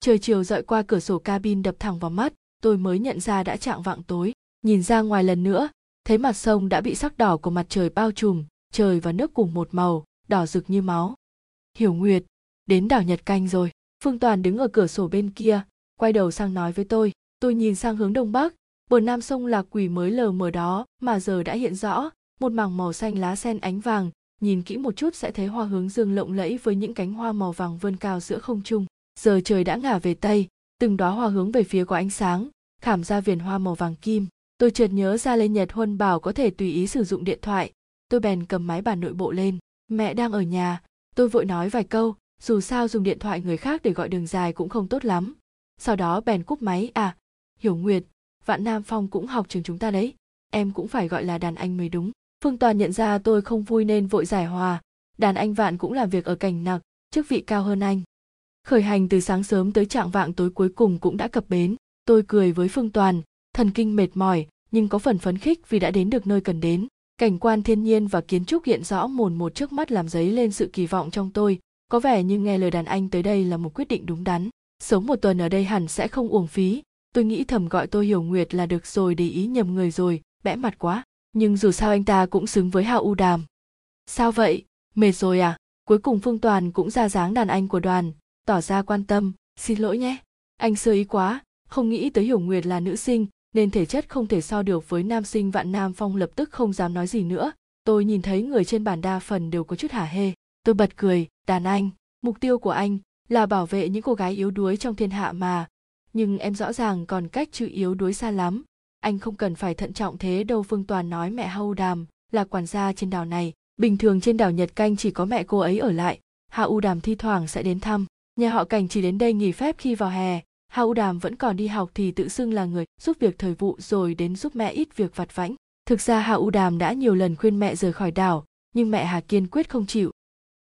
trời chiều dọi qua cửa sổ cabin đập thẳng vào mắt, tôi mới nhận ra đã trạng vạng tối. Nhìn ra ngoài lần nữa, thấy mặt sông đã bị sắc đỏ của mặt trời bao trùm, trời và nước cùng một màu, đỏ rực như máu. Hiểu nguyệt, đến đảo nhật canh rồi. Phương toàn đứng ở cửa sổ bên kia, quay đầu sang nói với tôi. Tôi nhìn sang hướng đông bắc, bờ nam sông lạc quỷ mới lờ mờ đó mà giờ đã hiện rõ. Một mảng màu xanh lá sen ánh vàng, nhìn kỹ một chút sẽ thấy hoa hướng dương lộng lẫy với những cánh hoa màu vàng vươn cao giữa không trung giờ trời đã ngả về tây, từng đóa hoa hướng về phía có ánh sáng, khảm ra viền hoa màu vàng kim. Tôi chợt nhớ ra lê nhật huân bảo có thể tùy ý sử dụng điện thoại. Tôi bèn cầm máy bàn nội bộ lên. Mẹ đang ở nhà. Tôi vội nói vài câu, dù sao dùng điện thoại người khác để gọi đường dài cũng không tốt lắm. Sau đó bèn cúp máy à hiểu nguyệt, vạn nam phong cũng học trường chúng ta đấy. Em cũng phải gọi là đàn anh mới đúng. Phương toàn nhận ra tôi không vui nên vội giải hòa. Đàn anh vạn cũng làm việc ở cảnh nặc, chức vị cao hơn anh khởi hành từ sáng sớm tới trạng vạng tối cuối cùng cũng đã cập bến. Tôi cười với phương toàn, thần kinh mệt mỏi, nhưng có phần phấn khích vì đã đến được nơi cần đến. Cảnh quan thiên nhiên và kiến trúc hiện rõ mồn một trước mắt làm dấy lên sự kỳ vọng trong tôi. Có vẻ như nghe lời đàn anh tới đây là một quyết định đúng đắn. Sống một tuần ở đây hẳn sẽ không uổng phí. Tôi nghĩ thầm gọi tôi hiểu nguyệt là được rồi, để ý nhầm người rồi, bẽ mặt quá. Nhưng dù sao anh ta cũng xứng với hao u đàm. Sao vậy? Mệt rồi à? Cuối cùng phương toàn cũng ra dáng đàn anh của đoàn tỏ ra quan tâm, xin lỗi nhé, anh sơ ý quá, không nghĩ tới hiểu nguyệt là nữ sinh, nên thể chất không thể so được với nam sinh vạn nam phong lập tức không dám nói gì nữa. Tôi nhìn thấy người trên bàn đa phần đều có chút hả hê. Tôi bật cười, đàn anh, mục tiêu của anh là bảo vệ những cô gái yếu đuối trong thiên hạ mà. Nhưng em rõ ràng còn cách chữ yếu đuối xa lắm. Anh không cần phải thận trọng thế đâu, phương toàn nói mẹ hâu đàm là quản gia trên đảo này. Bình thường trên đảo nhật canh chỉ có mẹ cô ấy ở lại. Hạ u đàm thi thoảng sẽ đến thăm nhà họ cảnh chỉ đến đây nghỉ phép khi vào hè. Hà u đàm vẫn còn đi học thì tự xưng là người giúp việc thời vụ rồi đến giúp mẹ ít việc vặt vãnh. Thực ra Hà u đàm đã nhiều lần khuyên mẹ rời khỏi đảo, nhưng mẹ hà kiên quyết không chịu.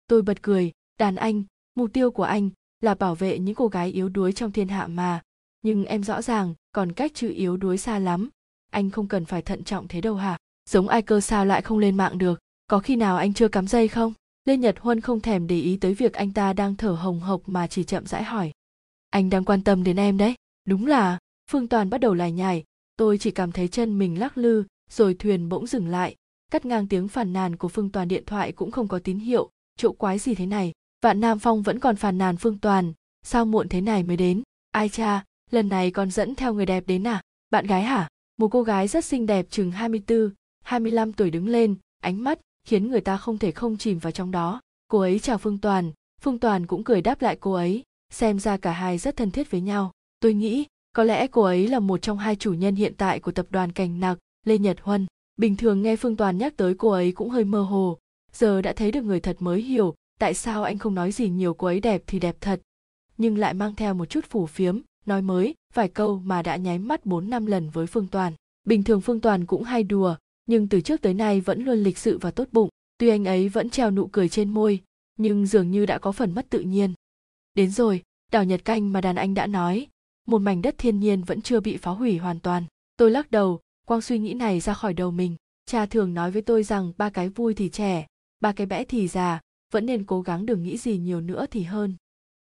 Tôi bật cười, đàn anh, mục tiêu của anh là bảo vệ những cô gái yếu đuối trong thiên hạ mà. Nhưng em rõ ràng, còn cách chữ yếu đuối xa lắm. Anh không cần phải thận trọng thế đâu hả? Giống ai cơ sao lại không lên mạng được. Có khi nào anh chưa cắm dây không? Lê nhật huân không thèm để ý tới việc anh ta đang thở hồng hộc mà chỉ chậm rãi hỏi. Anh đang quan tâm đến em đấy. Đúng là phương toàn bắt đầu lải nhải. Tôi chỉ cảm thấy chân mình lắc lư rồi thuyền bỗng dừng lại. Cắt ngang tiếng phàn nàn của phương toàn điện thoại cũng không có tín hiệu. Chỗ quái gì thế này? Vạn nam phong vẫn còn phàn nàn phương toàn. Sao muộn thế này mới đến? Ai cha lần này còn dẫn theo người đẹp đến à? Bạn gái hả? Một cô gái rất xinh đẹp chừng 24, 25 tuổi đứng lên ánh mắt khiến người ta không thể không chìm vào trong đó. Cô ấy chào phương toàn phương toàn cũng cười đáp lại cô ấy, xem ra cả hai rất thân thiết với nhau. Tôi nghĩ, có lẽ cô ấy là một trong hai chủ nhân hiện tại của tập đoàn Cành nặc lê nhật huân. Bình thường nghe phương toàn nhắc tới cô ấy cũng hơi mơ hồ. Giờ đã thấy được người thật mới hiểu, tại sao anh không nói gì nhiều cô ấy đẹp thì đẹp thật. Nhưng lại mang theo một chút phủ phiếm, nói mới, vài câu mà đã nháy mắt bốn năm lần với phương toàn. Bình thường phương toàn cũng hay đùa nhưng từ trước tới nay vẫn luôn lịch sự và tốt bụng. Tuy anh ấy vẫn treo nụ cười trên môi, nhưng dường như đã có phần mất tự nhiên. Đến rồi, đảo nhật canh mà đàn anh đã nói, một mảnh đất thiên nhiên vẫn chưa bị phá hủy hoàn toàn. Tôi lắc đầu, quang suy nghĩ này ra khỏi đầu mình. Cha thường nói với tôi rằng ba cái vui thì trẻ, ba cái bẽ thì già, vẫn nên cố gắng đừng nghĩ gì nhiều nữa thì hơn.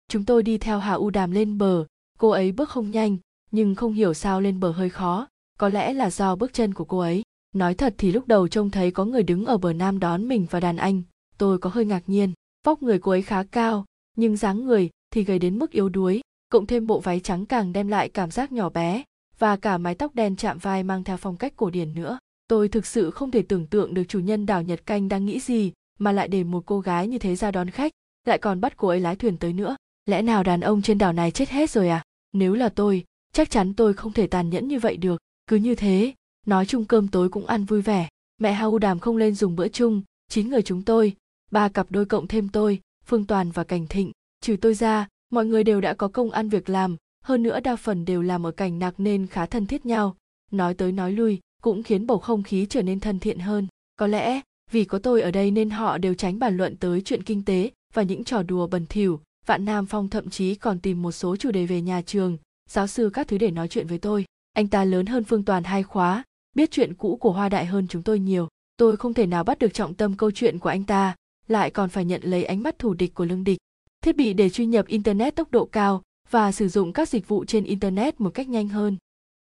Chúng tôi đi theo hà u đàm lên bờ. Cô ấy bước không nhanh, nhưng không hiểu sao lên bờ hơi khó. Có lẽ là do bước chân của cô ấy nói thật thì lúc đầu trông thấy có người đứng ở bờ nam đón mình và đàn anh, tôi có hơi ngạc nhiên. Vóc người cô ấy khá cao, nhưng dáng người thì gầy đến mức yếu đuối, cộng thêm bộ váy trắng càng đem lại cảm giác nhỏ bé và cả mái tóc đen chạm vai mang theo phong cách cổ điển nữa. Tôi thực sự không thể tưởng tượng được chủ nhân đảo nhật canh đang nghĩ gì mà lại để một cô gái như thế ra đón khách, lại còn bắt cô ấy lái thuyền tới nữa. Lẽ nào đàn ông trên đảo này chết hết rồi à? Nếu là tôi, chắc chắn tôi không thể tàn nhẫn như vậy được. Cứ như thế nói chung cơm tối cũng ăn vui vẻ. Mẹ hau đàm không lên dùng bữa chung, chín người chúng tôi, ba cặp đôi cộng thêm tôi, phương toàn và cảnh thịnh. Trừ tôi ra, mọi người đều đã có công ăn việc làm, hơn nữa đa phần đều làm ở cảnh nạc nên khá thân thiết nhau. Nói tới nói lui, cũng khiến bầu không khí trở nên thân thiện hơn. Có lẽ, vì có tôi ở đây nên họ đều tránh bàn luận tới chuyện kinh tế và những trò đùa bẩn thỉu. Vạn nam phong thậm chí còn tìm một số chủ đề về nhà trường, giáo sư các thứ để nói chuyện với tôi. Anh ta lớn hơn phương toàn hai khóa biết chuyện cũ của hoa đại hơn chúng tôi nhiều. Tôi không thể nào bắt được trọng tâm câu chuyện của anh ta, lại còn phải nhận lấy ánh mắt thù địch của lương địch. Thiết bị để truy nhập internet tốc độ cao và sử dụng các dịch vụ trên internet một cách nhanh hơn.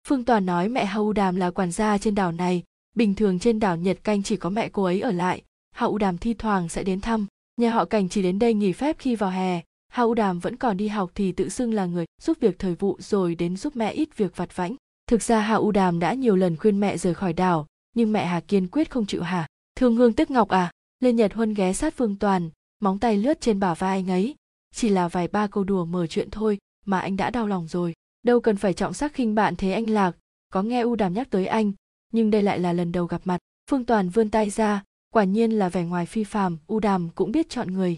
Phương toàn nói mẹ hau đàm là quản gia trên đảo này. Bình thường trên đảo nhật canh chỉ có mẹ cô ấy ở lại. Hậu đàm thi thoảng sẽ đến thăm. Nhà họ cảnh chỉ đến đây nghỉ phép khi vào hè. Hậu đàm vẫn còn đi học thì tự xưng là người giúp việc thời vụ rồi đến giúp mẹ ít việc vặt vãnh thực ra hà u đàm đã nhiều lần khuyên mẹ rời khỏi đảo, nhưng mẹ hà kiên quyết không chịu hà thương hương tức ngọc à? Lê nhật huân ghé sát phương toàn, móng tay lướt trên bả vai anh ấy. Chỉ là vài ba câu đùa mở chuyện thôi mà anh đã đau lòng rồi. Đâu cần phải trọng sắc khinh bạn thế anh lạc. Có nghe u đàm nhắc tới anh, nhưng đây lại là lần đầu gặp mặt. Phương toàn vươn tay ra, quả nhiên là vẻ ngoài phi phàm, u đàm cũng biết chọn người.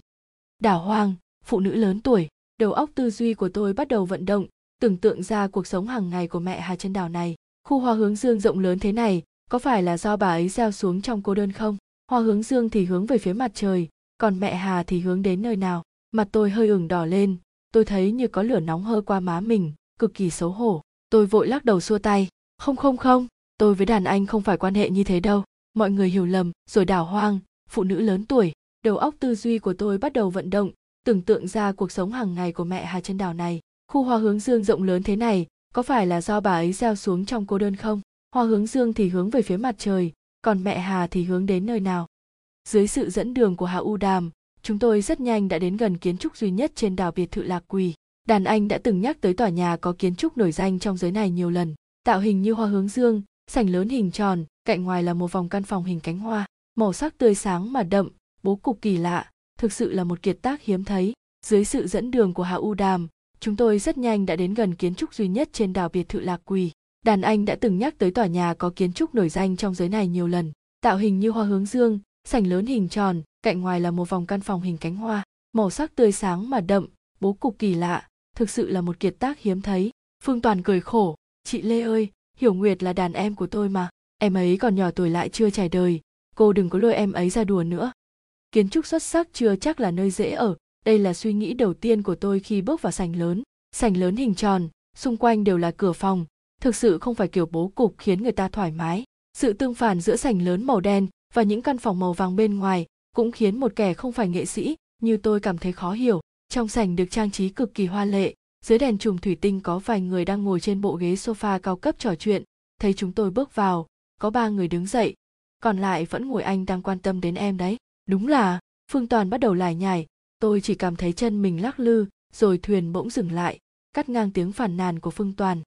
Đảo hoàng, phụ nữ lớn tuổi, đầu óc tư duy của tôi bắt đầu vận động tưởng tượng ra cuộc sống hàng ngày của mẹ hà trên đảo này. Khu hoa hướng dương rộng lớn thế này, có phải là do bà ấy gieo xuống trong cô đơn không? Hoa hướng dương thì hướng về phía mặt trời, còn mẹ hà thì hướng đến nơi nào? Mặt tôi hơi ửng đỏ lên, tôi thấy như có lửa nóng hơ qua má mình, cực kỳ xấu hổ. Tôi vội lắc đầu xua tay, không không không, tôi với đàn anh không phải quan hệ như thế đâu. Mọi người hiểu lầm, rồi đảo hoang, phụ nữ lớn tuổi, đầu óc tư duy của tôi bắt đầu vận động, tưởng tượng ra cuộc sống hàng ngày của mẹ hà trên đảo này khu hoa hướng dương rộng lớn thế này, có phải là do bà ấy gieo xuống trong cô đơn không? Hoa hướng dương thì hướng về phía mặt trời, còn mẹ hà thì hướng đến nơi nào? Dưới sự dẫn đường của hà u đàm, chúng tôi rất nhanh đã đến gần kiến trúc duy nhất trên đảo biệt thự lạc quỳ. Đàn anh đã từng nhắc tới tòa nhà có kiến trúc nổi danh trong giới này nhiều lần, tạo hình như hoa hướng dương, sảnh lớn hình tròn, cạnh ngoài là một vòng căn phòng hình cánh hoa, màu sắc tươi sáng mà đậm, bố cục kỳ lạ, thực sự là một kiệt tác hiếm thấy. Dưới sự dẫn đường của hà u đàm chúng tôi rất nhanh đã đến gần kiến trúc duy nhất trên đảo biệt thự lạc quỳ. Đàn anh đã từng nhắc tới tòa nhà có kiến trúc nổi danh trong giới này nhiều lần, tạo hình như hoa hướng dương, sảnh lớn hình tròn, cạnh ngoài là một vòng căn phòng hình cánh hoa, màu sắc tươi sáng mà đậm, bố cục kỳ lạ, thực sự là một kiệt tác hiếm thấy. Phương toàn cười khổ, chị lê ơi, hiểu nguyệt là đàn em của tôi mà, em ấy còn nhỏ tuổi lại chưa trải đời, cô đừng có lôi em ấy ra đùa nữa. Kiến trúc xuất sắc chưa chắc là nơi dễ ở đây là suy nghĩ đầu tiên của tôi khi bước vào sảnh lớn. Sảnh lớn hình tròn, xung quanh đều là cửa phòng. Thực sự không phải kiểu bố cục khiến người ta thoải mái. Sự tương phản giữa sảnh lớn màu đen và những căn phòng màu vàng bên ngoài cũng khiến một kẻ không phải nghệ sĩ như tôi cảm thấy khó hiểu. Trong sảnh được trang trí cực kỳ hoa lệ, dưới đèn chùm thủy tinh có vài người đang ngồi trên bộ ghế sofa cao cấp trò chuyện. Thấy chúng tôi bước vào, có ba người đứng dậy. Còn lại vẫn ngồi anh đang quan tâm đến em đấy. Đúng là, phương toàn bắt đầu lải nhải tôi chỉ cảm thấy chân mình lắc lư rồi thuyền bỗng dừng lại cắt ngang tiếng phản nàn của phương toàn.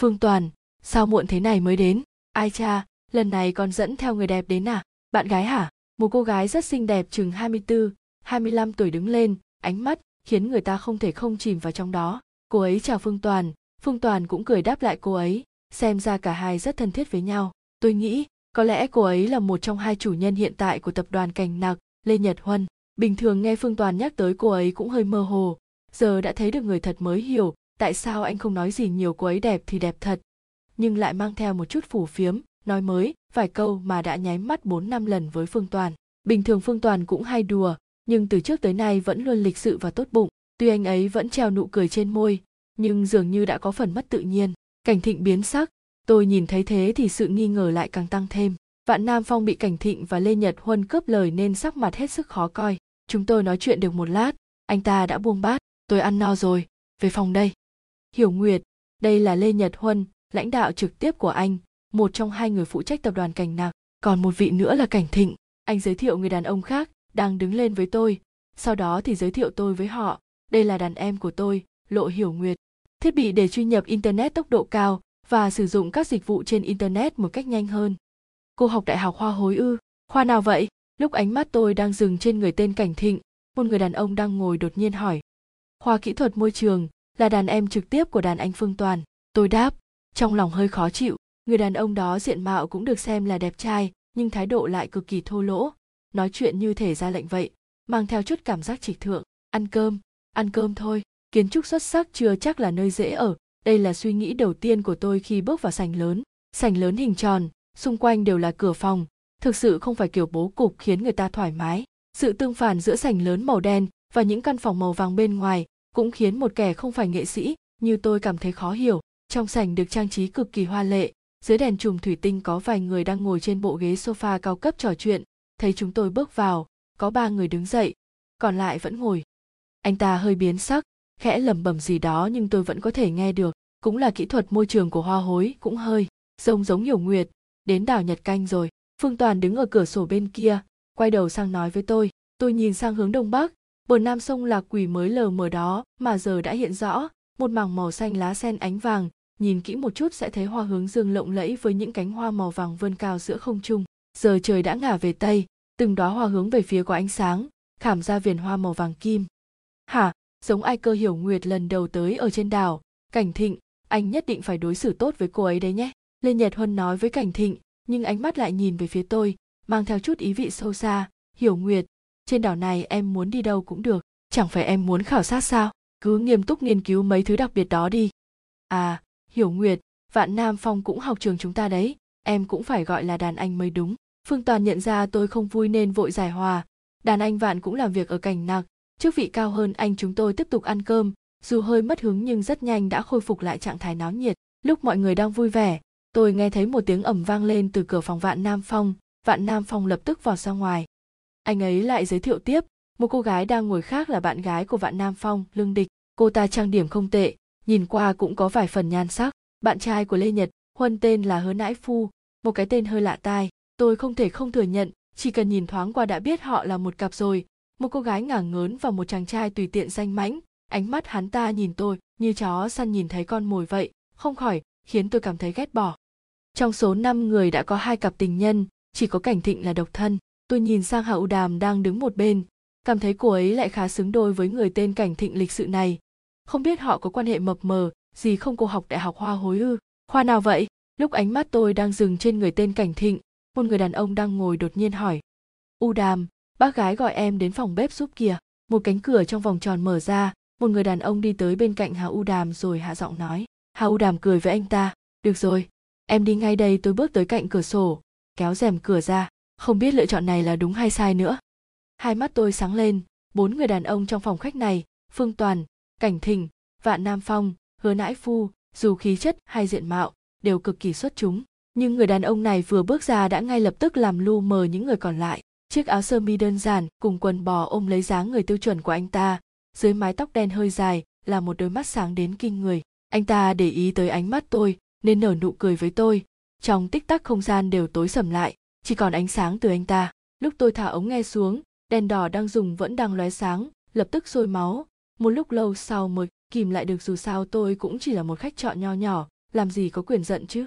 Phương toàn sao muộn thế này mới đến? Ai cha lần này còn dẫn theo người đẹp đến à? Bạn gái hả? Một cô gái rất xinh đẹp chừng 24, 25 tuổi đứng lên ánh mắt khiến người ta không thể không chìm vào trong đó. Cô ấy chào phương toàn phương toàn cũng cười đáp lại cô ấy xem ra cả hai rất thân thiết với nhau. Tôi nghĩ có lẽ cô ấy là một trong hai chủ nhân hiện tại của tập đoàn cành nặc lê nhật huân bình thường nghe phương toàn nhắc tới cô ấy cũng hơi mơ hồ. Giờ đã thấy được người thật mới hiểu tại sao anh không nói gì nhiều cô ấy đẹp thì đẹp thật. Nhưng lại mang theo một chút phủ phiếm, nói mới vài câu mà đã nháy mắt bốn năm lần với phương toàn. Bình thường phương toàn cũng hay đùa, nhưng từ trước tới nay vẫn luôn lịch sự và tốt bụng. Tuy anh ấy vẫn treo nụ cười trên môi, nhưng dường như đã có phần mất tự nhiên. Cảnh thịnh biến sắc. Tôi nhìn thấy thế thì sự nghi ngờ lại càng tăng thêm. Vạn nam phong bị cảnh thịnh và lê nhật huân cướp lời nên sắc mặt hết sức khó coi chúng tôi nói chuyện được một lát. Anh ta đã buông bát. Tôi ăn no rồi. Về phòng đây. Hiểu nguyệt, đây là lê nhật huân, lãnh đạo trực tiếp của anh, một trong hai người phụ trách tập đoàn cảnh nạc. Còn một vị nữa là cảnh thịnh. Anh giới thiệu người đàn ông khác đang đứng lên với tôi. Sau đó thì giới thiệu tôi với họ. Đây là đàn em của tôi, lộ hiểu nguyệt. Thiết bị để truy nhập internet tốc độ cao và sử dụng các dịch vụ trên internet một cách nhanh hơn. Cô học đại học hoa hối ư? Khoa nào vậy? Lúc ánh mắt tôi đang dừng trên người tên cảnh thịnh, một người đàn ông đang ngồi đột nhiên hỏi, khoa kỹ thuật môi trường là đàn em trực tiếp của đàn anh phương toàn? Tôi đáp, trong lòng hơi khó chịu, người đàn ông đó diện mạo cũng được xem là đẹp trai, nhưng thái độ lại cực kỳ thô lỗ, nói chuyện như thể ra lệnh vậy, mang theo chút cảm giác trịch thượng, ăn cơm ăn cơm thôi, kiến trúc xuất sắc chưa chắc là nơi dễ ở, đây là suy nghĩ đầu tiên của tôi khi bước vào sảnh lớn sảnh lớn hình tròn, xung quanh đều là cửa phòng thực sự không phải kiểu bố cục khiến người ta thoải mái. Sự tương phản giữa sảnh lớn màu đen và những căn phòng màu vàng bên ngoài cũng khiến một kẻ không phải nghệ sĩ như tôi cảm thấy khó hiểu. Trong sảnh được trang trí cực kỳ hoa lệ, dưới đèn chùm thủy tinh có vài người đang ngồi trên bộ ghế sofa cao cấp trò chuyện. Thấy chúng tôi bước vào, có ba người đứng dậy, còn lại vẫn ngồi. Anh ta hơi biến sắc, khẽ lẩm bẩm gì đó nhưng tôi vẫn có thể nghe được. Cũng là kỹ thuật môi trường của hoa hối, cũng hơi giống giống hiểu nguyệt. Đến đảo nhật canh rồi phương toàn đứng ở cửa sổ bên kia, quay đầu sang nói với tôi tôi nhìn sang hướng đông bắc, bờ nam sông lạc quỷ mới lờ mờ đó, mà giờ đã hiện rõ, một mảng màu xanh lá sen ánh vàng, nhìn kỹ một chút sẽ thấy hoa hướng dương lộng lẫy với những cánh hoa màu vàng vươn cao giữa không trung. Giờ trời đã ngả về tây, từng đóa hoa hướng về phía có ánh sáng, khảm ra viền hoa màu vàng kim. Hả? Giống ai cơ hiểu nguyệt lần đầu tới ở trên đảo? Cảnh thịnh, anh nhất định phải đối xử tốt với cô ấy đấy nhé. Lê nhật huân nói với cảnh thịnh nhưng ánh mắt lại nhìn về phía tôi, mang theo chút ý vị sâu xa, hiểu nguyệt, trên đảo này em muốn đi đâu cũng được, chẳng phải em muốn khảo sát sao? Cứ nghiêm túc nghiên cứu mấy thứ đặc biệt đó đi. À hiểu nguyệt, vạn nam phong cũng học trường chúng ta đấy, em cũng phải gọi là đàn anh mới đúng. Phương toàn nhận ra tôi không vui nên vội giải hòa. Đàn anh vạn cũng làm việc ở cảnh nặc, chức vị cao hơn anh chúng tôi tiếp tục ăn cơm, dù hơi mất hứng nhưng rất nhanh đã khôi phục lại trạng thái náo nhiệt. Lúc mọi người đang vui vẻ tôi nghe thấy một tiếng ẩm vang lên từ cửa phòng vạn nam phong. Vạn nam phong lập tức vào ra ngoài. Anh ấy lại giới thiệu tiếp, một cô gái đang ngồi khác là bạn gái của vạn nam phong, lương địch. Cô ta trang điểm không tệ, nhìn qua cũng có vài phần nhan sắc. Bạn trai của lê nhật, huân tên là hứa nãi phu, một cái tên hơi lạ tai. Tôi không thể không thừa nhận, chỉ cần nhìn thoáng qua đã biết họ là một cặp rồi. Một cô gái ngả ngớn và một chàng trai tùy tiện danh mãnh. Ánh mắt hắn ta nhìn tôi, như chó săn nhìn thấy con mồi vậy. Không khỏi khiến tôi cảm thấy ghét bỏ trong số 5 người đã có hai cặp tình nhân, chỉ có cảnh thịnh là độc thân. Tôi nhìn sang hạ u đàm đang đứng một bên. Cảm thấy cô ấy lại khá xứng đôi với người tên cảnh thịnh lịch sự này. Không biết họ có quan hệ mập mờ, gì không cô học đại học hoa hối ư? Khoa nào vậy? Lúc ánh mắt tôi đang dừng trên người tên cảnh thịnh, một người đàn ông đang ngồi đột nhiên hỏi. U đàm, bác gái gọi em đến phòng bếp giúp kìa. Một cánh cửa trong vòng tròn mở ra, một người đàn ông đi tới bên cạnh hà u đàm rồi hạ giọng nói. Hà u đàm cười với anh ta. Được rồi em đi ngay đây tôi bước tới cạnh cửa sổ, kéo rèm cửa ra. Không biết lựa chọn này là đúng hay sai nữa. Hai mắt tôi sáng lên, bốn người đàn ông trong phòng khách này, phương toàn, cảnh thịnh vạn nam phong, hứa nãi phu, dù khí chất hay diện mạo, đều cực kỳ xuất chúng. Nhưng người đàn ông này vừa bước ra đã ngay lập tức làm lu mờ những người còn lại. Chiếc áo sơ mi đơn giản cùng quần bò ôm lấy dáng người tiêu chuẩn của anh ta, dưới mái tóc đen hơi dài, là một đôi mắt sáng đến kinh người. Anh ta để ý tới ánh mắt tôi nên nở nụ cười với tôi. Trong tích tắc không gian đều tối sầm lại, chỉ còn ánh sáng từ anh ta. Lúc tôi thả ống nghe xuống, đèn đỏ đang dùng vẫn đang lóe sáng, lập tức sôi máu. Một lúc lâu sau mới kìm lại được dù sao tôi cũng chỉ là một khách trọ nho nhỏ, làm gì có quyền giận chứ.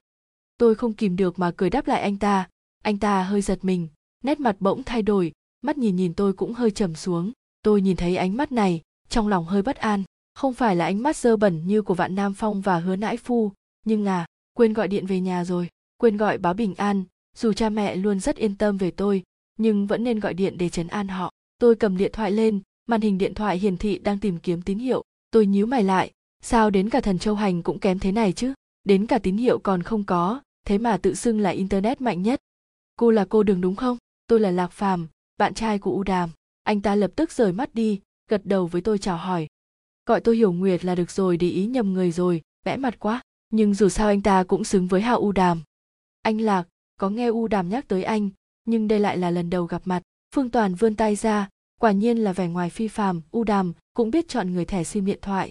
Tôi không kìm được mà cười đáp lại anh ta. Anh ta hơi giật mình, nét mặt bỗng thay đổi, mắt nhìn nhìn tôi cũng hơi trầm xuống. Tôi nhìn thấy ánh mắt này, trong lòng hơi bất an. Không phải là ánh mắt dơ bẩn như của vạn nam phong và hứa nãi phu nhưng à quên gọi điện về nhà rồi, quên gọi báo bình an. Dù cha mẹ luôn rất yên tâm về tôi, nhưng vẫn nên gọi điện để chấn an họ. Tôi cầm điện thoại lên, màn hình điện thoại hiển thị đang tìm kiếm tín hiệu. Tôi nhíu mày lại, sao đến cả thần châu hành cũng kém thế này chứ? Đến cả tín hiệu còn không có, thế mà tự xưng là internet mạnh nhất. Cô là cô đường đúng không? Tôi là lạc phàm, bạn trai của u đàm. Anh ta lập tức rời mắt đi, gật đầu với tôi chào hỏi. Gọi tôi hiểu nguyệt là được rồi, để ý nhầm người rồi vẽ mặt quá nhưng dù sao anh ta cũng xứng với hào u đàm. Anh lạc, có nghe u đàm nhắc tới anh, nhưng đây lại là lần đầu gặp mặt. Phương toàn vươn tay ra, quả nhiên là vẻ ngoài phi phàm, u đàm cũng biết chọn người thẻ sim điện thoại.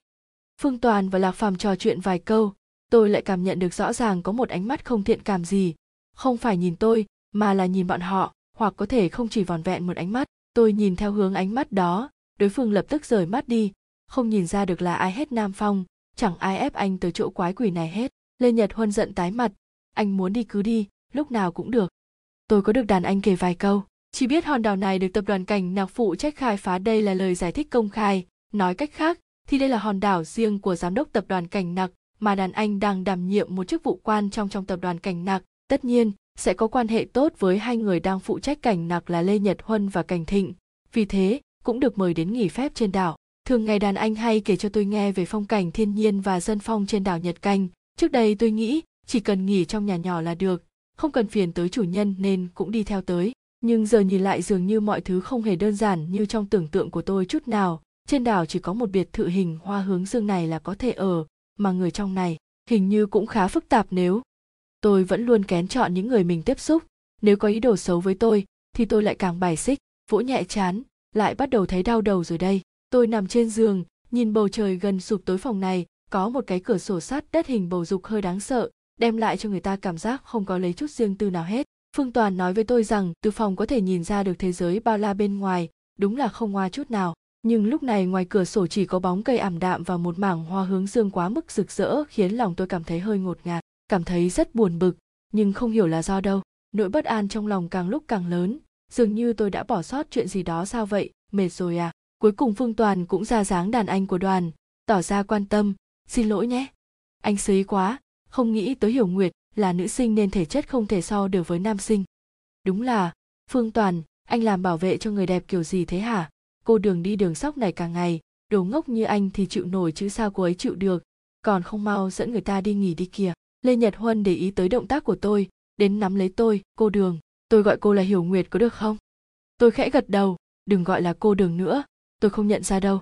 Phương toàn và lạc phàm trò chuyện vài câu, tôi lại cảm nhận được rõ ràng có một ánh mắt không thiện cảm gì. Không phải nhìn tôi, mà là nhìn bọn họ, hoặc có thể không chỉ vòn vẹn một ánh mắt. Tôi nhìn theo hướng ánh mắt đó, đối phương lập tức rời mắt đi, không nhìn ra được là ai hết nam phong chẳng ai ép anh tới chỗ quái quỷ này hết. Lê nhật huân giận tái mặt. Anh muốn đi cứ đi, lúc nào cũng được. Tôi có được đàn anh kể vài câu. Chỉ biết hòn đảo này được tập đoàn cảnh nạc phụ trách khai phá đây là lời giải thích công khai. Nói cách khác, thì đây là hòn đảo riêng của giám đốc tập đoàn cảnh nặc mà đàn anh đang đảm nhiệm một chức vụ quan trong trong tập đoàn cảnh nặc tất nhiên, sẽ có quan hệ tốt với hai người đang phụ trách cảnh nặc là lê nhật huân và cảnh thịnh. Vì thế, cũng được mời đến nghỉ phép trên đảo thường ngày đàn anh hay kể cho tôi nghe về phong cảnh thiên nhiên và dân phong trên đảo nhật canh. Trước đây tôi nghĩ chỉ cần nghỉ trong nhà nhỏ là được, không cần phiền tới chủ nhân nên cũng đi theo tới. Nhưng giờ nhìn lại dường như mọi thứ không hề đơn giản như trong tưởng tượng của tôi chút nào. Trên đảo chỉ có một biệt thự hình hoa hướng dương này là có thể ở, mà người trong này hình như cũng khá phức tạp nếu tôi vẫn luôn kén chọn những người mình tiếp xúc. Nếu có ý đồ xấu với tôi, thì tôi lại càng bài xích, vỗ nhẹ chán, lại bắt đầu thấy đau đầu rồi đây tôi nằm trên giường, nhìn bầu trời gần sụp tối phòng này, có một cái cửa sổ sắt đất hình bầu dục hơi đáng sợ, đem lại cho người ta cảm giác không có lấy chút riêng tư nào hết. Phương toàn nói với tôi rằng, từ phòng có thể nhìn ra được thế giới bao la bên ngoài, đúng là không hoa chút nào. Nhưng lúc này ngoài cửa sổ chỉ có bóng cây ảm đạm và một mảng hoa hướng dương quá mức rực rỡ, khiến lòng tôi cảm thấy hơi ngột ngạt, cảm thấy rất buồn bực, nhưng không hiểu là do đâu. Nỗi bất an trong lòng càng lúc càng lớn. Dường như tôi đã bỏ sót chuyện gì đó sao vậy? Mệt rồi à? Cuối cùng phương toàn cũng ra dáng đàn anh của đoàn, tỏ ra quan tâm. Xin lỗi nhé. Anh sấy quá, không nghĩ tới hiểu nguyệt là nữ sinh nên thể chất không thể so được với nam sinh. Đúng là, phương toàn, anh làm bảo vệ cho người đẹp kiểu gì thế hả? Cô đường đi đường sóc này cả ngày, đồ ngốc như anh thì chịu nổi chứ sao cô ấy chịu được? Còn không mau dẫn người ta đi nghỉ đi kìa. Lê nhật huân để ý tới động tác của tôi, đến nắm lấy tôi, cô đường, tôi gọi cô là hiểu nguyệt có được không? Tôi khẽ gật đầu, đừng gọi là cô đường nữa tôi không nhận ra đâu.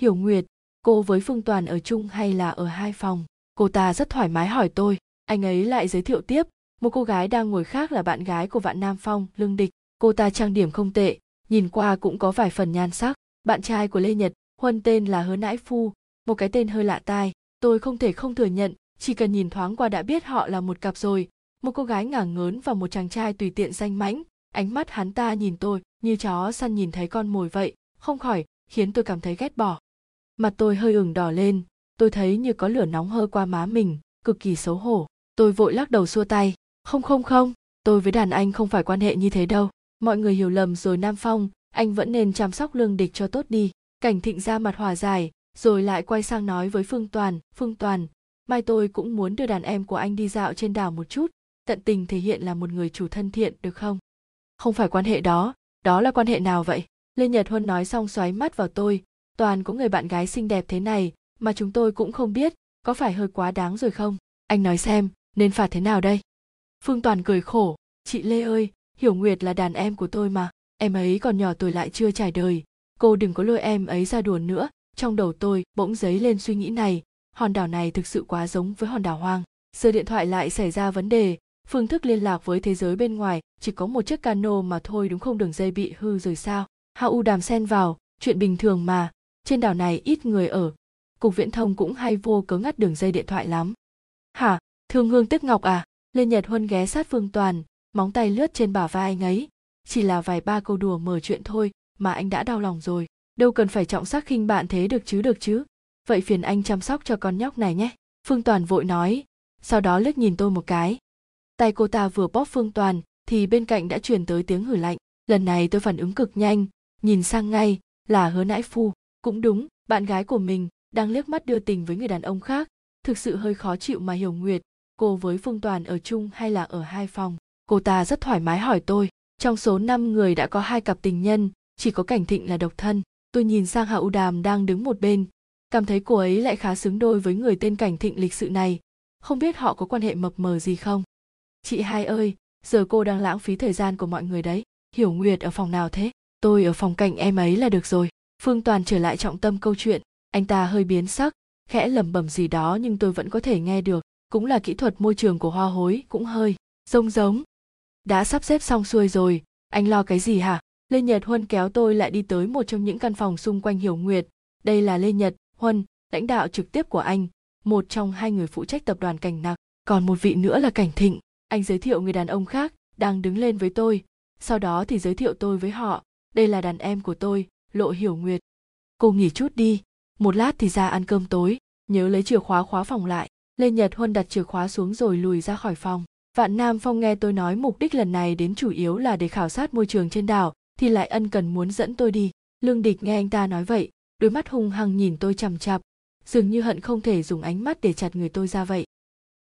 Hiểu nguyệt, cô với phương toàn ở chung hay là ở hai phòng? Cô ta rất thoải mái hỏi tôi. Anh ấy lại giới thiệu tiếp. Một cô gái đang ngồi khác là bạn gái của vạn nam phong, lương địch. Cô ta trang điểm không tệ, nhìn qua cũng có vài phần nhan sắc. Bạn trai của lê nhật, huân tên là hứa nãi phu, một cái tên hơi lạ tai. Tôi không thể không thừa nhận, chỉ cần nhìn thoáng qua đã biết họ là một cặp rồi. Một cô gái ngả ngớn và một chàng trai tùy tiện danh mãnh. Ánh mắt hắn ta nhìn tôi, như chó săn nhìn thấy con mồi vậy. Không khỏi khiến tôi cảm thấy ghét bỏ. Mặt tôi hơi ửng đỏ lên, tôi thấy như có lửa nóng hơi qua má mình, cực kỳ xấu hổ. Tôi vội lắc đầu xua tay. Không không không, tôi với đàn anh không phải quan hệ như thế đâu. Mọi người hiểu lầm rồi nam phong, anh vẫn nên chăm sóc lương địch cho tốt đi. Cảnh thịnh ra mặt hòa giải, rồi lại quay sang nói với phương toàn phương toàn, mai tôi cũng muốn đưa đàn em của anh đi dạo trên đảo một chút. Tận tình thể hiện là một người chủ thân thiện, được không? Không phải quan hệ đó. Đó là quan hệ nào vậy? Lê nhật huân nói xong xoáy mắt vào tôi, toàn có người bạn gái xinh đẹp thế này mà chúng tôi cũng không biết có phải hơi quá đáng rồi không. Anh nói xem, nên phạt thế nào đây? Phương toàn cười khổ, chị lê ơi, hiểu nguyệt là đàn em của tôi mà, em ấy còn nhỏ tuổi lại chưa trải đời. Cô đừng có lôi em ấy ra đùa nữa. Trong đầu tôi bỗng dấy lên suy nghĩ này, hòn đảo này thực sự quá giống với hòn đảo hoang. Giờ điện thoại lại xảy ra vấn đề, phương thức liên lạc với thế giới bên ngoài chỉ có một chiếc cano mà thôi đúng không, đường dây bị hư rồi sao? Hạ u đàm xen vào, chuyện bình thường mà, trên đảo này ít người ở. Cục viễn thông cũng hay vô cớ ngắt đường dây điện thoại lắm. Hả, thương hương tức ngọc à? Lê nhật huân ghé sát phương toàn, móng tay lướt trên bả vai anh ấy. Chỉ là vài ba câu đùa mở chuyện thôi, mà anh đã đau lòng rồi. Đâu cần phải trọng sắc khinh bạn thế được chứ được chứ? Vậy phiền anh chăm sóc cho con nhóc này nhé. Phương toàn vội nói. Sau đó liếc nhìn tôi một cái. Tay cô ta vừa bóp phương toàn, thì bên cạnh đã truyền tới tiếng hử lạnh. Lần này tôi phản ứng cực nhanh nhìn sang ngay, là hứa nãi phu. Cũng đúng, bạn gái của mình đang liếc mắt đưa tình với người đàn ông khác. Thực sự hơi khó chịu mà hiểu nguyệt, cô với phương toàn ở chung hay là ở hai phòng? Cô ta rất thoải mái hỏi tôi. Trong số năm người đã có hai cặp tình nhân, chỉ có cảnh thịnh là độc thân. Tôi nhìn sang hạ u đàm đang đứng một bên. Cảm thấy cô ấy lại khá xứng đôi với người tên cảnh thịnh lịch sự này. Không biết họ có quan hệ mập mờ gì không? Chị hai ơi, giờ cô đang lãng phí thời gian của mọi người đấy. Hiểu nguyệt ở phòng nào thế? Tôi ở phòng cạnh em ấy là được rồi. Phương toàn trở lại trọng tâm câu chuyện. Anh ta hơi biến sắc, khẽ lẩm bẩm gì đó nhưng tôi vẫn có thể nghe được. Cũng là kỹ thuật môi trường của hoa hối, cũng hơi rông giống đã sắp xếp xong xuôi rồi, anh lo cái gì hả? Lê nhật huân kéo tôi lại đi tới một trong những căn phòng xung quanh hiểu nguyệt. Đây là lê nhật huân, lãnh đạo trực tiếp của anh, một trong hai người phụ trách tập đoàn cảnh nặc. Còn một vị nữa là cảnh thịnh. Anh giới thiệu người đàn ông khác đang đứng lên với tôi. Sau đó thì giới thiệu tôi với họ đây là đàn em của tôi, lộ hiểu nguyệt. Cô nghỉ chút đi, một lát thì ra ăn cơm tối, nhớ lấy chìa khóa khóa phòng lại. Lê nhật huân đặt chìa khóa xuống rồi lùi ra khỏi phòng. Vạn nam phong nghe tôi nói mục đích lần này đến chủ yếu là để khảo sát môi trường trên đảo, thì lại ân cần muốn dẫn tôi đi. Lương địch nghe anh ta nói vậy, đôi mắt hung hăng nhìn tôi chằm chặp dường như hận không thể dùng ánh mắt để chặt người tôi ra vậy.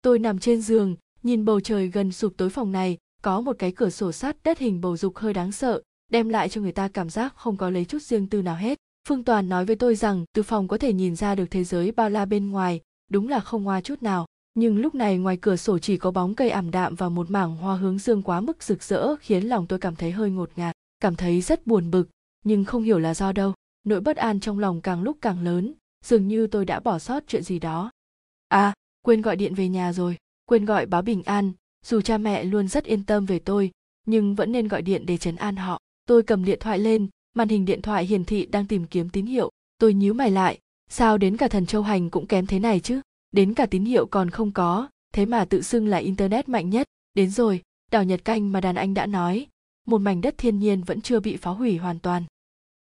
Tôi nằm trên giường, nhìn bầu trời gần sụp tối phòng này, có một cái cửa sổ sắt đất hình bầu dục hơi đáng sợ đem lại cho người ta cảm giác không có lấy chút riêng tư nào hết. Phương toàn nói với tôi rằng, từ phòng có thể nhìn ra được thế giới bao la bên ngoài, đúng là không hoa chút nào. Nhưng lúc này ngoài cửa sổ chỉ có bóng cây ảm đạm và một mảng hoa hướng dương quá mức rực rỡ, khiến lòng tôi cảm thấy hơi ngột ngạt, cảm thấy rất buồn bực. Nhưng không hiểu là do đâu, nỗi bất an trong lòng càng lúc càng lớn, dường như tôi đã bỏ sót chuyện gì đó. À quên gọi điện về nhà rồi, quên gọi báo bình an, dù cha mẹ luôn rất yên tâm về tôi, nhưng vẫn nên gọi điện để trấn an họ tôi cầm điện thoại lên, màn hình điện thoại hiển thị đang tìm kiếm tín hiệu. Tôi nhíu mày lại, sao đến cả thần châu hành cũng kém thế này chứ? Đến cả tín hiệu còn không có, thế mà tự xưng là internet mạnh nhất. Đến rồi đảo nhật canh mà đàn anh đã nói, một mảnh đất thiên nhiên vẫn chưa bị phá hủy hoàn toàn.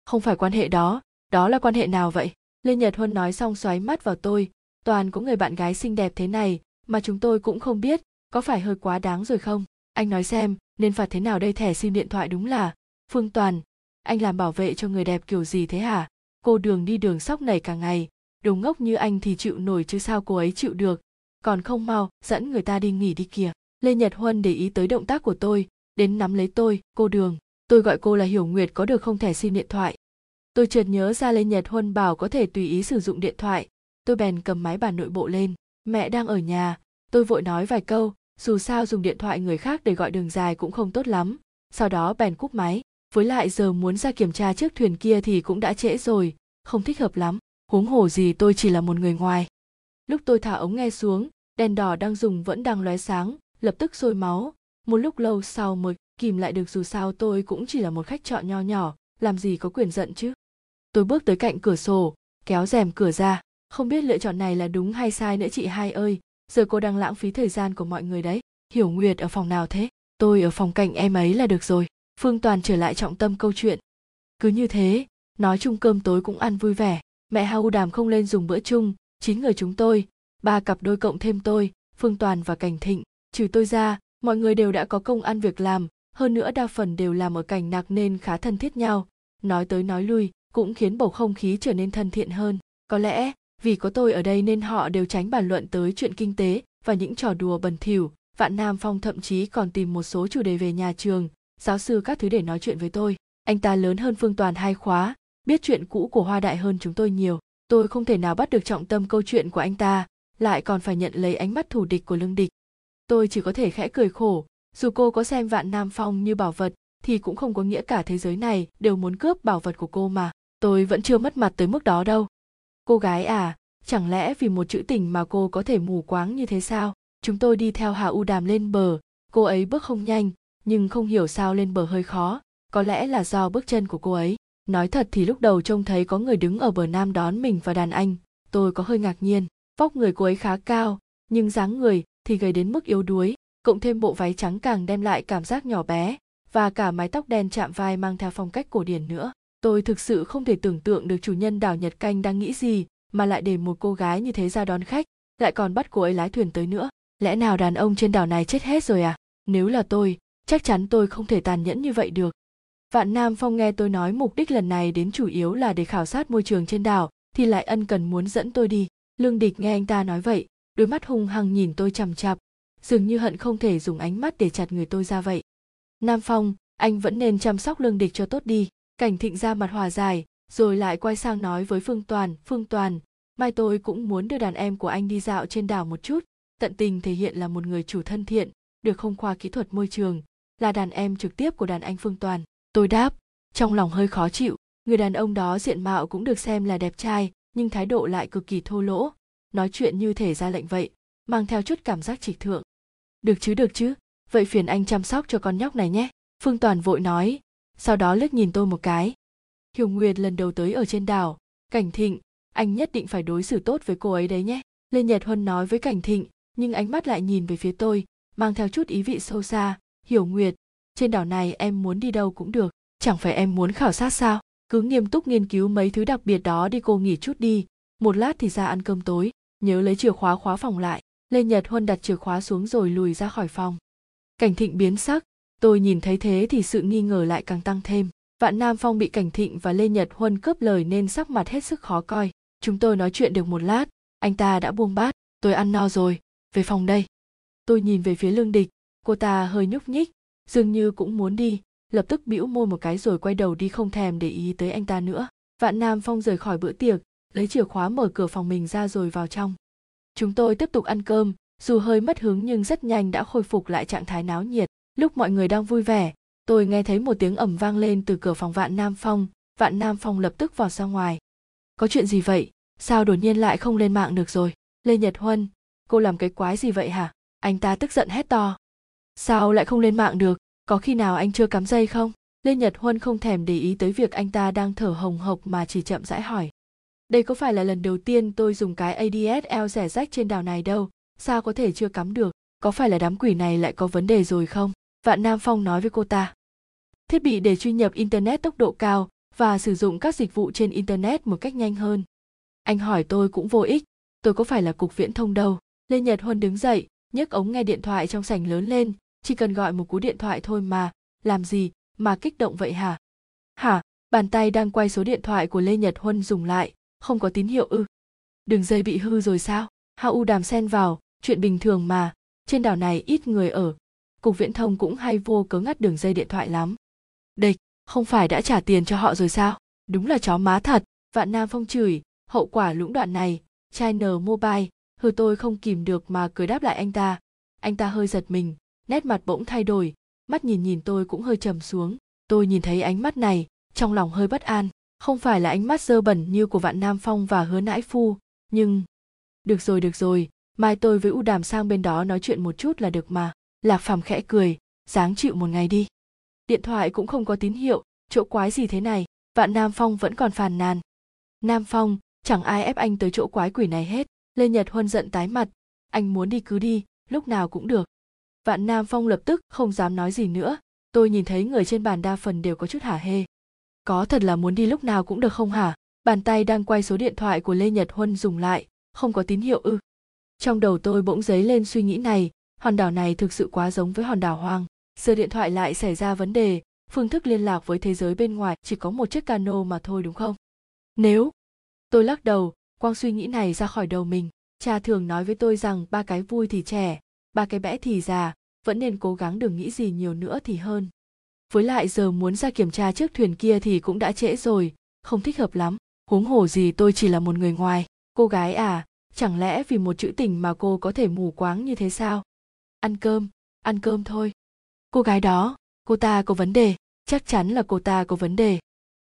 Không phải quan hệ đó đó là quan hệ nào vậy? Lê nhật huân nói xong xoáy mắt vào tôi, toàn có người bạn gái xinh đẹp thế này mà chúng tôi cũng không biết, có phải hơi quá đáng rồi không? Anh nói xem, nên phạt thế nào đây thẻ sim điện thoại đúng là phương toàn, anh làm bảo vệ cho người đẹp kiểu gì thế hả? Cô đường đi đường sóc nảy cả ngày đúng ngốc như anh thì chịu nổi chứ sao cô ấy chịu được? Còn không mau, dẫn người ta đi nghỉ đi kìa. Lê nhật huân để ý tới động tác của tôi, đến nắm lấy tôi, cô đường. Tôi gọi cô là hiểu nguyệt có được không thẻ sim điện thoại? Tôi chợt nhớ ra lê nhật huân bảo có thể tùy ý sử dụng điện thoại. Tôi bèn cầm máy bàn nội bộ lên. Mẹ đang ở nhà. Tôi vội nói vài câu, dù sao dùng điện thoại người khác để gọi đường dài cũng không tốt lắm. Sau đó bèn cúp máy với lại giờ muốn ra kiểm tra chiếc thuyền kia thì cũng đã trễ rồi, không thích hợp lắm, huống hồ gì tôi chỉ là một người ngoài. Lúc tôi thả ống nghe xuống, đèn đỏ đang dùng vẫn đang lóe sáng, lập tức sôi máu. Một lúc lâu sau mới kìm lại được dù sao tôi cũng chỉ là một khách trọ nho nhỏ, làm gì có quyền giận chứ. Tôi bước tới cạnh cửa sổ, kéo rèm cửa ra. Không biết lựa chọn này là đúng hay sai nữa chị hai ơi, giờ cô đang lãng phí thời gian của mọi người đấy. Hiểu nguyệt ở phòng nào thế? Tôi ở phòng cạnh em ấy là được rồi phương toàn trở lại trọng tâm câu chuyện. Cứ như thế, nói chung cơm tối cũng ăn vui vẻ. Mẹ Hau đàm không lên dùng bữa chung, chín người chúng tôi, ba cặp đôi cộng thêm tôi, phương toàn và cảnh thịnh. Trừ tôi ra, mọi người đều đã có công ăn việc làm, hơn nữa đa phần đều làm ở cảnh nạc nên khá thân thiết nhau. Nói tới nói lui, cũng khiến bầu không khí trở nên thân thiện hơn. Có lẽ, vì có tôi ở đây nên họ đều tránh bàn luận tới chuyện kinh tế và những trò đùa bẩn thỉu. Vạn nam phong thậm chí còn tìm một số chủ đề về nhà trường giáo sư các thứ để nói chuyện với tôi. Anh ta lớn hơn phương toàn hai khóa, biết chuyện cũ của hoa đại hơn chúng tôi nhiều. Tôi không thể nào bắt được trọng tâm câu chuyện của anh ta, lại còn phải nhận lấy ánh mắt thù địch của lương địch. Tôi chỉ có thể khẽ cười khổ, dù cô có xem vạn nam phong như bảo vật thì cũng không có nghĩa cả thế giới này đều muốn cướp bảo vật của cô mà. Tôi vẫn chưa mất mặt tới mức đó đâu. Cô gái à chẳng lẽ vì một chữ tình mà cô có thể mù quáng như thế sao? Chúng tôi đi theo hà u đàm lên bờ, cô ấy bước không nhanh nhưng không hiểu sao lên bờ hơi khó. Có lẽ là do bước chân của cô ấy. Nói thật thì lúc đầu trông thấy có người đứng ở bờ nam đón mình và đàn anh. Tôi có hơi ngạc nhiên. Vóc người cô ấy khá cao, nhưng dáng người thì gầy đến mức yếu đuối. Cộng thêm bộ váy trắng càng đem lại cảm giác nhỏ bé và cả mái tóc đen chạm vai mang theo phong cách cổ điển nữa. Tôi thực sự không thể tưởng tượng được chủ nhân đảo nhật canh đang nghĩ gì mà lại để một cô gái như thế ra đón khách, lại còn bắt cô ấy lái thuyền tới nữa. Lẽ nào đàn ông trên đảo này chết hết rồi à? Nếu là tôi chắc chắn tôi không thể tàn nhẫn như vậy được. Vạn nam phong nghe tôi nói mục đích lần này đến chủ yếu là để khảo sát môi trường trên đảo, thì lại ân cần muốn dẫn tôi đi. Lương địch nghe anh ta nói vậy, đôi mắt hung hăng nhìn tôi chằm chặp dường như hận không thể dùng ánh mắt để chặt người tôi ra vậy. Nam phong, anh vẫn nên chăm sóc lương địch cho tốt đi. Cảnh thịnh ra mặt hòa giải, rồi lại quay sang nói với phương toàn phương toàn, mai tôi cũng muốn đưa đàn em của anh đi dạo trên đảo một chút. Tận tình thể hiện là một người chủ thân thiện, được không khoa kỹ thuật môi trường là đàn em trực tiếp của đàn anh phương toàn. Tôi đáp, trong lòng hơi khó chịu, người đàn ông đó diện mạo cũng được xem là đẹp trai, nhưng thái độ lại cực kỳ thô lỗ. Nói chuyện như thể ra lệnh vậy, mang theo chút cảm giác trịch thượng. Được chứ được chứ, vậy phiền anh chăm sóc cho con nhóc này nhé. Phương toàn vội nói, sau đó liếc nhìn tôi một cái. Hiểu nguyệt lần đầu tới ở trên đảo. Cảnh thịnh, anh nhất định phải đối xử tốt với cô ấy đấy nhé. Lê nhật huân nói với cảnh thịnh, nhưng ánh mắt lại nhìn về phía tôi, mang theo chút ý vị sâu xa hiểu nguyệt, trên đảo này em muốn đi đâu cũng được, chẳng phải em muốn khảo sát sao? Cứ nghiêm túc nghiên cứu mấy thứ đặc biệt đó đi cô nghỉ chút đi. Một lát thì ra ăn cơm tối, nhớ lấy chìa khóa khóa phòng lại lê nhật huân đặt chìa khóa xuống rồi lùi ra khỏi phòng. Cảnh thịnh biến sắc, tôi nhìn thấy thế thì sự nghi ngờ lại càng tăng thêm. Vạn nam phong bị cảnh thịnh và lê nhật huân cướp lời nên sắc mặt hết sức khó coi. Chúng tôi nói chuyện được một lát, anh ta đã buông bát, tôi ăn no rồi, về phòng đây. Tôi nhìn về phía lương địch cô ta hơi nhúc nhích, dường như cũng muốn đi, lập tức bĩu môi một cái rồi quay đầu đi không thèm để ý tới anh ta nữa. Vạn nam phong rời khỏi bữa tiệc, lấy chìa khóa mở cửa phòng mình ra rồi vào trong. Chúng tôi tiếp tục ăn cơm, dù hơi mất hứng nhưng rất nhanh đã khôi phục lại trạng thái náo nhiệt. Lúc mọi người đang vui vẻ, tôi nghe thấy một tiếng ẩm vang lên từ cửa phòng vạn nam phong, vạn nam phong lập tức vào ra ngoài. Có chuyện gì vậy? Sao đột nhiên lại không lên mạng được rồi? Lê nhật huân, cô làm cái quái gì vậy hả? Anh ta tức giận hét to sao lại không lên mạng được? Có khi nào anh chưa cắm dây không? Lê nhật huân không thèm để ý tới việc anh ta đang thở hồng hộc mà chỉ chậm rãi hỏi. Đây có phải là lần đầu tiên tôi dùng cái adsl rẻ rách trên đảo này đâu? Sao có thể chưa cắm được? Có phải là đám quỷ này lại có vấn đề rồi không? Vạn nam phong nói với cô ta. Thiết bị để truy nhập internet tốc độ cao và sử dụng các dịch vụ trên internet một cách nhanh hơn. Anh hỏi tôi cũng vô ích. Tôi có phải là cục viễn thông đâu? Lê nhật huân đứng dậy, nhấc ống nghe điện thoại trong sảnh lớn lên chỉ cần gọi một cú điện thoại thôi mà, làm gì mà kích động vậy hả? Hả? Bàn tay đang quay số điện thoại của lê nhật huân dùng lại, không có tín hiệu ư? Đường dây bị hư rồi sao? Hao u đàm xen vào, chuyện bình thường mà, trên đảo này ít người ở. Cục viễn thông cũng hay vô cớ ngắt đường dây điện thoại lắm. Địch, không phải đã trả tiền cho họ rồi sao? Đúng là chó má thật. Vạn nam phong chửi, hậu quả lũng đoạn này china mobile, hừ tôi không kìm được mà cười đáp lại anh ta. Anh ta hơi giật mình nét mặt bỗng thay đổi, mắt nhìn nhìn tôi cũng hơi trầm xuống. Tôi nhìn thấy ánh mắt này, trong lòng hơi bất an. Không phải là ánh mắt dơ bẩn như của vạn nam phong và hứa nãi phu, nhưng được rồi được rồi, mai tôi với u đàm sang bên đó nói chuyện một chút là được mà. Lạc phàm khẽ cười, dáng chịu một ngày đi. Điện thoại cũng không có tín hiệu, chỗ quái gì thế này, vạn nam phong vẫn còn phàn nàn. Nam phong, chẳng ai ép anh tới chỗ quái quỷ này hết, lê nhật huân giận tái mặt. Anh muốn đi cứ đi, lúc nào cũng được vạn nam phong lập tức không dám nói gì nữa. Tôi nhìn thấy người trên bàn đa phần đều có chút hả hê. Có thật là muốn đi lúc nào cũng được không hả? Bàn tay đang quay số điện thoại của lê nhật huân dùng lại, không có tín hiệu ư. Trong đầu tôi bỗng dấy lên suy nghĩ này, hòn đảo này thực sự quá giống với hòn đảo hoang. Giờ điện thoại lại xảy ra vấn đề, phương thức liên lạc với thế giới bên ngoài chỉ có một chiếc cano mà thôi đúng không? Nếu tôi lắc đầu, quang suy nghĩ này ra khỏi đầu mình. Cha thường nói với tôi rằng ba cái vui thì trẻ ba cái bẽ thì già, vẫn nên cố gắng đừng nghĩ gì nhiều nữa thì hơn. Với lại giờ muốn ra kiểm tra chiếc thuyền kia thì cũng đã trễ rồi, không thích hợp lắm, huống hồ gì tôi chỉ là một người ngoài. Cô gái à chẳng lẽ vì một chữ tình mà cô có thể mù quáng như thế sao? Ăn cơm ăn cơm thôi. Cô gái đó, cô ta có vấn đề, chắc chắn là cô ta có vấn đề.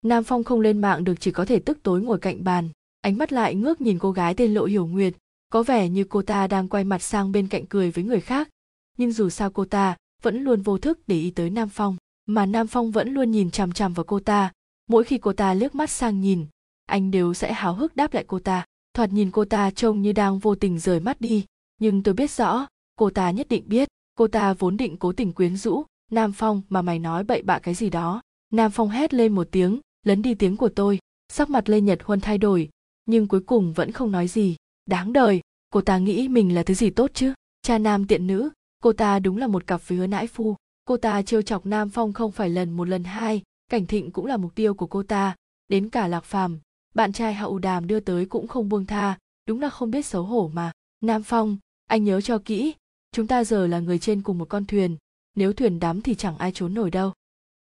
Nam phong không lên mạng được chỉ có thể tức tối ngồi cạnh bàn, ánh mắt lại ngước nhìn cô gái tên lộ hiểu nguyệt có vẻ như cô ta đang quay mặt sang bên cạnh cười với người khác. Nhưng dù sao cô ta vẫn luôn vô thức để ý tới nam phong. Mà nam phong vẫn luôn nhìn chằm chằm vào cô ta. Mỗi khi cô ta liếc mắt sang nhìn, anh đều sẽ háo hức đáp lại cô ta. Thoạt nhìn cô ta trông như đang vô tình rời mắt đi. Nhưng tôi biết rõ, cô ta nhất định biết. Cô ta vốn định cố tình quyến rũ nam phong mà mày nói bậy bạ cái gì đó. Nam phong hét lên một tiếng, lấn đi tiếng của tôi. Sắc mặt lê nhật huân thay đổi, nhưng cuối cùng vẫn không nói gì đáng đời, cô ta nghĩ mình là thứ gì tốt chứ? Cha nam tiện nữ, cô ta đúng là một cặp với hứa nãi phu. Cô ta trêu chọc nam phong không phải lần một lần hai, cảnh thịnh cũng là mục tiêu của cô ta. Đến cả lạc phàm, bạn trai hậu đàm đưa tới cũng không buông tha, đúng là không biết xấu hổ mà. Nam phong, anh nhớ cho kỹ, chúng ta giờ là người trên cùng một con thuyền, nếu thuyền đắm thì chẳng ai trốn nổi đâu.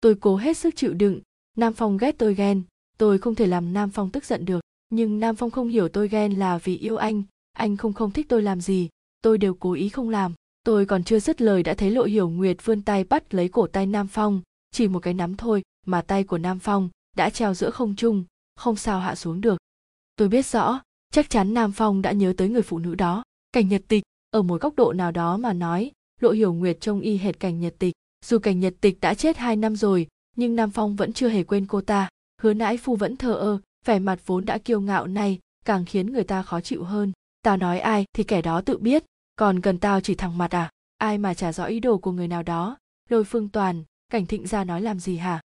Tôi cố hết sức chịu đựng, nam phong ghét tôi ghen, tôi không thể làm nam phong tức giận được nhưng nam phong không hiểu tôi ghen là vì yêu anh. Anh không không thích tôi làm gì. Tôi đều cố ý không làm. Tôi còn chưa dứt lời đã thấy lộ hiểu nguyệt vươn tay bắt lấy cổ tay nam phong. Chỉ một cái nắm thôi mà tay của nam phong đã treo giữa không trung. Không sao hạ xuống được. Tôi biết rõ, chắc chắn nam phong đã nhớ tới người phụ nữ đó. Cảnh nhật tịch, ở một góc độ nào đó mà nói, lộ hiểu nguyệt trông y hệt cảnh nhật tịch. Dù cảnh nhật tịch đã chết hai năm rồi, nhưng nam phong vẫn chưa hề quên cô ta. Hứa nãi phu vẫn thờ ơ vẻ mặt vốn đã kiêu ngạo này càng khiến người ta khó chịu hơn. Tao nói ai thì kẻ đó tự biết, còn cần tao chỉ thẳng mặt à? Ai mà trả rõ ý đồ của người nào đó. Lôi phương toàn, cảnh thịnh ra nói làm gì hả?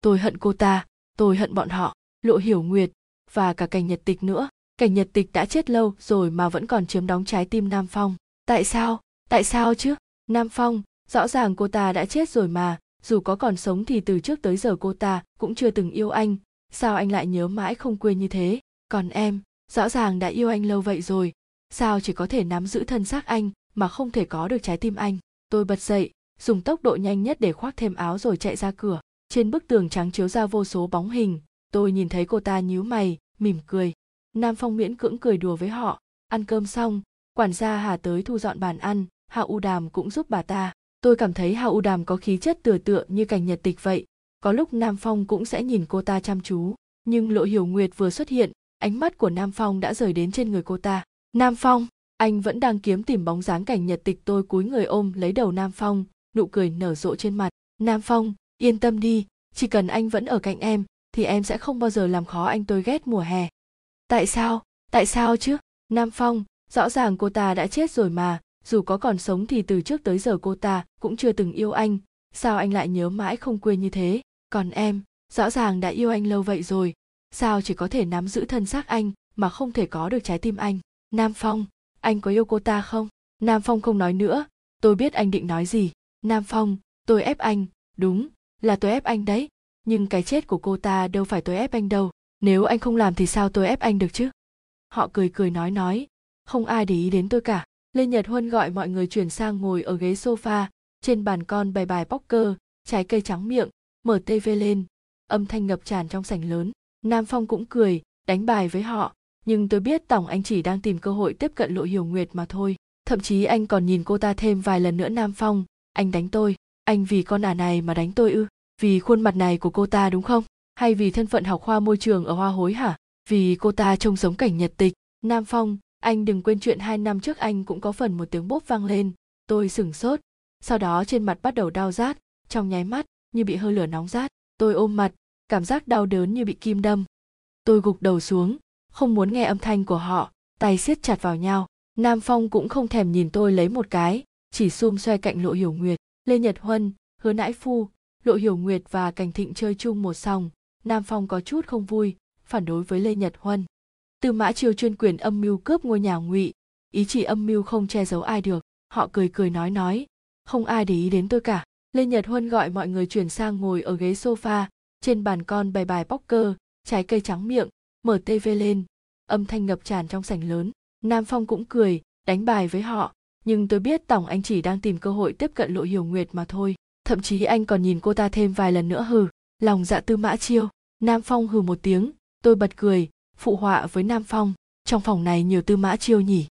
Tôi hận cô ta, tôi hận bọn họ, lộ hiểu nguyệt và cả cảnh nhật tịch nữa. Cảnh nhật tịch đã chết lâu rồi mà vẫn còn chiếm đóng trái tim nam phong. Tại sao? Tại sao chứ? Nam phong, rõ ràng cô ta đã chết rồi mà, dù có còn sống thì từ trước tới giờ cô ta cũng chưa từng yêu anh sao anh lại nhớ mãi không quên như thế? Còn em, rõ ràng đã yêu anh lâu vậy rồi. Sao chỉ có thể nắm giữ thân xác anh mà không thể có được trái tim anh? Tôi bật dậy, dùng tốc độ nhanh nhất để khoác thêm áo rồi chạy ra cửa. Trên bức tường trắng chiếu ra vô số bóng hình. Tôi nhìn thấy cô ta nhíu mày, mỉm cười. Nam phong miễn cưỡng cười đùa với họ. Ăn cơm xong, quản gia hà tới thu dọn bàn ăn. Hạ u đàm cũng giúp bà ta. Tôi cảm thấy hạ u đàm có khí chất tựa tựa như cảnh nhật tịch vậy có lúc nam phong cũng sẽ nhìn cô ta chăm chú. Nhưng lộ hiểu nguyệt vừa xuất hiện, ánh mắt của nam phong đã rời đến trên người cô ta. Nam phong, anh vẫn đang kiếm tìm bóng dáng cảnh nhật tịch tôi cúi người ôm lấy đầu nam phong, nụ cười nở rộ trên mặt. Nam phong, yên tâm đi, chỉ cần anh vẫn ở cạnh em, thì em sẽ không bao giờ làm khó anh tôi ghét mùa hè. Tại sao? Tại sao chứ? Nam phong, rõ ràng cô ta đã chết rồi mà, dù có còn sống thì từ trước tới giờ cô ta cũng chưa từng yêu anh, sao anh lại nhớ mãi không quên như thế? Còn em, rõ ràng đã yêu anh lâu vậy rồi. Sao chỉ có thể nắm giữ thân xác anh mà không thể có được trái tim anh? Nam phong, anh có yêu cô ta không? Nam phong không nói nữa. Tôi biết anh định nói gì. Nam phong, tôi ép anh. Đúng, là tôi ép anh đấy. Nhưng cái chết của cô ta đâu phải tôi ép anh đâu. Nếu anh không làm thì sao tôi ép anh được chứ? Họ cười cười nói nói. Không ai để ý đến tôi cả. Lê nhật huân gọi mọi người chuyển sang ngồi ở ghế sofa. Trên bàn con bày bài poker, trái cây trắng miệng mở tv lên. Âm thanh ngập tràn trong sảnh lớn. Nam phong cũng cười, đánh bài với họ. Nhưng tôi biết tổng anh chỉ đang tìm cơ hội tiếp cận lộ hiểu nguyệt mà thôi. Thậm chí anh còn nhìn cô ta thêm vài lần nữa, nam phong. Anh đánh tôi. Anh vì con ả này mà đánh tôi ư? Vì khuôn mặt này của cô ta đúng không? Hay vì thân phận học khoa môi trường ở hoa hối hả? Vì cô ta trông giống cảnh nhật tịch. Nam phong, anh đừng quên chuyện hai năm trước anh cũng có phần một tiếng bốp vang lên. Tôi sửng sốt. Sau đó trên mặt bắt đầu đau rát. Trong nháy mắt như bị hơi lửa nóng rát. Tôi ôm mặt, cảm giác đau đớn như bị kim đâm. Tôi gục đầu xuống, không muốn nghe âm thanh của họ, tay siết chặt vào nhau. Nam phong cũng không thèm nhìn tôi lấy một cái, chỉ xung xoay cạnh lộ hiểu nguyệt. Lê nhật huân, hứa nãi phu, lộ hiểu nguyệt và cảnh thịnh chơi chung một sòng. Nam phong có chút không vui, phản đối với lê nhật huân. Tư mã triều chuyên quyền âm mưu cướp ngôi nhà ngụy, ý chỉ âm mưu không che giấu ai được. Họ cười cười nói nói, không ai để ý đến tôi cả lê nhật huân gọi mọi người chuyển sang ngồi ở ghế sofa, trên bàn con bày bài poker, trái cây trắng miệng, mở tv lên. Âm thanh ngập tràn trong sảnh lớn. Nam phong cũng cười, đánh bài với họ. Nhưng tôi biết tổng anh chỉ đang tìm cơ hội tiếp cận lộ hiểu nguyệt mà thôi. Thậm chí anh còn nhìn cô ta thêm vài lần nữa hừ. Lòng dạ tư mã chiêu. Nam phong hừ một tiếng. Tôi bật cười, phụ họa với nam phong. Trong phòng này nhiều tư mã chiêu nhỉ.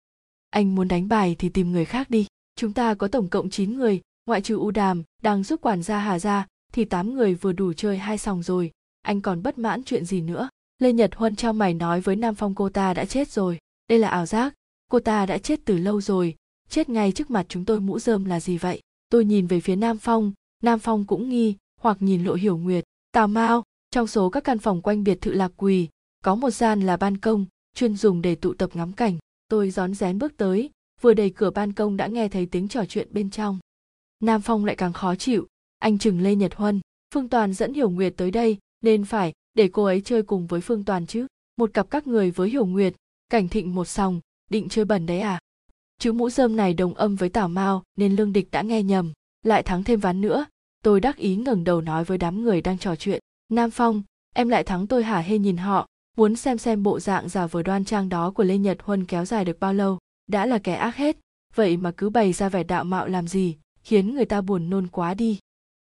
Anh muốn đánh bài thì tìm người khác đi. Chúng ta có tổng cộng 9 người ngoại trừ u đàm đang giúp quản gia hà ra thì tám người vừa đủ chơi hai sòng rồi. Anh còn bất mãn chuyện gì nữa? Lê nhật huân trao mày nói với nam phong cô ta đã chết rồi. Đây là ảo giác. Cô ta đã chết từ lâu rồi. Chết ngay trước mặt chúng tôi mũ rơm là gì vậy? Tôi nhìn về phía nam phong. Nam phong cũng nghi hoặc nhìn lộ hiểu nguyệt. Tào mao, trong số các căn phòng quanh biệt thự lạc quỳ, có một gian là ban công, chuyên dùng để tụ tập ngắm cảnh. Tôi rón rén bước tới, vừa đẩy cửa ban công đã nghe thấy tiếng trò chuyện bên trong nam phong lại càng khó chịu. Anh chừng lê nhật huân, phương toàn dẫn hiểu nguyệt tới đây nên phải, để cô ấy chơi cùng với phương toàn chứ. Một cặp các người với hiểu nguyệt, cảnh thịnh một sòng, định chơi bẩn đấy à? Chữ mũ dơm này đồng âm với tảo mao, nên lương địch đã nghe nhầm. Lại thắng thêm ván nữa. Tôi đắc ý ngẩng đầu nói với đám người đang trò chuyện. Nam phong, em lại thắng tôi hả? Hê nhìn họ. Muốn xem xem bộ dạng giả vờ đoan trang đó của lê nhật huân kéo dài được bao lâu. Đã là kẻ ác hết. Vậy mà cứ bày ra vẻ đạo mạo làm gì? Khiến người ta buồn nôn quá đi.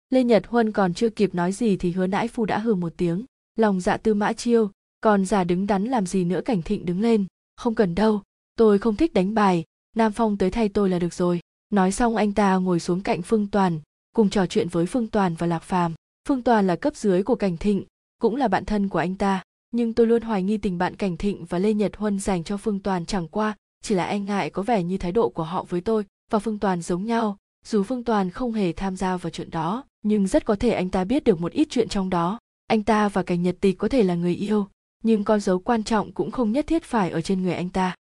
Lê nhật huân còn chưa kịp nói gì thì hứa nãi phu đã hừ một tiếng. Lòng dạ tư mã chiêu, còn già đứng đắn làm gì nữa cảnh thịnh đứng lên. Không cần đâu, tôi không thích đánh bài, nam phong tới thay tôi là được rồi. Nói xong anh ta ngồi xuống cạnh phương toàn, cùng trò chuyện với phương toàn và lạc phàm. Phương toàn là cấp dưới của cảnh thịnh, cũng là bạn thân của anh ta. Nhưng tôi luôn hoài nghi tình bạn cảnh thịnh và lê nhật huân dành cho phương toàn chẳng qua chỉ là anh ngại có vẻ như thái độ của họ với tôi và phương toàn giống nhau dù phương toàn không hề tham gia vào chuyện đó, nhưng rất có thể anh ta biết được một ít chuyện trong đó. Anh ta và cảnh nhật tịch có thể là người yêu, nhưng con dấu quan trọng cũng không nhất thiết phải ở trên người anh ta.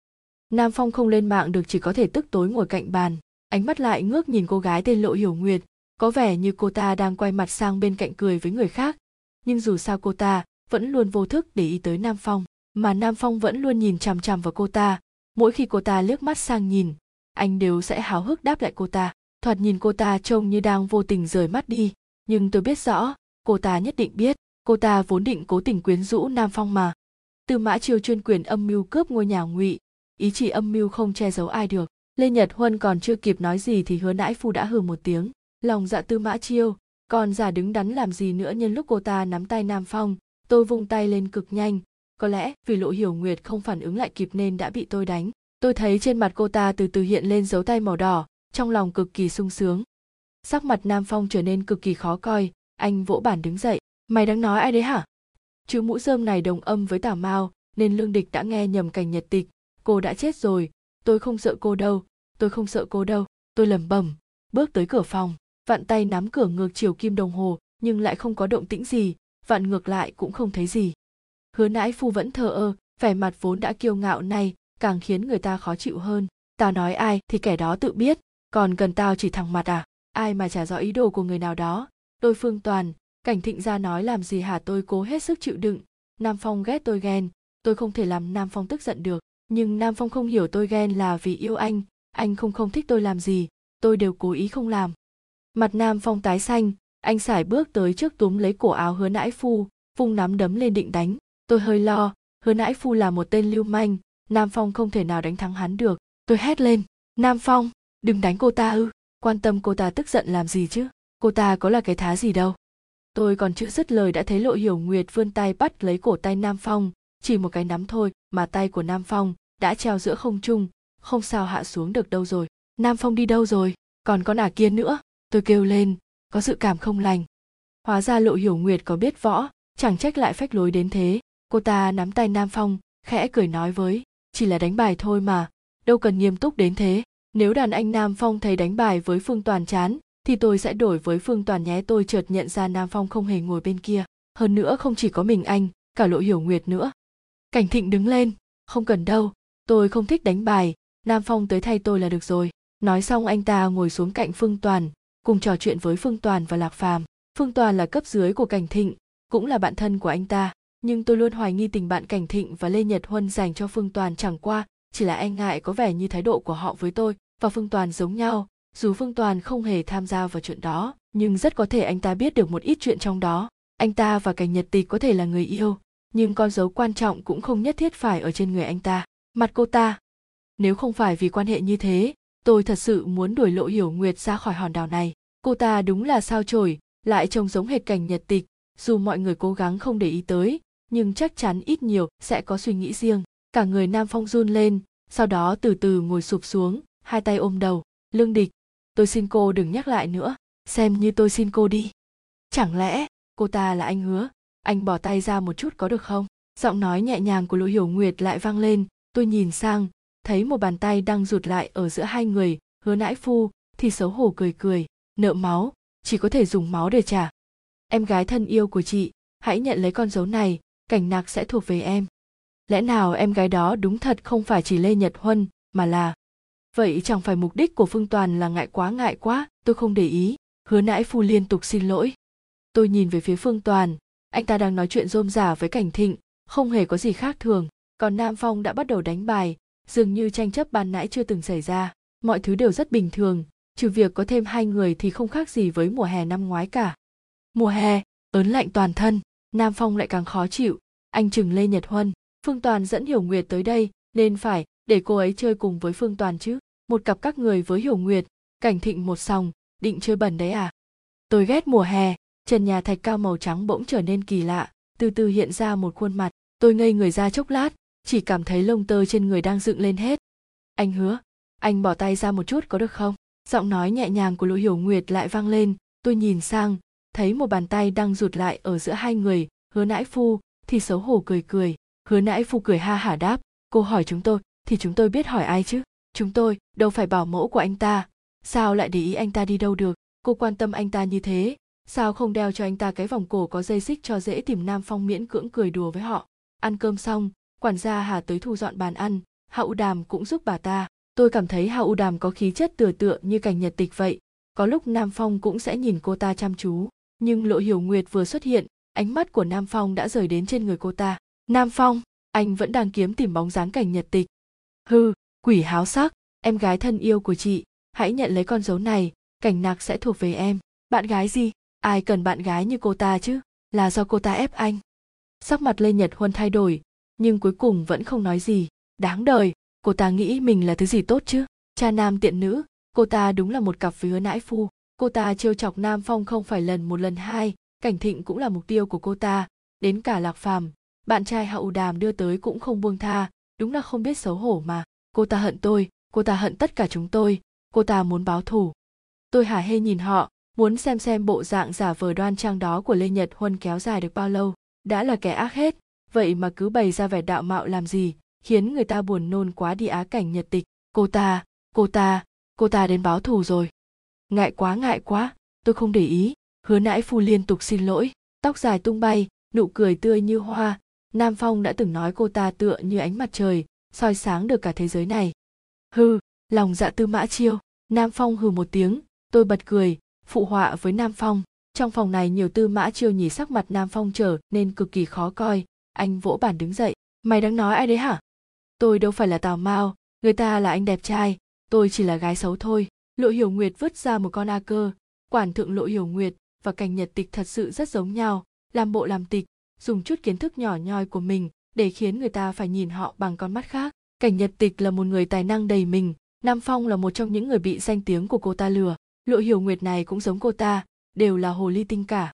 Nam phong không lên mạng được chỉ có thể tức tối ngồi cạnh bàn, ánh mắt lại ngước nhìn cô gái tên lộ hiểu nguyệt, có vẻ như cô ta đang quay mặt sang bên cạnh cười với người khác. Nhưng dù sao cô ta vẫn luôn vô thức để ý tới nam phong, mà nam phong vẫn luôn nhìn chằm chằm vào cô ta. Mỗi khi cô ta liếc mắt sang nhìn, anh đều sẽ háo hức đáp lại cô ta thoạt nhìn cô ta trông như đang vô tình rời mắt đi, nhưng tôi biết rõ, cô ta nhất định biết, cô ta vốn định cố tình quyến rũ nam phong mà. Tư mã chiêu chuyên quyền âm mưu cướp ngôi nhà ngụy, ý chỉ âm mưu không che giấu ai được. Lê nhật huân còn chưa kịp nói gì thì hứa nãi phu đã hừ một tiếng. Lòng dạ tư mã chiêu còn giả đứng đắn làm gì nữa nhân lúc cô ta nắm tay nam phong, tôi vung tay lên cực nhanh. Có lẽ vì lộ hiểu nguyệt không phản ứng lại kịp nên đã bị tôi đánh. Tôi thấy trên mặt cô ta từ từ hiện lên dấu tay màu đỏ trong lòng cực kỳ sung sướng. Sắc mặt nam phong trở nên cực kỳ khó coi, anh vỗ bản đứng dậy. Mày đang nói ai đấy hả? Chữ mũ rơm này đồng âm với tả mao, nên lương địch đã nghe nhầm cảnh nhật tịch. Cô đã chết rồi, tôi không sợ cô đâu, tôi không sợ cô đâu, tôi lẩm bẩm, bước tới cửa phòng, vặn tay nắm cửa ngược chiều kim đồng hồ, nhưng lại không có động tĩnh gì, vặn ngược lại cũng không thấy gì. Hứa nãi phu vẫn thờ ơ, vẻ mặt vốn đã kiêu ngạo này càng khiến người ta khó chịu hơn. Ta nói ai thì kẻ đó tự biết còn cần tao chỉ thẳng mặt à? Ai mà trả rõ ý đồ của người nào đó. Tôi phương toàn, cảnh thịnh ra nói làm gì hả? Tôi cố hết sức chịu đựng. Nam phong ghét tôi ghen. Tôi không thể làm nam phong tức giận được. Nhưng nam phong không hiểu tôi ghen là vì yêu anh. Anh không không thích tôi làm gì. Tôi đều cố ý không làm. Mặt nam phong tái xanh. Anh sải bước tới trước túm lấy cổ áo hứa nãi phu, vung nắm đấm lên định đánh. Tôi hơi lo. Hứa nãi phu là một tên lưu manh. Nam phong không thể nào đánh thắng hắn được. Tôi hét lên. Nam phong! Đừng đánh cô ta ư? Quan tâm cô ta tức giận làm gì chứ? Cô ta có là cái thá gì đâu? Tôi còn chưa dứt lời đã thấy lộ hiểu nguyệt vươn tay bắt lấy cổ tay nam phong. Chỉ một cái nắm thôi, mà tay của nam phong đã treo giữa không trung. Không sao hạ xuống được đâu rồi. Nam phong đi đâu rồi? Còn con ả kia nữa? Tôi kêu lên, có sự cảm không lành. Hóa ra lộ hiểu nguyệt có biết võ, chẳng trách lại phách lối đến thế. Cô ta nắm tay nam phong, khẽ cười nói với, chỉ là đánh bài thôi mà, đâu cần nghiêm túc đến thế nếu đàn anh nam phong thấy đánh bài với phương toàn chán, thì tôi sẽ đổi với phương toàn nhé. Tôi chợt nhận ra nam phong không hề ngồi bên kia. Hơn nữa không chỉ có mình anh, cả lộ hiểu nguyệt nữa. Cảnh thịnh đứng lên. Không cần đâu, tôi không thích đánh bài. Nam phong tới thay tôi là được rồi. Nói xong anh ta ngồi xuống cạnh phương toàn, cùng trò chuyện với phương toàn và lạc phàm. Phương toàn là cấp dưới của cảnh thịnh, cũng là bạn thân của anh ta. Nhưng tôi luôn hoài nghi tình bạn cảnh thịnh và lê nhật huân dành cho phương toàn chẳng qua, chỉ là e ngại có vẻ như thái độ của họ với tôi và phương toàn giống nhau. Dù phương toàn không hề tham gia vào chuyện đó, nhưng rất có thể anh ta biết được một ít chuyện trong đó. Anh ta và cảnh nhật tịch có thể là người yêu, nhưng con dấu quan trọng cũng không nhất thiết phải ở trên người anh ta. Mặt cô ta. Nếu không phải vì quan hệ như thế, tôi thật sự muốn đuổi lộ hiểu nguyệt ra khỏi hòn đảo này. Cô ta đúng là sao chổi, lại trông giống hệt cảnh nhật tịch dù mọi người cố gắng không để ý tới, nhưng chắc chắn ít nhiều sẽ có suy nghĩ riêng. Cả người nam phong run lên, sau đó từ từ ngồi sụp xuống hai tay ôm đầu, lương địch, tôi xin cô đừng nhắc lại nữa, xem như tôi xin cô đi. Chẳng lẽ cô ta là anh hứa? Anh bỏ tay ra một chút có được không? Giọng nói nhẹ nhàng của lỗ hiểu nguyệt lại vang lên. Tôi nhìn sang, thấy một bàn tay đang rụt lại ở giữa hai người, hứa nãi phu, thì xấu hổ cười cười, nợ máu, chỉ có thể dùng máu để trả. Em gái thân yêu của chị, hãy nhận lấy con dấu này, cảnh nạc sẽ thuộc về em. Lẽ nào em gái đó đúng thật không phải chỉ lê nhật huân, mà là vậy chẳng phải mục đích của phương toàn là ngại quá ngại quá, tôi không để ý. Hứa nãi phu liên tục xin lỗi. Tôi nhìn về phía phương toàn. Anh ta đang nói chuyện rôm rả với cảnh thịnh, không hề có gì khác thường. Còn nam phong đã bắt đầu đánh bài, dường như tranh chấp ban nãy chưa từng xảy ra. Mọi thứ đều rất bình thường, trừ việc có thêm hai người thì không khác gì với mùa hè năm ngoái cả. Mùa hè, ớn lạnh toàn thân, nam phong lại càng khó chịu. Anh chừng lê nhật huân, phương toàn dẫn hiểu nguyệt tới đây, nên phải để cô ấy chơi cùng với phương toàn chứ? Một cặp các người với hiểu nguyệt, cảnh thịnh một sòng, định chơi bẩn đấy à? Tôi ghét mùa hè, trần nhà thạch cao màu trắng bỗng trở nên kỳ lạ, từ từ hiện ra một khuôn mặt. Tôi ngây người ra chốc lát, chỉ cảm thấy lông tơ trên người đang dựng lên hết. Anh hứa, anh bỏ tay ra một chút có được không? Giọng nói nhẹ nhàng của lỗ hiểu nguyệt lại vang lên, tôi nhìn sang, thấy một bàn tay đang rụt lại ở giữa hai người, hứa nãi phu, thì xấu hổ cười cười. Hứa nãi phu cười ha hả đáp, cô hỏi chúng tôi thì chúng tôi biết hỏi ai chứ? Chúng tôi đâu phải bảo mẫu của anh ta. Sao lại để ý anh ta đi đâu được? Cô quan tâm anh ta như thế. Sao không đeo cho anh ta cái vòng cổ có dây xích cho dễ tìm nam phong miễn cưỡng cười đùa với họ? Ăn cơm xong, quản gia hà tới thu dọn bàn ăn. Hạ u đàm cũng giúp bà ta. Tôi cảm thấy hạ u đàm có khí chất tựa tựa như cảnh nhật tịch vậy. Có lúc nam phong cũng sẽ nhìn cô ta chăm chú. Nhưng lộ hiểu nguyệt vừa xuất hiện, ánh mắt của nam phong đã rời đến trên người cô ta. Nam phong, anh vẫn đang kiếm tìm bóng dáng cảnh nhật tịch hư quỷ háo sắc, em gái thân yêu của chị, hãy nhận lấy con dấu này, cảnh nạc sẽ thuộc về em. Bạn gái gì? Ai cần bạn gái như cô ta chứ? Là do cô ta ép anh. Sắc mặt lê nhật huân thay đổi, nhưng cuối cùng vẫn không nói gì. Đáng đời, cô ta nghĩ mình là thứ gì tốt chứ? Cha nam tiện nữ, cô ta đúng là một cặp với hứa nãi phu. Cô ta trêu chọc nam phong không phải lần một lần hai, cảnh thịnh cũng là mục tiêu của cô ta. Đến cả lạc phàm, bạn trai hậu đàm đưa tới cũng không buông tha đúng là không biết xấu hổ mà. Cô ta hận tôi, cô ta hận tất cả chúng tôi. Cô ta muốn báo thù. Tôi hả hê nhìn họ, muốn xem xem bộ dạng giả vờ đoan trang đó của lê nhật huân kéo dài được bao lâu. Đã là kẻ ác hết. Vậy mà cứ bày ra vẻ đạo mạo làm gì, khiến người ta buồn nôn quá đi á cảnh nhật tịch. Cô ta cô ta cô ta đến báo thù rồi. Ngại quá ngại quá. Tôi không để ý. Hứa nãi phu liên tục xin lỗi. Tóc dài tung bay, nụ cười tươi như hoa nam phong đã từng nói cô ta tựa như ánh mặt trời soi sáng được cả thế giới này. Hừ, lòng dạ tư mã chiêu. Nam phong hừ một tiếng tôi bật cười phụ họa với nam phong. Trong phòng này nhiều tư mã chiêu nhìn sắc mặt nam phong trở nên cực kỳ khó coi. Anh vỗ bàn đứng dậy. Mày đang nói ai đấy hả? Tôi đâu phải là tào mao người ta là anh đẹp trai. Tôi chỉ là gái xấu thôi. Lộ hiểu nguyệt vứt ra một con a cơ. Quản thượng lộ hiểu nguyệt và cảnh nhật tịch thật sự rất giống nhau làm bộ làm tịch dùng chút kiến thức nhỏ nhoi của mình để khiến người ta phải nhìn họ bằng con mắt khác. Cảnh nhật tịch là một người tài năng đầy mình, nam phong là một trong những người bị danh tiếng của cô ta lừa. Lộ hiểu nguyệt này cũng giống cô ta, đều là hồ ly tinh cả.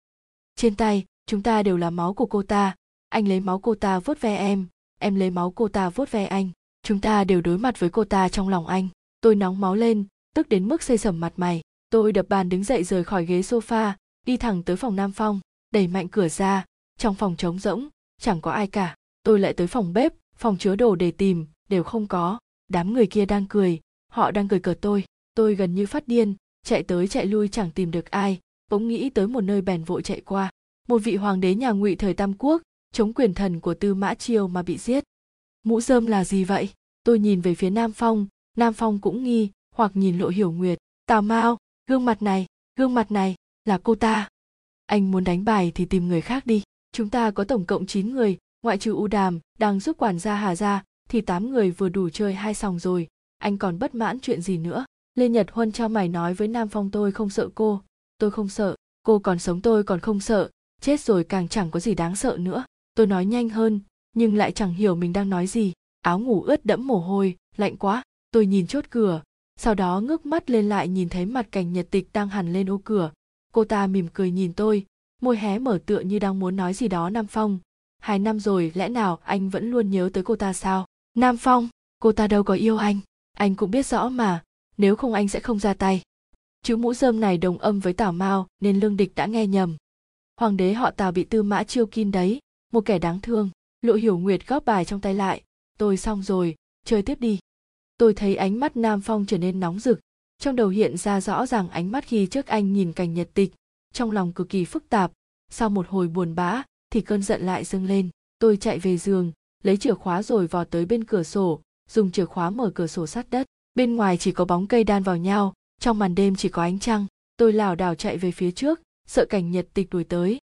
Trên tay, chúng ta đều là máu của cô ta. Anh lấy máu cô ta vuốt ve em em lấy máu cô ta vuốt ve anh. Chúng ta đều đối mặt với cô ta trong lòng anh. Tôi nóng máu lên, tức đến mức xây sẩm mặt mày. Tôi đập bàn đứng dậy rời khỏi ghế sofa, đi thẳng tới phòng nam phong, đẩy mạnh cửa ra trong phòng trống rỗng, chẳng có ai cả. Tôi lại tới phòng bếp, phòng chứa đồ để tìm, đều không có. Đám người kia đang cười, họ đang cười cợt tôi. Tôi gần như phát điên, chạy tới chạy lui chẳng tìm được ai. Bỗng nghĩ tới một nơi bèn vội chạy qua. Một vị hoàng đế nhà ngụy thời tam quốc, chống quyền thần của tư mã chiêu mà bị giết. Mũ rơm là gì vậy? Tôi nhìn về phía nam phong nam phong cũng nghi, hoặc nhìn lộ hiểu nguyệt. Tào mao, gương mặt này, gương mặt này, là cô ta. Anh muốn đánh bài thì tìm người khác đi chúng ta có tổng cộng 9 người, ngoại trừ u đàm, đang giúp quản gia hà ra thì 8 người vừa đủ chơi hai sòng rồi. Anh còn bất mãn chuyện gì nữa? Lê nhật huân trao mày nói với nam phong tôi không sợ cô. Tôi không sợ. Cô còn sống tôi còn không sợ. Chết rồi càng chẳng có gì đáng sợ nữa. Tôi nói nhanh hơn, nhưng lại chẳng hiểu mình đang nói gì. Áo ngủ ướt đẫm mồ hôi, lạnh quá. Tôi nhìn chốt cửa. Sau đó ngước mắt lên lại nhìn thấy mặt cảnh nhật tịch đang hằn lên ô cửa. Cô ta mỉm cười nhìn tôi môi hé mở tựa như đang muốn nói gì đó nam phong. Hai năm rồi, lẽ nào anh vẫn luôn nhớ tới cô ta sao? Nam phong, cô ta đâu có yêu anh. Anh cũng biết rõ mà, nếu không anh sẽ không ra tay. Chữ mũ rơm này đồng âm với tào mao, nên lương địch đã nghe nhầm. Hoàng đế họ tào bị tư mã chiêu kin đấy, một kẻ đáng thương. Lộ hiểu nguyệt góp bài trong tay lại. Tôi xong rồi, chơi tiếp đi. Tôi thấy ánh mắt nam phong trở nên nóng rực. Trong đầu hiện ra rõ ràng ánh mắt khi trước anh nhìn cảnh nhật tịch trong lòng cực kỳ phức tạp. Sau một hồi buồn bã, thì cơn giận lại dâng lên. Tôi chạy về giường, lấy chìa khóa rồi vò tới bên cửa sổ, dùng chìa khóa mở cửa sổ sát đất. Bên ngoài chỉ có bóng cây đan vào nhau, trong màn đêm chỉ có ánh trăng. Tôi lảo đảo chạy về phía trước, sợ cảnh nhật tịch đuổi tới.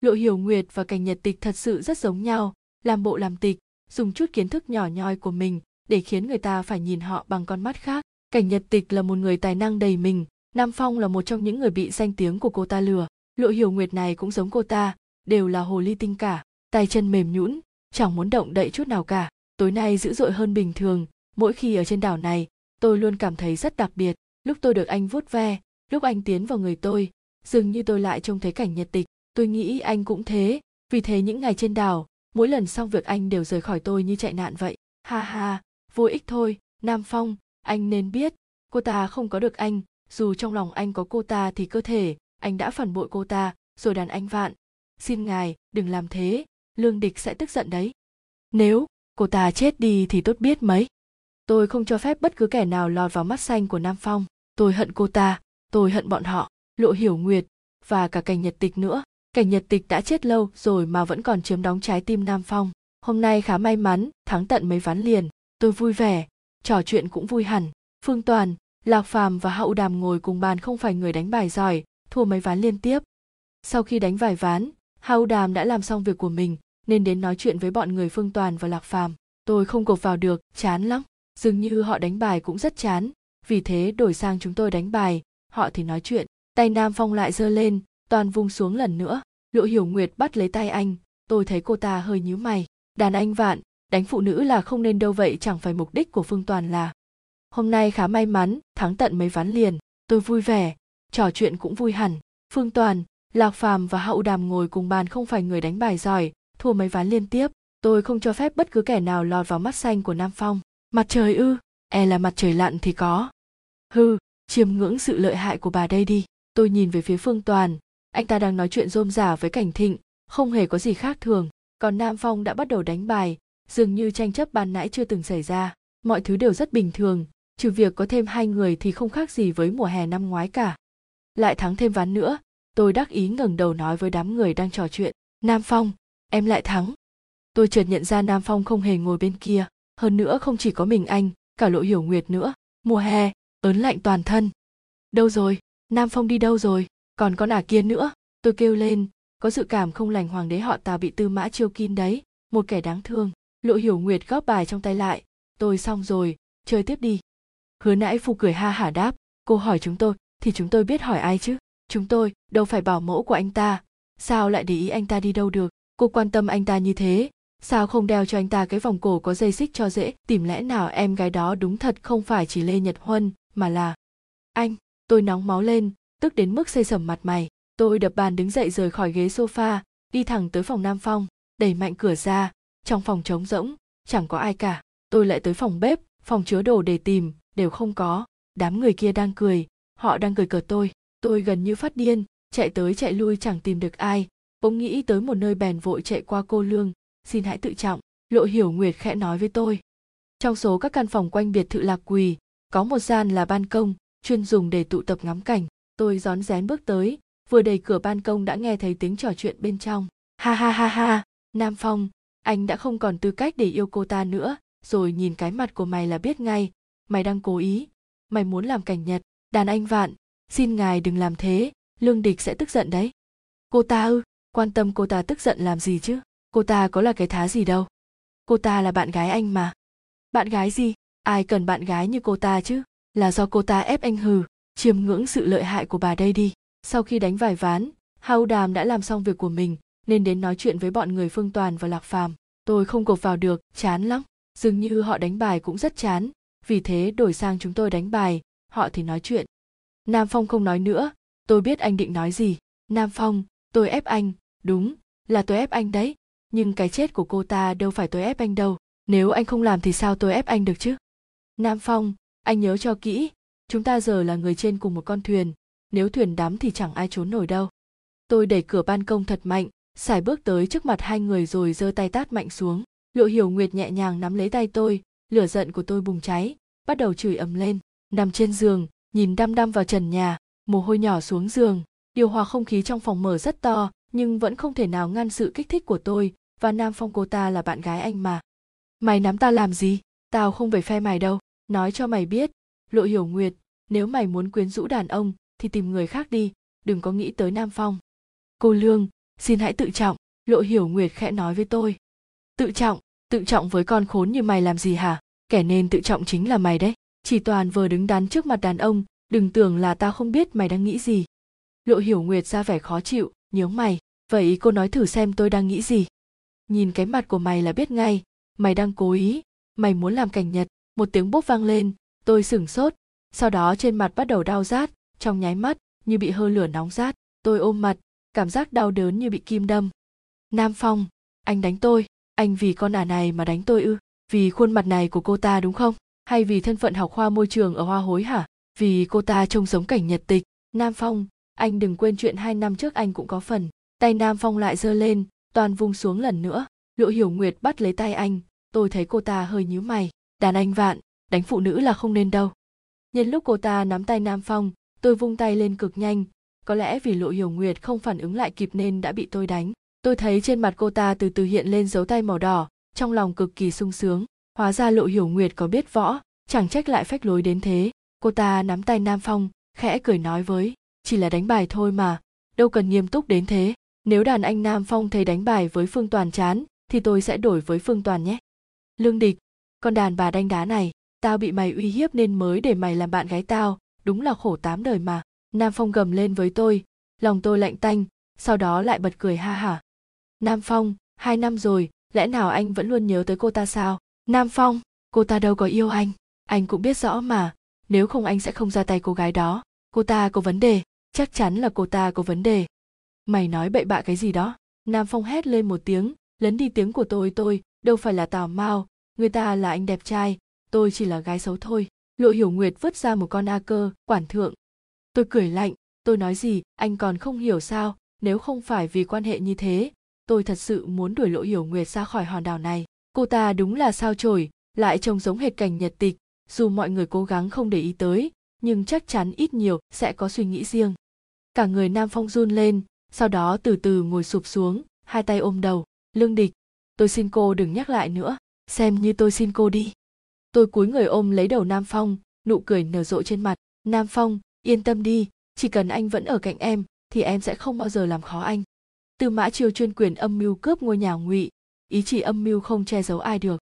Lộ hiểu nguyệt và cảnh nhật tịch thật sự rất giống nhau, làm bộ làm tịch, dùng chút kiến thức nhỏ nhoi của mình để khiến người ta phải nhìn họ bằng con mắt khác. Cảnh nhật tịch là một người tài năng đầy mình nam phong là một trong những người bị danh tiếng của cô ta lừa. Lộ hiểu nguyệt này cũng giống cô ta, đều là hồ ly tinh cả, tay chân mềm nhũn, chẳng muốn động đậy chút nào cả. Tối nay dữ dội hơn bình thường, mỗi khi ở trên đảo này, tôi luôn cảm thấy rất đặc biệt. Lúc tôi được anh vuốt ve, lúc anh tiến vào người tôi, dường như tôi lại trông thấy cảnh nhật tịch. Tôi nghĩ anh cũng thế, vì thế những ngày trên đảo, mỗi lần xong việc anh đều rời khỏi tôi như chạy nạn vậy. Ha ha, vô ích thôi, nam phong, anh nên biết, cô ta không có được anh dù trong lòng anh có cô ta thì cơ thể, anh đã phản bội cô ta, rồi đàn anh vạn. Xin ngài, đừng làm thế, lương địch sẽ tức giận đấy. Nếu cô ta chết đi thì tốt biết mấy. Tôi không cho phép bất cứ kẻ nào lọt vào mắt xanh của nam phong. Tôi hận cô ta, tôi hận bọn họ, lộ hiểu nguyệt và cả cảnh nhật tịch nữa. Cảnh nhật tịch đã chết lâu rồi mà vẫn còn chiếm đóng trái tim nam phong. Hôm nay khá may mắn, thắng tận mấy ván liền. Tôi vui vẻ, trò chuyện cũng vui hẳn. Phương toàn lạc phàm và hậu đàm ngồi cùng bàn không phải người đánh bài giỏi, thua mấy ván liên tiếp. Sau khi đánh vài ván hậu đàm đã làm xong việc của mình, nên đến nói chuyện với bọn người phương toàn và lạc phàm. Tôi không cột vào được, chán lắm. Dường như họ đánh bài cũng rất chán. Vì thế đổi sang chúng tôi đánh bài, họ thì nói chuyện. Tay nam phong lại giơ lên, toàn vung xuống lần nữa. Lộ hiểu nguyệt bắt lấy tay anh. Tôi thấy cô ta hơi nhíu mày. Đàn anh vạn, đánh phụ nữ là không nên đâu vậy, chẳng phải mục đích của phương toàn là hôm nay khá may mắn, thắng tận mấy ván liền. Tôi vui vẻ. Trò chuyện cũng vui hẳn. Phương toàn, lạc phàm và hậu đàm ngồi cùng bàn không phải người đánh bài giỏi, thua mấy ván liên tiếp. Tôi không cho phép bất cứ kẻ nào lọt vào mắt xanh của nam phong. Mặt trời ư? E là mặt trời lặn thì có. Hư chiêm ngưỡng sự lợi hại của bà đây đi. Tôi nhìn về phía phương toàn. Anh ta đang nói chuyện rôm rả với cảnh thịnh. Không hề có gì khác thường. Còn nam phong đã bắt đầu đánh bài. Dường như tranh chấp ban nãy chưa từng xảy ra. Mọi thứ đều rất bình thường trừ việc có thêm hai người thì không khác gì với mùa hè năm ngoái cả. Lại thắng thêm ván nữa, tôi đắc ý ngẩng đầu nói với đám người đang trò chuyện, nam phong, em lại thắng. Tôi chợt nhận ra nam phong không hề ngồi bên kia, hơn nữa không chỉ có mình anh, cả lộ hiểu nguyệt nữa. Mùa hè, ớn lạnh toàn thân. Đâu rồi? Nam phong đi đâu rồi? Còn con ả kia nữa? Tôi kêu lên, có dự cảm không lành hoàng đế họ tào bị tư mã chiêu kín đấy, một kẻ đáng thương. Lộ hiểu nguyệt góp bài trong tay lại, tôi xong rồi, chơi tiếp đi hứa nãi phu cười ha hả đáp, cô hỏi chúng tôi, thì chúng tôi biết hỏi ai chứ? Chúng tôi đâu phải bảo mẫu của anh ta. Sao lại để ý anh ta đi đâu được? Cô quan tâm anh ta như thế. Sao không đeo cho anh ta cái vòng cổ có dây xích cho dễ? Tìm lẽ nào em gái đó đúng thật không phải chỉ lê nhật huân, mà là anh? Tôi nóng máu lên, tức đến mức xây sẩm mặt mày. Tôi đập bàn đứng dậy rời khỏi ghế sofa, đi thẳng tới phòng nam phong, đẩy mạnh cửa ra. Trong phòng trống rỗng, chẳng có ai cả. Tôi lại tới phòng bếp, phòng chứa đồ để tìm đều không có. Đám người kia đang cười, họ đang cười cợt tôi. Tôi gần như phát điên, chạy tới chạy lui chẳng tìm được ai. Bỗng nghĩ tới một nơi bèn vội chạy qua cô lương, xin hãy tự trọng. Lộ hiểu nguyệt khẽ nói với tôi. Trong số các căn phòng quanh biệt thự lạc quỳ, có một gian là ban công, chuyên dùng để tụ tập ngắm cảnh. Tôi rón rén bước tới, vừa đẩy cửa ban công đã nghe thấy tiếng trò chuyện bên trong. Ha ha ha ha, nam phong, anh đã không còn tư cách để yêu cô ta nữa. Rồi nhìn cái mặt của mày là biết ngay mày đang cố ý. Mày muốn làm cảnh nhật. Đàn anh vạn. Xin ngài đừng làm thế. Lương địch sẽ tức giận đấy. Cô ta ư? Quan tâm cô ta tức giận làm gì chứ? Cô ta có là cái thá gì đâu? Cô ta là bạn gái anh mà. Bạn gái gì? Ai cần bạn gái như cô ta chứ? Là do cô ta ép anh hừ, chiêm ngưỡng sự lợi hại của bà đây đi. Sau khi đánh vài ván hau đàm đã làm xong việc của mình, nên đến nói chuyện với bọn người phương toàn và lạc phàm. Tôi không cột vào được, chán lắm. Dường như họ đánh bài cũng rất chán vì thế đổi sang chúng tôi đánh bài, họ thì nói chuyện. Nam phong không nói nữa, tôi biết anh định nói gì. Nam phong, tôi ép anh. Đúng, là tôi ép anh đấy. Nhưng cái chết của cô ta đâu phải tôi ép anh đâu. Nếu anh không làm thì sao tôi ép anh được chứ? Nam phong, anh nhớ cho kỹ, chúng ta giờ là người trên cùng một con thuyền. Nếu thuyền đắm thì chẳng ai trốn nổi đâu. Tôi đẩy cửa ban công thật mạnh, xài bước tới trước mặt hai người rồi giơ tay tát mạnh xuống. Lộ hiểu nguyệt nhẹ nhàng nắm lấy tay tôi lửa giận của tôi bùng cháy, bắt đầu chửi ầm lên. Nằm trên giường, nhìn đăm đăm vào trần nhà, mồ hôi nhỏ xuống giường. Điều hòa không khí trong phòng mở rất to, nhưng vẫn không thể nào ngăn sự kích thích của tôi, và nam phong cô ta là bạn gái anh mà. Mày nắm ta làm gì? Tao không về phe mày đâu. Nói cho mày biết, lộ hiểu nguyệt, nếu mày muốn quyến rũ đàn ông, thì tìm người khác đi, đừng có nghĩ tới nam phong. Cô lương, xin hãy tự trọng. Lộ hiểu nguyệt khẽ nói với tôi. Tự trọng? Tự trọng với con khốn như mày làm gì hả? Kẻ nên tự trọng chính là mày đấy. Chỉ toàn vừa đứng đắn trước mặt đàn ông, đừng tưởng là tao không biết mày đang nghĩ gì. Lộ hiểu nguyệt ra vẻ khó chịu, nhớ mày, vậy cô nói thử xem tôi đang nghĩ gì. Nhìn cái mặt của mày là biết ngay, mày đang cố ý, mày muốn làm cảnh nhật, một tiếng bốp vang lên, tôi sửng sốt. Sau đó trên mặt bắt đầu đau rát, trong nháy mắt như bị hơi lửa nóng rát, tôi ôm mặt, cảm giác đau đớn như bị kim đâm. Nam phong, anh đánh tôi anh vì con ả này mà đánh tôi ư? Vì khuôn mặt này của cô ta đúng không? Hay vì thân phận học khoa môi trường ở hoa hối hả? Vì cô ta trông giống cảnh nhật tịch. Nam phong, anh đừng quên chuyện hai năm trước anh cũng có phần. Tay nam phong lại giơ lên, toàn vung xuống lần nữa. Lộ hiểu nguyệt bắt lấy tay anh. Tôi thấy cô ta hơi nhíu mày. Đàn anh vạn, đánh phụ nữ là không nên đâu. Nhân lúc cô ta nắm tay nam phong, tôi vung tay lên cực nhanh. Có lẽ vì lộ hiểu nguyệt không phản ứng lại kịp nên đã bị tôi đánh tôi thấy trên mặt cô ta từ từ hiện lên dấu tay màu đỏ, trong lòng cực kỳ sung sướng. Hóa ra lộ hiểu nguyệt có biết võ, chẳng trách lại phách lối đến thế. Cô ta nắm tay nam phong, khẽ cười nói với, chỉ là đánh bài thôi mà, đâu cần nghiêm túc đến thế. Nếu đàn anh nam phong thấy đánh bài với phương toàn chán, thì tôi sẽ đổi với phương toàn nhé. Lương địch, con đàn bà đanh đá này, tao bị mày uy hiếp nên mới để mày làm bạn gái tao, đúng là khổ tám đời mà. Nam phong gầm lên với tôi, lòng tôi lạnh tanh. Sau đó lại bật cười ha hả nam phong, hai năm rồi, lẽ nào anh vẫn luôn nhớ tới cô ta sao? Nam phong, cô ta đâu có yêu anh. Anh cũng biết rõ mà, nếu không anh sẽ không ra tay cô gái đó. Cô ta có vấn đề, chắc chắn là cô ta có vấn đề. Mày nói bậy bạ cái gì đó? Nam phong hét lên một tiếng, lấn đi tiếng của tôi tôi, đâu phải là tào mao. Người ta là anh đẹp trai, tôi chỉ là gái xấu thôi. Lộ hiểu nguyệt vứt ra một con a cơ, quản thượng. Tôi cười lạnh, tôi nói gì, anh còn không hiểu sao, nếu không phải vì quan hệ như thế tôi thật sự muốn đuổi lỗ hiểu nguyệt ra khỏi hòn đảo này. Cô ta đúng là sao chổi, lại trông giống hệt cảnh nhật tịch. Dù mọi người cố gắng không để ý tới, nhưng chắc chắn ít nhiều sẽ có suy nghĩ riêng. Cả người nam phong run lên, sau đó từ từ ngồi sụp xuống, hai tay ôm đầu. Lương địch, tôi xin cô đừng nhắc lại nữa. Xem như tôi xin cô đi. Tôi cúi người ôm lấy đầu nam phong, nụ cười nở rộ trên mặt. Nam phong, yên tâm đi, chỉ cần anh vẫn ở cạnh em, thì em sẽ không bao giờ làm khó anh tư mã chiêu chuyên quyền âm mưu cướp ngôi nhà ngụy, ý chỉ âm mưu không che giấu ai được.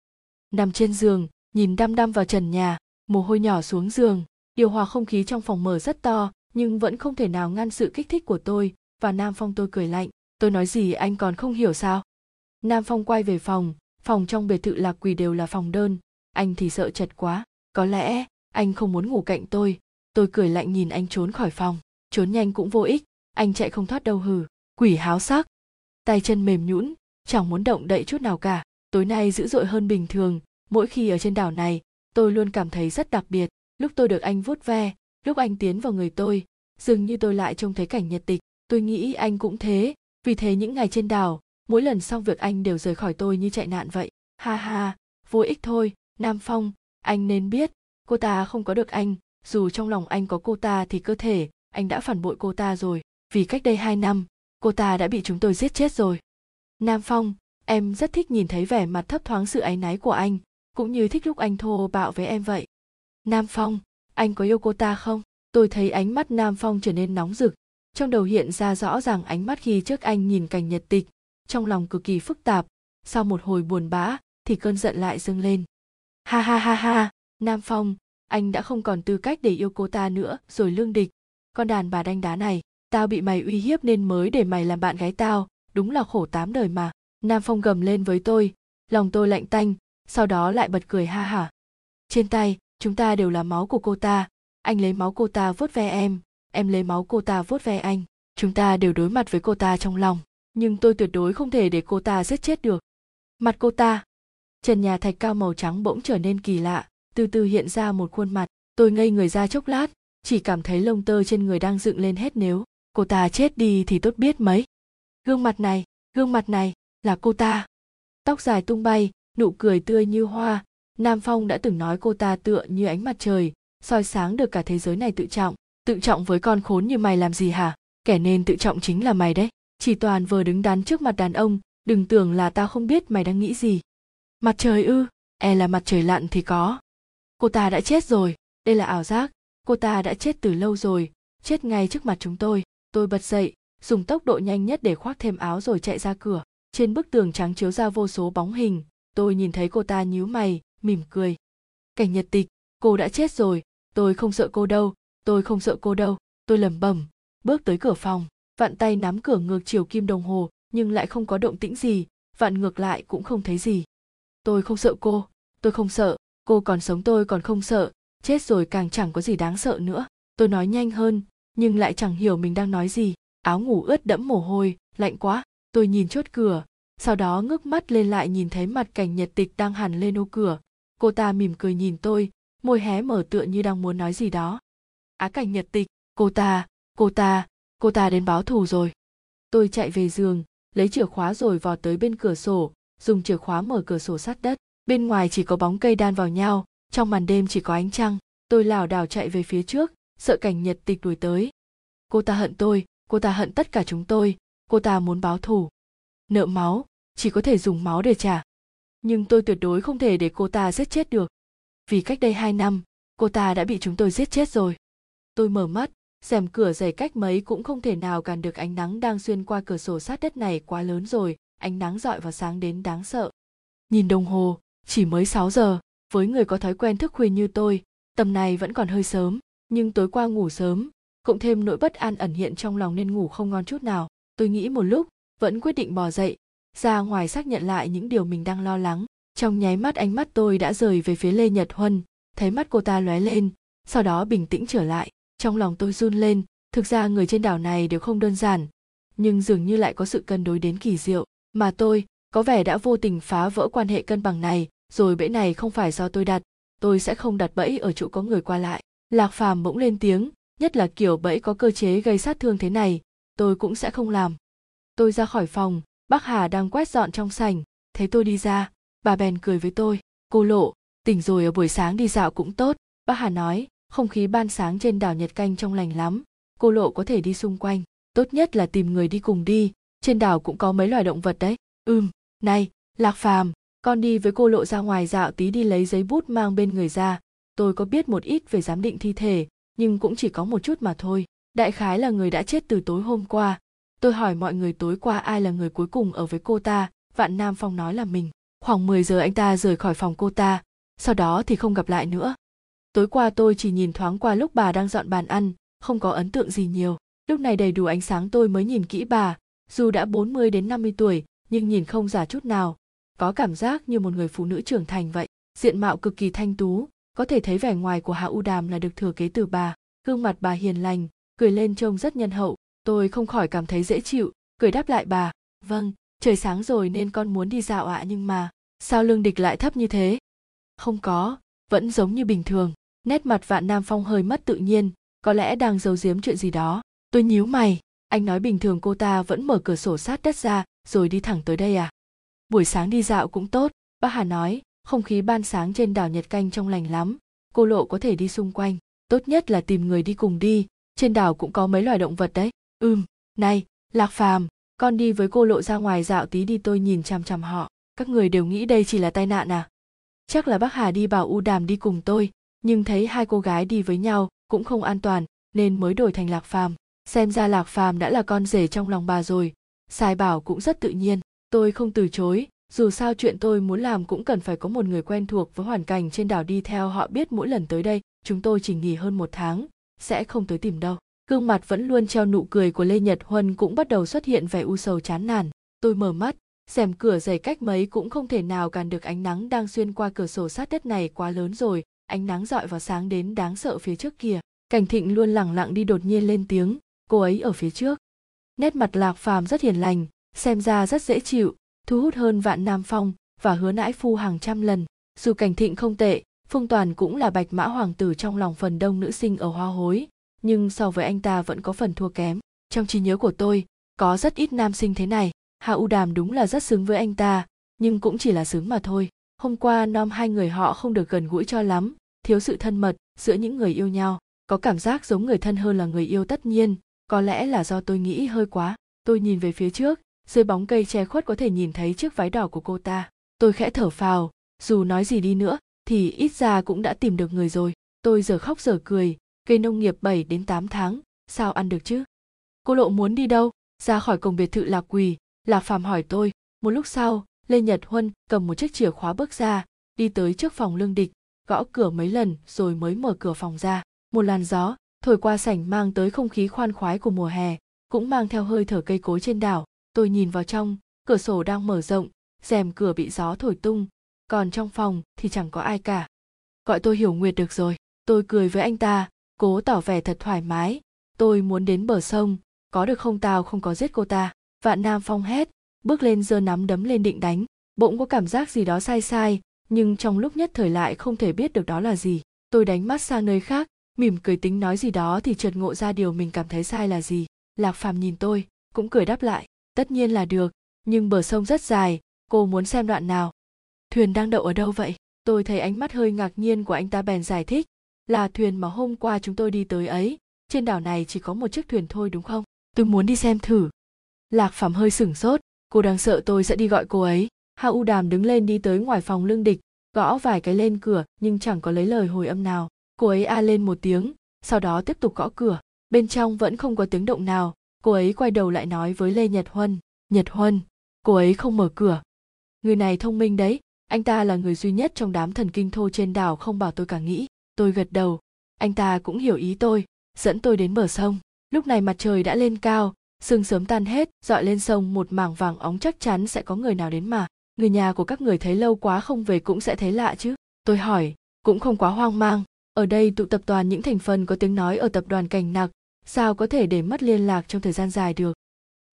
Nằm trên giường, nhìn đăm đăm vào trần nhà, mồ hôi nhỏ xuống giường, điều hòa không khí trong phòng mở rất to, nhưng vẫn không thể nào ngăn sự kích thích của tôi, và nam phong tôi cười lạnh, tôi nói gì, anh còn không hiểu sao? Nam phong quay về phòng phòng trong biệt thự lạc quỳ đều là phòng đơn, anh thì sợ chật quá, có lẽ anh không muốn ngủ cạnh tôi. Tôi cười lạnh nhìn anh trốn khỏi phòng, trốn nhanh cũng vô ích, anh chạy không thoát đâu hừ quỷ háo sắc. Tay chân mềm nhũn, chẳng muốn động đậy chút nào cả. Tối nay dữ dội hơn bình thường, mỗi khi ở trên đảo này, tôi luôn cảm thấy rất đặc biệt. Lúc tôi được anh vuốt ve, lúc anh tiến vào người tôi, dường như tôi lại trông thấy cảnh nhật tịch. Tôi nghĩ anh cũng thế, vì thế những ngày trên đảo, mỗi lần xong việc anh đều rời khỏi tôi như chạy nạn vậy. Ha ha, vô ích thôi, nam phong, anh nên biết, cô ta không có được anh. Dù trong lòng anh có cô ta thì cơ thể, anh đã phản bội cô ta rồi. Vì cách đây hai năm cô ta đã bị chúng tôi giết chết rồi. Nam phong, em rất thích nhìn thấy vẻ mặt thấp thoáng sự áy náy của anh, cũng như thích lúc anh thô bạo với em vậy. Nam phong, anh có yêu cô ta không? Tôi thấy ánh mắt nam phong trở nên nóng rực. Trong đầu hiện ra rõ ràng ánh mắt khi trước anh nhìn cảnh nhật tịch. Trong lòng cực kỳ phức tạp, sau một hồi buồn bã, thì cơn giận lại dâng lên. Ha ha ha ha, nam phong, anh đã không còn tư cách để yêu cô ta nữa, rồi lương địch. Con đàn bà đanh đá này tao bị mày uy hiếp nên mới để mày làm bạn gái tao. Đúng là khổ tám đời mà. Nam phong gầm lên với tôi. Lòng tôi lạnh tanh, sau đó lại bật cười ha hả. Trên tay, chúng ta đều là máu của cô ta. Anh lấy máu cô ta vuốt ve em. Em lấy máu cô ta vuốt ve anh. Chúng ta đều đối mặt với cô ta trong lòng. Nhưng tôi tuyệt đối không thể để cô ta giết chết được. Mặt cô ta. Trần nhà thạch cao màu trắng bỗng trở nên kỳ lạ. Từ từ hiện ra một khuôn mặt. Tôi ngây người ra chốc lát. Chỉ cảm thấy lông tơ trên người đang dựng lên hết nếu cô ta chết đi thì tốt biết mấy. Gương mặt này, gương mặt này, là cô ta. Tóc dài tung bay, nụ cười tươi như hoa. Nam phong đã từng nói cô ta tựa như ánh mặt trời, soi sáng được cả thế giới này tự trọng. Tự trọng với con khốn như mày làm gì hả? Kẻ nên tự trọng chính là mày đấy. Chỉ toàn vừa đứng đắn trước mặt đàn ông, đừng tưởng là tao không biết mày đang nghĩ gì. Mặt trời ư? E là mặt trời lặn thì có. Cô ta đã chết rồi. Đây là ảo giác. Cô ta đã chết từ lâu rồi. Chết ngay trước mặt chúng tôi tôi bật dậy, dùng tốc độ nhanh nhất để khoác thêm áo rồi chạy ra cửa. Trên bức tường trắng chiếu ra vô số bóng hình. Tôi nhìn thấy cô ta nhíu mày, mỉm cười. Cảnh nhật tịch, cô đã chết rồi. Tôi không sợ cô đâu, tôi không sợ cô đâu. Tôi lẩm bẩm, bước tới cửa phòng. Vặn tay nắm cửa ngược chiều kim đồng hồ, nhưng lại không có động tĩnh gì. Vặn ngược lại cũng không thấy gì. Tôi không sợ cô, tôi không sợ. Cô còn sống tôi còn không sợ. Chết rồi càng chẳng có gì đáng sợ nữa. Tôi nói nhanh hơn nhưng lại chẳng hiểu mình đang nói gì. Áo ngủ ướt đẫm mồ hôi, lạnh quá. Tôi nhìn chốt cửa, sau đó ngước mắt lên lại nhìn thấy mặt cảnh nhật tịch đang hẳn lên ô cửa. Cô ta mỉm cười nhìn tôi, môi hé mở tựa như đang muốn nói gì đó. Á cảnh nhật tịch, cô ta cô ta cô ta đến báo thù rồi. Tôi chạy về giường, lấy chìa khóa rồi vò tới bên cửa sổ, dùng chìa khóa mở cửa sổ sát đất. Bên ngoài chỉ có bóng cây đan vào nhau, trong màn đêm chỉ có ánh trăng. Tôi lảo đảo chạy về phía trước sợ cảnh nhật tịch đuổi tới. Cô ta hận tôi, cô ta hận tất cả chúng tôi, cô ta muốn báo thù. Nợ máu, chỉ có thể dùng máu để trả. Nhưng tôi tuyệt đối không thể để cô ta giết chết được. Vì cách đây hai năm, cô ta đã bị chúng tôi giết chết rồi. Tôi mở mắt rèm cửa dày cách mấy cũng không thể nào cản được ánh nắng đang xuyên qua cửa sổ sát đất này quá lớn rồi, ánh nắng dọi vào sáng đến đáng sợ. Nhìn đồng hồ, chỉ mới 6 giờ, với người có thói quen thức khuya như tôi, tầm này vẫn còn hơi sớm nhưng tối qua ngủ sớm, cộng thêm nỗi bất an ẩn hiện trong lòng nên ngủ không ngon chút nào. Tôi nghĩ một lúc, vẫn quyết định bò dậy, ra ngoài xác nhận lại những điều mình đang lo lắng. Trong nháy mắt ánh mắt tôi đã rời về phía lê nhật huân, thấy mắt cô ta lóe lên, sau đó bình tĩnh trở lại. Trong lòng tôi run lên, thực ra người trên đảo này đều không đơn giản, nhưng dường như lại có sự cân đối đến kỳ diệu. Mà tôi, có vẻ đã vô tình phá vỡ quan hệ cân bằng này, rồi bẫy này không phải do tôi đặt, tôi sẽ không đặt bẫy ở chỗ có người qua lại lạc phàm bỗng lên tiếng, nhất là kiểu bẫy có cơ chế gây sát thương thế này, tôi cũng sẽ không làm. Tôi ra khỏi phòng, bác hà đang quét dọn trong sảnh, thấy tôi đi ra, bà bèn cười với tôi, cô lộ, tỉnh rồi ở buổi sáng đi dạo cũng tốt. Bác hà nói, không khí ban sáng trên đảo nhật canh trong lành lắm, cô lộ có thể đi xung quanh, tốt nhất là tìm người đi cùng đi, trên đảo cũng có mấy loài động vật đấy. Ừm, này, lạc phàm, con đi với cô lộ ra ngoài dạo tí đi lấy giấy bút mang bên người ra tôi có biết một ít về giám định thi thể, nhưng cũng chỉ có một chút mà thôi. Đại khái là người đã chết từ tối hôm qua. Tôi hỏi mọi người tối qua ai là người cuối cùng ở với cô ta. Vạn nam phong nói là mình. Khoảng 10 giờ anh ta rời khỏi phòng cô ta. Sau đó thì không gặp lại nữa. Tối qua tôi chỉ nhìn thoáng qua lúc bà đang dọn bàn ăn, không có ấn tượng gì nhiều. Lúc này đầy đủ ánh sáng tôi mới nhìn kỹ bà. Dù đã 40 đến 50 tuổi, nhưng nhìn không già chút nào. Có cảm giác như một người phụ nữ trưởng thành vậy. Diện mạo cực kỳ thanh tú có thể thấy vẻ ngoài của hạ u đàm là được thừa kế từ bà gương mặt bà hiền lành cười lên trông rất nhân hậu. Tôi không khỏi cảm thấy dễ chịu cười đáp lại bà vâng trời sáng rồi nên con muốn đi dạo ạ à, nhưng mà sao lương địch lại thấp như thế? Không có vẫn giống như bình thường. Nét mặt vạn nam phong hơi mất tự nhiên có lẽ đang giấu giếm chuyện gì đó. Tôi nhíu mày anh nói bình thường cô ta vẫn mở cửa sổ sát đất ra rồi đi thẳng tới đây à? Buổi sáng đi dạo cũng tốt bác hà nói không khí ban sáng trên đảo nhật canh trong lành lắm. Cô lộ có thể đi xung quanh. Tốt nhất là tìm người đi cùng đi. Trên đảo cũng có mấy loài động vật đấy. Ừm, này, lạc phàm, con đi với cô lộ ra ngoài dạo tí đi tôi nhìn chằm chằm họ. Các người đều nghĩ đây chỉ là tai nạn à? Chắc là bác hà đi bảo u đàm đi cùng tôi. Nhưng thấy hai cô gái đi với nhau cũng không an toàn, nên mới đổi thành lạc phàm. Xem ra lạc phàm đã là con rể trong lòng bà rồi. Sai bảo cũng rất tự nhiên. Tôi không từ chối dù sao chuyện tôi muốn làm cũng cần phải có một người quen thuộc với hoàn cảnh trên đảo đi theo họ biết mỗi lần tới đây, chúng tôi chỉ nghỉ hơn một tháng, sẽ không tới tìm đâu. Gương mặt vẫn luôn treo nụ cười của lê nhật huân cũng bắt đầu xuất hiện vẻ u sầu chán nản. Tôi mở mắt rèm cửa dày cách mấy cũng không thể nào cản được ánh nắng đang xuyên qua cửa sổ sát đất này quá lớn rồi, ánh nắng dọi vào sáng đến đáng sợ phía trước kia. Cảnh thịnh luôn lẳng lặng đi đột nhiên lên tiếng, cô ấy ở phía trước. Nét mặt lạc phàm rất hiền lành, xem ra rất dễ chịu thu hút hơn vạn nam phong và hứa nãi phu hàng trăm lần. Dù cảnh thịnh không tệ, phương toàn cũng là bạch mã hoàng tử trong lòng phần đông nữ sinh ở hoa hối. Nhưng so với anh ta vẫn có phần thua kém. Trong trí nhớ của tôi, có rất ít nam sinh thế này. Hạ u đàm đúng là rất xứng với anh ta, nhưng cũng chỉ là xứng mà thôi. Hôm qua, nom hai người họ không được gần gũi cho lắm, thiếu sự thân mật giữa những người yêu nhau. Có cảm giác giống người thân hơn là người yêu tất nhiên, có lẽ là do tôi nghĩ hơi quá. Tôi nhìn về phía trước dưới bóng cây che khuất có thể nhìn thấy chiếc váy đỏ của cô ta. Tôi khẽ thở phào, dù nói gì đi nữa, thì ít ra cũng đã tìm được người rồi. Tôi giờ khóc giờ cười, cây nông nghiệp 7 đến 8 tháng, sao ăn được chứ? Cô lộ muốn đi đâu? Ra khỏi cổng biệt thự lạc quỳ. Lạc phàm hỏi tôi. Một lúc sau, lê nhật huân cầm một chiếc chìa khóa bước ra, đi tới trước phòng lương địch, gõ cửa mấy lần rồi mới mở cửa phòng ra. Một làn gió thổi qua sảnh mang tới không khí khoan khoái của mùa hè, cũng mang theo hơi thở cây cối trên đảo tôi nhìn vào trong, cửa sổ đang mở rộng, rèm cửa bị gió thổi tung, còn trong phòng thì chẳng có ai cả. Gọi tôi hiểu nguyệt được rồi. Tôi cười với anh ta, cố tỏ vẻ thật thoải mái. Tôi muốn đến bờ sông, có được không tao không có giết cô ta. Vạn nam phong hét, bước lên giơ nắm đấm lên định đánh. Bỗng có cảm giác gì đó sai sai, nhưng trong lúc nhất thời lại không thể biết được đó là gì. Tôi đánh mắt sang nơi khác, mỉm cười tính nói gì đó thì chợt ngộ ra điều mình cảm thấy sai là gì. Lạc phàm nhìn tôi, cũng cười đáp lại tất nhiên là được, nhưng bờ sông rất dài, cô muốn xem đoạn nào? Thuyền đang đậu ở đâu vậy? Tôi thấy ánh mắt hơi ngạc nhiên của anh ta bèn giải thích, là thuyền mà hôm qua chúng tôi đi tới ấy. Trên đảo này chỉ có một chiếc thuyền thôi đúng không? Tôi muốn đi xem thử. Lạc phàm hơi sửng sốt, cô đang sợ tôi sẽ đi gọi cô ấy. Hạ u đàm đứng lên đi tới ngoài phòng lương địch, gõ vài cái lên cửa, nhưng chẳng có lấy lời hồi âm nào. Cô ấy a lên một tiếng, sau đó tiếp tục gõ cửa. Bên trong vẫn không có tiếng động nào cô ấy quay đầu lại nói với lê nhật huân nhật huân, cô ấy không mở cửa. Người này thông minh đấy, anh ta là người duy nhất trong đám thần kinh thô trên đảo không bảo tôi cả nghĩ, tôi gật đầu. Anh ta cũng hiểu ý tôi, dẫn tôi đến bờ sông. Lúc này mặt trời đã lên cao, sương sớm tan hết, dọi lên sông một mảng vàng óng chắc chắn sẽ có người nào đến mà. Người nhà của các người thấy lâu quá không về cũng sẽ thấy lạ chứ. Tôi hỏi, cũng không quá hoang mang, ở đây tụ tập toàn những thành phần có tiếng nói ở tập đoàn cảnh nặc sao có thể để mất liên lạc trong thời gian dài được?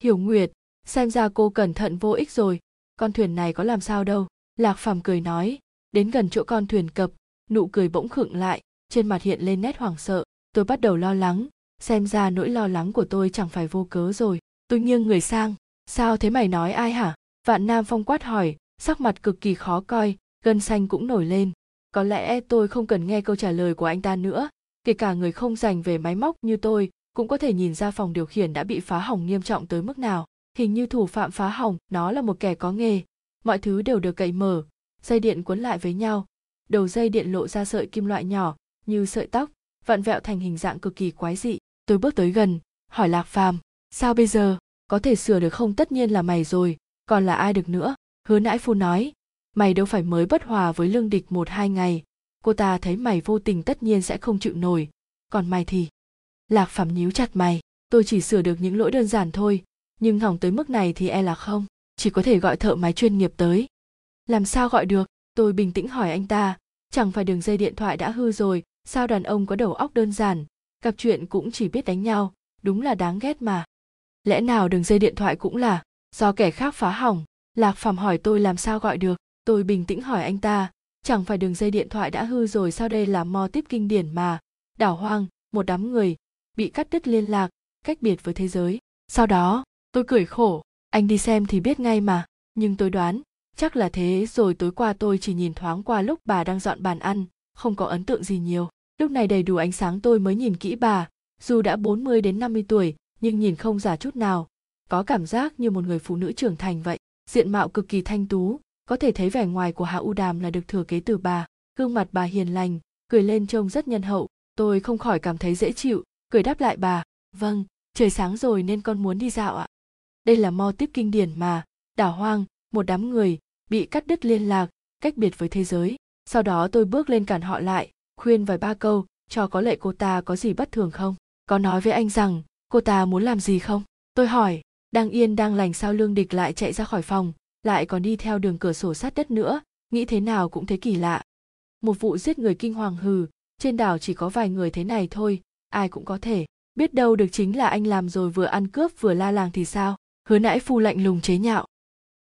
Hiểu nguyệt, xem ra cô cẩn thận vô ích rồi. Con thuyền này có làm sao đâu? Lạc phàm cười nói. Đến gần chỗ con thuyền cập, nụ cười bỗng khựng lại, trên mặt hiện lên nét hoảng sợ. Tôi bắt đầu lo lắng. Xem ra nỗi lo lắng của tôi chẳng phải vô cớ rồi. Tôi nghiêng người sang. Sao thế mày nói ai hả? Vạn nam phong quát hỏi, sắc mặt cực kỳ khó coi, gân xanh cũng nổi lên. Có lẽ tôi không cần nghe câu trả lời của anh ta nữa, kể cả người không dành về máy móc như tôi cũng có thể nhìn ra phòng điều khiển đã bị phá hỏng nghiêm trọng tới mức nào. Hình như thủ phạm phá hỏng, nó là một kẻ có nghề. Mọi thứ đều được cậy mở. Dây điện cuốn lại với nhau. Đầu dây điện lộ ra sợi kim loại nhỏ, như sợi tóc, vặn vẹo thành hình dạng cực kỳ quái dị. Tôi bước tới gần, hỏi lạc phàm, sao bây giờ? Có thể sửa được không? Tất nhiên là mày rồi. Còn là ai được nữa? Hứa nãi phu nói, mày đâu phải mới bất hòa với lương địch một hai ngày. Cô ta thấy mày vô tình tất nhiên sẽ không chịu nổi. Còn mày thì? Lạc phàm nhíu chặt mày. Tôi chỉ sửa được những lỗi đơn giản thôi, nhưng hỏng tới mức này thì e là không. Chỉ có thể gọi thợ máy chuyên nghiệp tới. Làm sao gọi được? Tôi bình tĩnh hỏi anh ta. Chẳng phải đường dây điện thoại đã hư rồi, sao đàn ông có đầu óc đơn giản? Gặp chuyện cũng chỉ biết đánh nhau, đúng là đáng ghét mà. Lẽ nào đường dây điện thoại cũng là do kẻ khác phá hỏng? Lạc phàm hỏi tôi làm sao gọi được? Tôi bình tĩnh hỏi anh ta. Chẳng phải đường dây điện thoại đã hư rồi, sao đây là mò tiếp kinh điển mà? Đảo hoang, một đám người bị cắt đứt liên lạc, cách biệt với thế giới. Sau đó, tôi cười khổ. Anh đi xem thì biết ngay mà. Nhưng tôi đoán, chắc là thế rồi tối qua tôi chỉ nhìn thoáng qua lúc bà đang dọn bàn ăn, không có ấn tượng gì nhiều. Lúc này đầy đủ ánh sáng tôi mới nhìn kỹ bà. Dù đã 40 đến 50 tuổi, nhưng nhìn không già chút nào. Có cảm giác như một người phụ nữ trưởng thành vậy. Diện mạo cực kỳ thanh tú. Có thể thấy vẻ ngoài của hạ u đàm là được thừa kế từ bà. Gương mặt bà hiền lành, cười lên trông rất nhân hậu. Tôi không khỏi cảm thấy dễ chịu cười đáp lại bà vâng trời sáng rồi nên con muốn đi dạo ạ. Đây là mo tiếp kinh điển mà, đảo hoang, một đám người bị cắt đứt liên lạc, cách biệt với thế giới. Sau đó tôi bước lên cản họ lại, khuyên vài ba câu, cho có lệ cô ta có gì bất thường không? Có nói với anh rằng, cô ta muốn làm gì không? Tôi hỏi, đang yên, đang lành sao lương địch lại chạy ra khỏi phòng, lại còn đi theo đường cửa sổ sát đất nữa, nghĩ thế nào cũng thấy kỳ lạ. Một vụ giết người kinh hoàng hừ, trên đảo chỉ có vài người thế này thôi ai cũng có thể. Biết đâu được chính là anh làm rồi vừa ăn cướp vừa la làng thì sao? Hứa nãi phu lạnh lùng chế nhạo.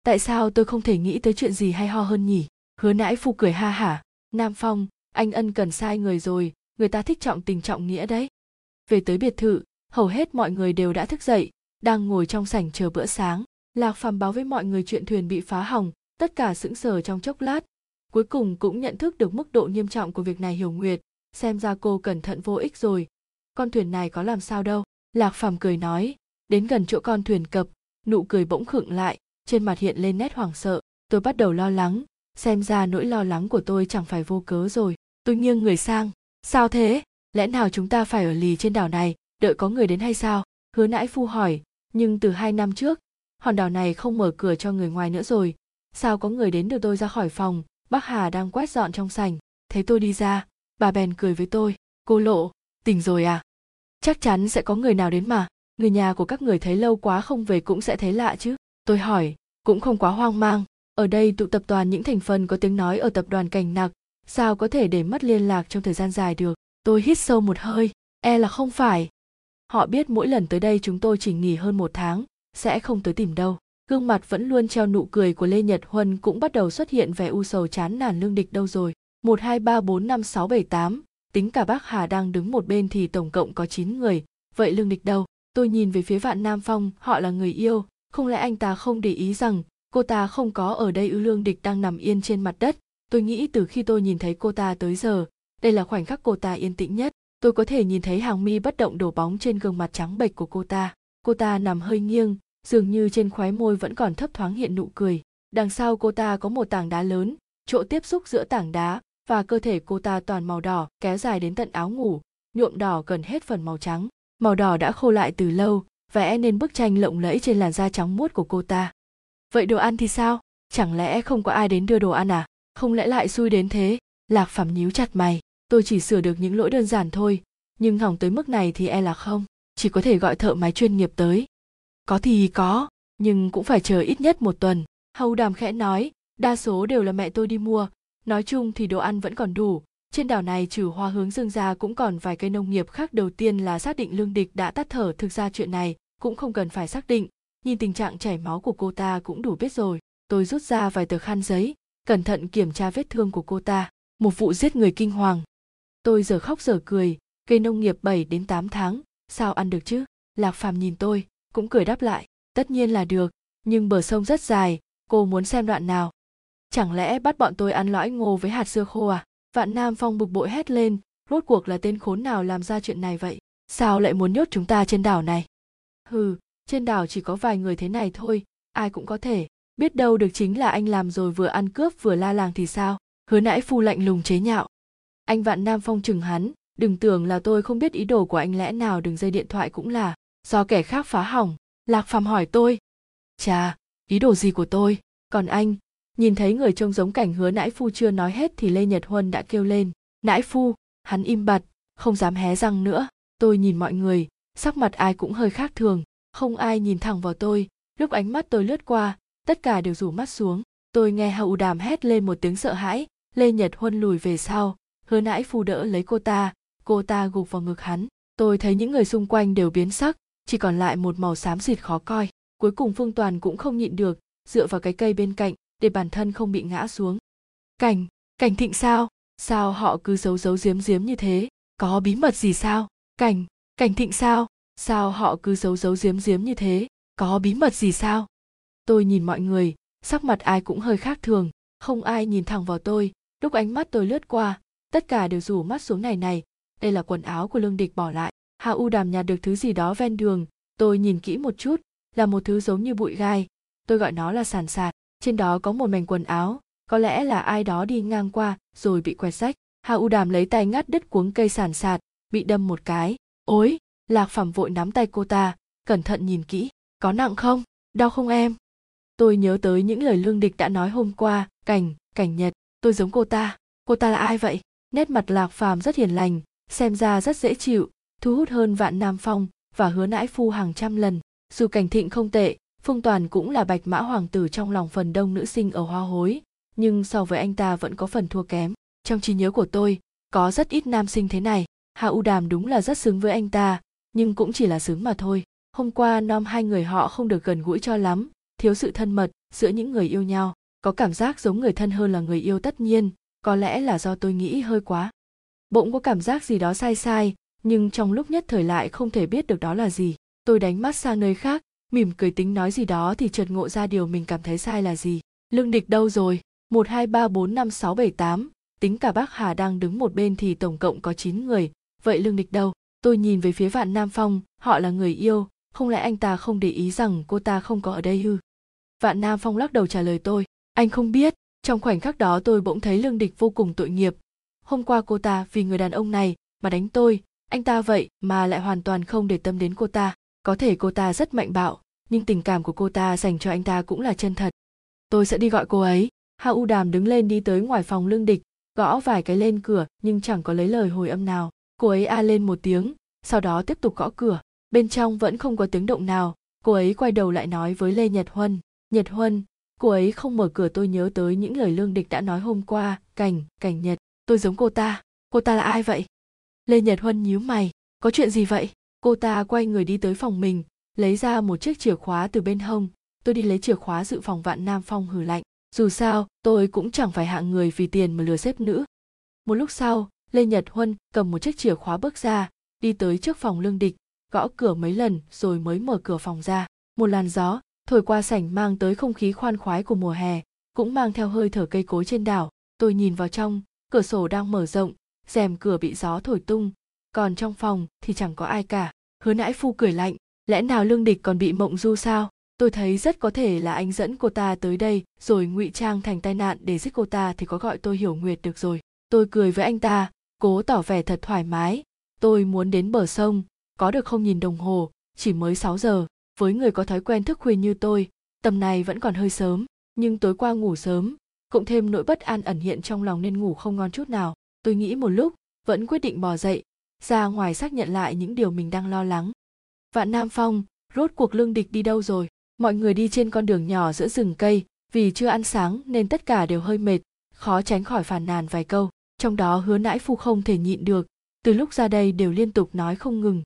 Tại sao tôi không thể nghĩ tới chuyện gì hay ho hơn nhỉ? Hứa nãi phu cười ha hả. Nam phong, anh ân cần sai người rồi, người ta thích trọng tình trọng nghĩa đấy. Về tới biệt thự, hầu hết mọi người đều đã thức dậy, đang ngồi trong sảnh chờ bữa sáng. Lạc phàm báo với mọi người chuyện thuyền bị phá hỏng, tất cả sững sờ trong chốc lát. Cuối cùng cũng nhận thức được mức độ nghiêm trọng của việc này hiểu nguyệt. Xem ra cô cẩn thận vô ích rồi con thuyền này có làm sao đâu. Lạc phàm cười nói, đến gần chỗ con thuyền cập, nụ cười bỗng khựng lại, trên mặt hiện lên nét hoảng sợ. Tôi bắt đầu lo lắng, xem ra nỗi lo lắng của tôi chẳng phải vô cớ rồi. Tôi nghiêng người sang, sao thế? Lẽ nào chúng ta phải ở lì trên đảo này, đợi có người đến hay sao? Hứa nãi phu hỏi, nhưng từ hai năm trước, hòn đảo này không mở cửa cho người ngoài nữa rồi. Sao có người đến được tôi ra khỏi phòng? Bác hà đang quét dọn trong sành thấy tôi đi ra, bà bèn cười với tôi, cô lộ, tỉnh rồi à? Chắc chắn sẽ có người nào đến mà. Người nhà của các người thấy lâu quá không về cũng sẽ thấy lạ chứ. Tôi hỏi, cũng không quá hoang mang. Ở đây tụ tập toàn những thành phần có tiếng nói ở tập đoàn cảnh nặc. Sao có thể để mất liên lạc trong thời gian dài được? Tôi hít sâu một hơi. E là không phải. Họ biết mỗi lần tới đây chúng tôi chỉ nghỉ hơn một tháng, sẽ không tới tìm đâu. Gương mặt vẫn luôn treo nụ cười của lê nhật huân cũng bắt đầu xuất hiện vẻ u sầu chán nản lương địch đâu rồi. Một hai ba bốn năm sáu bảy tám tính cả bác hà đang đứng một bên thì tổng cộng có chín người. Vậy lương địch đâu? Tôi nhìn về phía vạn nam phong, họ là người yêu. Không lẽ anh ta không để ý rằng cô ta không có ở đây ư? Lương địch đang nằm yên trên mặt đất. Tôi nghĩ từ khi tôi nhìn thấy cô ta tới giờ, đây là khoảnh khắc cô ta yên tĩnh nhất. Tôi có thể nhìn thấy hàng mi bất động đổ bóng trên gương mặt trắng bệch của cô ta. Cô ta nằm hơi nghiêng, dường như trên khóe môi vẫn còn thấp thoáng hiện nụ cười. Đằng sau cô ta có một tảng đá lớn. Chỗ tiếp xúc giữa tảng đá và cơ thể cô ta toàn màu đỏ, kéo dài đến tận áo ngủ, nhuộm đỏ gần hết phần màu trắng. Màu đỏ đã khô lại từ lâu, vẽ nên bức tranh lộng lẫy trên làn da trắng muốt của cô ta. Vậy đồ ăn thì sao? Chẳng lẽ không có ai đến đưa đồ ăn à? Không lẽ lại xui đến thế? Lạc phàm nhíu chặt mày. Tôi chỉ sửa được những lỗi đơn giản thôi, nhưng hỏng tới mức này thì e là không. Chỉ có thể gọi thợ máy chuyên nghiệp tới. Có thì có, nhưng cũng phải chờ ít nhất một tuần. Hầu đàm khẽ nói, đa số đều là mẹ tôi đi mua nói chung thì đồ ăn vẫn còn đủ. Trên đảo này trừ hoa hướng dương ra cũng còn vài cây nông nghiệp khác đầu tiên là xác định lương địch đã tắt thở. Thực ra chuyện này cũng không cần phải xác định. Nhìn tình trạng chảy máu của cô ta cũng đủ biết rồi. Tôi rút ra vài tờ khăn giấy, cẩn thận kiểm tra vết thương của cô ta. Một vụ giết người kinh hoàng. Tôi giờ khóc giờ cười. Cây nông nghiệp 7 đến 8 tháng, sao ăn được chứ? Lạc phàm nhìn tôi, cũng cười đáp lại. Tất nhiên là được, nhưng bờ sông rất dài, cô muốn xem đoạn nào? Chẳng lẽ bắt bọn tôi ăn lõi ngô với hạt dưa khô à? Vạn nam phong bực bội hét lên, rốt cuộc là tên khốn nào làm ra chuyện này vậy? Sao lại muốn nhốt chúng ta trên đảo này? Hừ, trên đảo chỉ có vài người thế này thôi, ai cũng có thể. Biết đâu được chính là anh làm rồi vừa ăn cướp vừa la làng thì sao? Hứa nãi phu lạnh lùng chế nhạo. Anh vạn nam phong chừng hắn, đừng tưởng là tôi không biết ý đồ của anh lẽ nào đường dây điện thoại cũng là do kẻ khác phá hỏng. Lạc phàm hỏi tôi. Chà, ý đồ gì của tôi? Còn anh nhìn thấy người trông giống cảnh hứa nãi phu chưa nói hết thì lê nhật huân đã kêu lên, nãi phu, hắn im bặt, không dám hé răng nữa. Tôi nhìn mọi người, sắc mặt ai cũng hơi khác thường, không ai nhìn thẳng vào tôi. Lúc ánh mắt tôi lướt qua, tất cả đều rủ mắt xuống. Tôi nghe hậu đàm hét lên một tiếng sợ hãi. Lê nhật huân lùi về sau. Hứa nãi phu đỡ lấy cô ta cô ta gục vào ngực hắn. Tôi thấy những người xung quanh đều biến sắc, chỉ còn lại một màu xám xịt khó coi. Cuối cùng phương toàn cũng không nhịn được, dựa vào cái cây bên cạnh để bản thân không bị ngã xuống. Cảnh cảnh thịnh sao? Sao họ cứ giấu giấu giếm giếm như thế? Có bí mật gì sao? Cảnh cảnh thịnh sao? Sao họ cứ giấu giấu giếm giếm như thế? Có bí mật gì sao? Tôi nhìn mọi người, sắc mặt ai cũng hơi khác thường. Không ai nhìn thẳng vào tôi. Lúc ánh mắt tôi lướt qua, tất cả đều rủ mắt xuống này này. Đây là quần áo của lương địch bỏ lại. Hạ u đàm nhặt được thứ gì đó ven đường. Tôi nhìn kỹ một chút, là một thứ giống như bụi gai. Tôi gọi nó là sàn sạt trên đó có một mảnh quần áo, có lẽ là ai đó đi ngang qua rồi bị quẹt rách. Hà u đàm lấy tay ngắt đứt cuống cây sàn sạt, bị đâm một cái. Ối lạc phẩm vội nắm tay cô ta, cẩn thận nhìn kỹ, có nặng không? Đau không em? Tôi nhớ tới những lời lương địch đã nói hôm qua, cảnh cảnh nhật, tôi giống cô ta. Cô ta là ai vậy? Nét mặt lạc phàm rất hiền lành, xem ra rất dễ chịu, thu hút hơn vạn nam phong và hứa nãi phu hàng trăm lần. Dù cảnh thịnh không tệ phương toàn cũng là bạch mã hoàng tử trong lòng phần đông nữ sinh ở hoa hối, nhưng so với anh ta vẫn có phần thua kém. Trong trí nhớ của tôi, có rất ít nam sinh thế này. Hạ u đàm đúng là rất xứng với anh ta, nhưng cũng chỉ là xứng mà thôi. Hôm qua nom hai người họ không được gần gũi cho lắm, thiếu sự thân mật giữa những người yêu nhau, có cảm giác giống người thân hơn là người yêu tất nhiên, có lẽ là do tôi nghĩ hơi quá. Bỗng có cảm giác gì đó sai sai, nhưng trong lúc nhất thời lại không thể biết được đó là gì. Tôi đánh mắt sang nơi khác mỉm cười tính nói gì đó thì chợt ngộ ra điều mình cảm thấy sai là gì. Lương địch đâu rồi? Một hai ba bốn năm sáu bảy tám. Tính cả bác hà đang đứng một bên thì tổng cộng có chín người. Vậy lương địch đâu? Tôi nhìn về phía vạn nam phong, họ là người yêu. Không lẽ anh ta không để ý rằng cô ta không có ở đây ư vạn nam phong lắc đầu trả lời tôi. Anh không biết. Trong khoảnh khắc đó tôi bỗng thấy lương địch vô cùng tội nghiệp. Hôm qua cô ta vì người đàn ông này mà đánh tôi. Anh ta vậy mà lại hoàn toàn không để tâm đến cô ta. Có thể cô ta rất mạnh bạo nhưng tình cảm của cô ta dành cho anh ta cũng là chân thật. Tôi sẽ đi gọi cô ấy. Hạ u đàm đứng lên đi tới ngoài phòng lương địch, gõ vài cái lên cửa nhưng chẳng có lấy lời hồi âm nào. Cô ấy a lên một tiếng, sau đó tiếp tục gõ cửa. Bên trong vẫn không có tiếng động nào. Cô ấy quay đầu lại nói với lê nhật huân nhật huân, cô ấy không mở cửa tôi nhớ tới những lời lương địch đã nói hôm qua, cảnh cảnh nhật. Tôi giống cô ta. Cô ta là ai vậy? Lê nhật huân nhíu mày, có chuyện gì vậy? Cô ta quay người đi tới phòng mình lấy ra một chiếc chìa khóa từ bên hông. Tôi đi lấy chìa khóa dự phòng vạn nam phong hử lạnh. Dù sao, tôi cũng chẳng phải hạng người vì tiền mà lừa xếp nữ. Một lúc sau, lê nhật huân cầm một chiếc chìa khóa bước ra, đi tới trước phòng lương địch, gõ cửa mấy lần rồi mới mở cửa phòng ra. Một làn gió thổi qua sảnh mang tới không khí khoan khoái của mùa hè, cũng mang theo hơi thở cây cối trên đảo. Tôi nhìn vào trong, cửa sổ đang mở rộng, rèm cửa bị gió thổi tung. Còn trong phòng thì chẳng có ai cả. Hứa nãi phu cười lạnh lẽ nào lương địch còn bị mộng du sao? Tôi thấy rất có thể là anh dẫn cô ta tới đây, rồi ngụy trang thành tai nạn để giết cô ta thì có gọi tôi hiểu nguyệt được rồi. Tôi cười với anh ta, cố tỏ vẻ thật thoải mái. Tôi muốn đến bờ sông, có được không nhìn đồng hồ? Chỉ mới 6 giờ, với người có thói quen thức khuya như tôi, tầm này vẫn còn hơi sớm, nhưng tối qua ngủ sớm, cộng thêm nỗi bất an ẩn hiện trong lòng nên ngủ không ngon chút nào. Tôi nghĩ một lúc, vẫn quyết định bò dậy, ra ngoài xác nhận lại những điều mình đang lo lắng vạn nam phong, rốt cuộc lương địch đi đâu rồi? Mọi người đi trên con đường nhỏ giữa rừng cây, vì chưa ăn sáng nên tất cả đều hơi mệt, khó tránh khỏi phàn nàn vài câu. Trong đó hứa nãi phu không thể nhịn được, từ lúc ra đây đều liên tục nói không ngừng.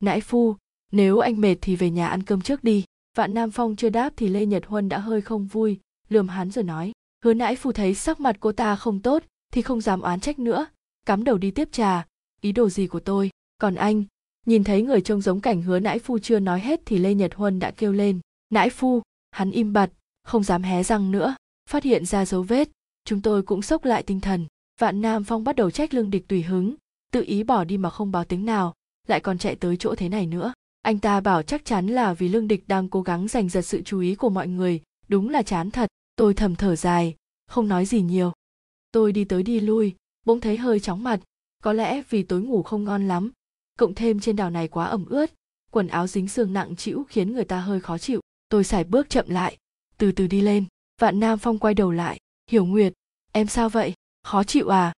Nãi phu, nếu anh mệt thì về nhà ăn cơm trước đi. Vạn nam phong chưa đáp thì lê nhật huân đã hơi không vui, lườm hắn rồi nói. Hứa nãi phu thấy sắc mặt cô ta không tốt thì không dám oán trách nữa, cắm đầu đi tiếp trà. Ý đồ gì của tôi? Còn anh nhìn thấy người trông giống cảnh hứa nãi phu chưa nói hết thì lê nhật huân đã kêu lên, nãi phu, hắn im bặt, không dám hé răng nữa, phát hiện ra dấu vết, chúng tôi cũng sốc lại tinh thần. Vạn nam phong bắt đầu trách lương địch tùy hứng, tự ý bỏ đi mà không báo tiếng nào, lại còn chạy tới chỗ thế này nữa. Anh ta bảo chắc chắn là vì lương địch đang cố gắng giành giật sự chú ý của mọi người, đúng là chán thật. Tôi thầm thở dài, không nói gì nhiều. Tôi đi tới đi lui, bỗng thấy hơi chóng mặt, có lẽ vì tối ngủ không ngon lắm cộng thêm trên đảo này quá ẩm ướt, quần áo dính sương nặng trĩu khiến người ta hơi khó chịu. Tôi sải bước chậm lại, từ từ đi lên. Vạn nam phong quay đầu lại, hiểu nguyệt, em sao vậy? Khó chịu à?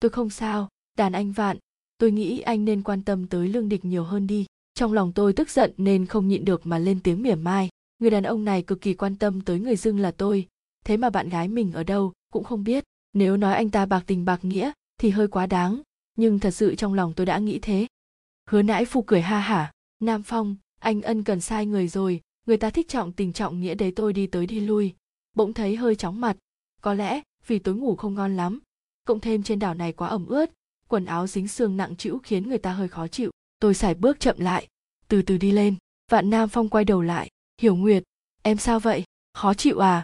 Tôi không sao, đàn anh vạn. Tôi nghĩ anh nên quan tâm tới lương địch nhiều hơn đi. Trong lòng tôi tức giận nên không nhịn được mà lên tiếng mỉa mai. Người đàn ông này cực kỳ quan tâm tới người dưng là tôi. Thế mà bạn gái mình ở đâu cũng không biết. Nếu nói anh ta bạc tình bạc nghĩa thì hơi quá đáng. Nhưng thật sự trong lòng tôi đã nghĩ thế hứa nãi phu cười ha hả. Nam phong, anh ân cần sai người rồi, người ta thích trọng tình trọng nghĩa đấy tôi đi tới đi lui. Bỗng thấy hơi chóng mặt. Có lẽ vì tối ngủ không ngon lắm. Cộng thêm trên đảo này quá ẩm ướt, quần áo dính sương nặng trĩu khiến người ta hơi khó chịu. Tôi sải bước chậm lại, từ từ đi lên. Vạn nam phong quay đầu lại, hiểu nguyệt, em sao vậy? Khó chịu à?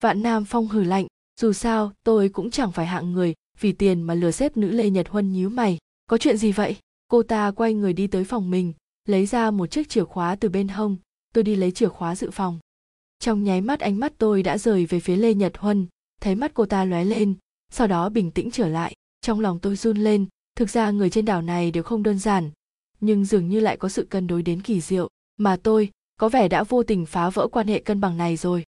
Vạn nam phong hừ lạnh, dù sao, tôi cũng chẳng phải hạng người, vì tiền mà lừa xếp nữ lê nhật huân nhíu mày. Có chuyện gì vậy? Cô ta quay người đi tới phòng mình, lấy ra một chiếc chìa khóa từ bên hông. Tôi đi lấy chìa khóa dự phòng. Trong nháy mắt ánh mắt tôi đã rời về phía lê nhật huân, thấy mắt cô ta lóe lên, sau đó bình tĩnh trở lại. Trong lòng tôi run lên, thực ra người trên đảo này đều không đơn giản. Nhưng dường như lại có sự cân đối đến kỳ diệu, mà tôi có vẻ đã vô tình phá vỡ quan hệ cân bằng này rồi.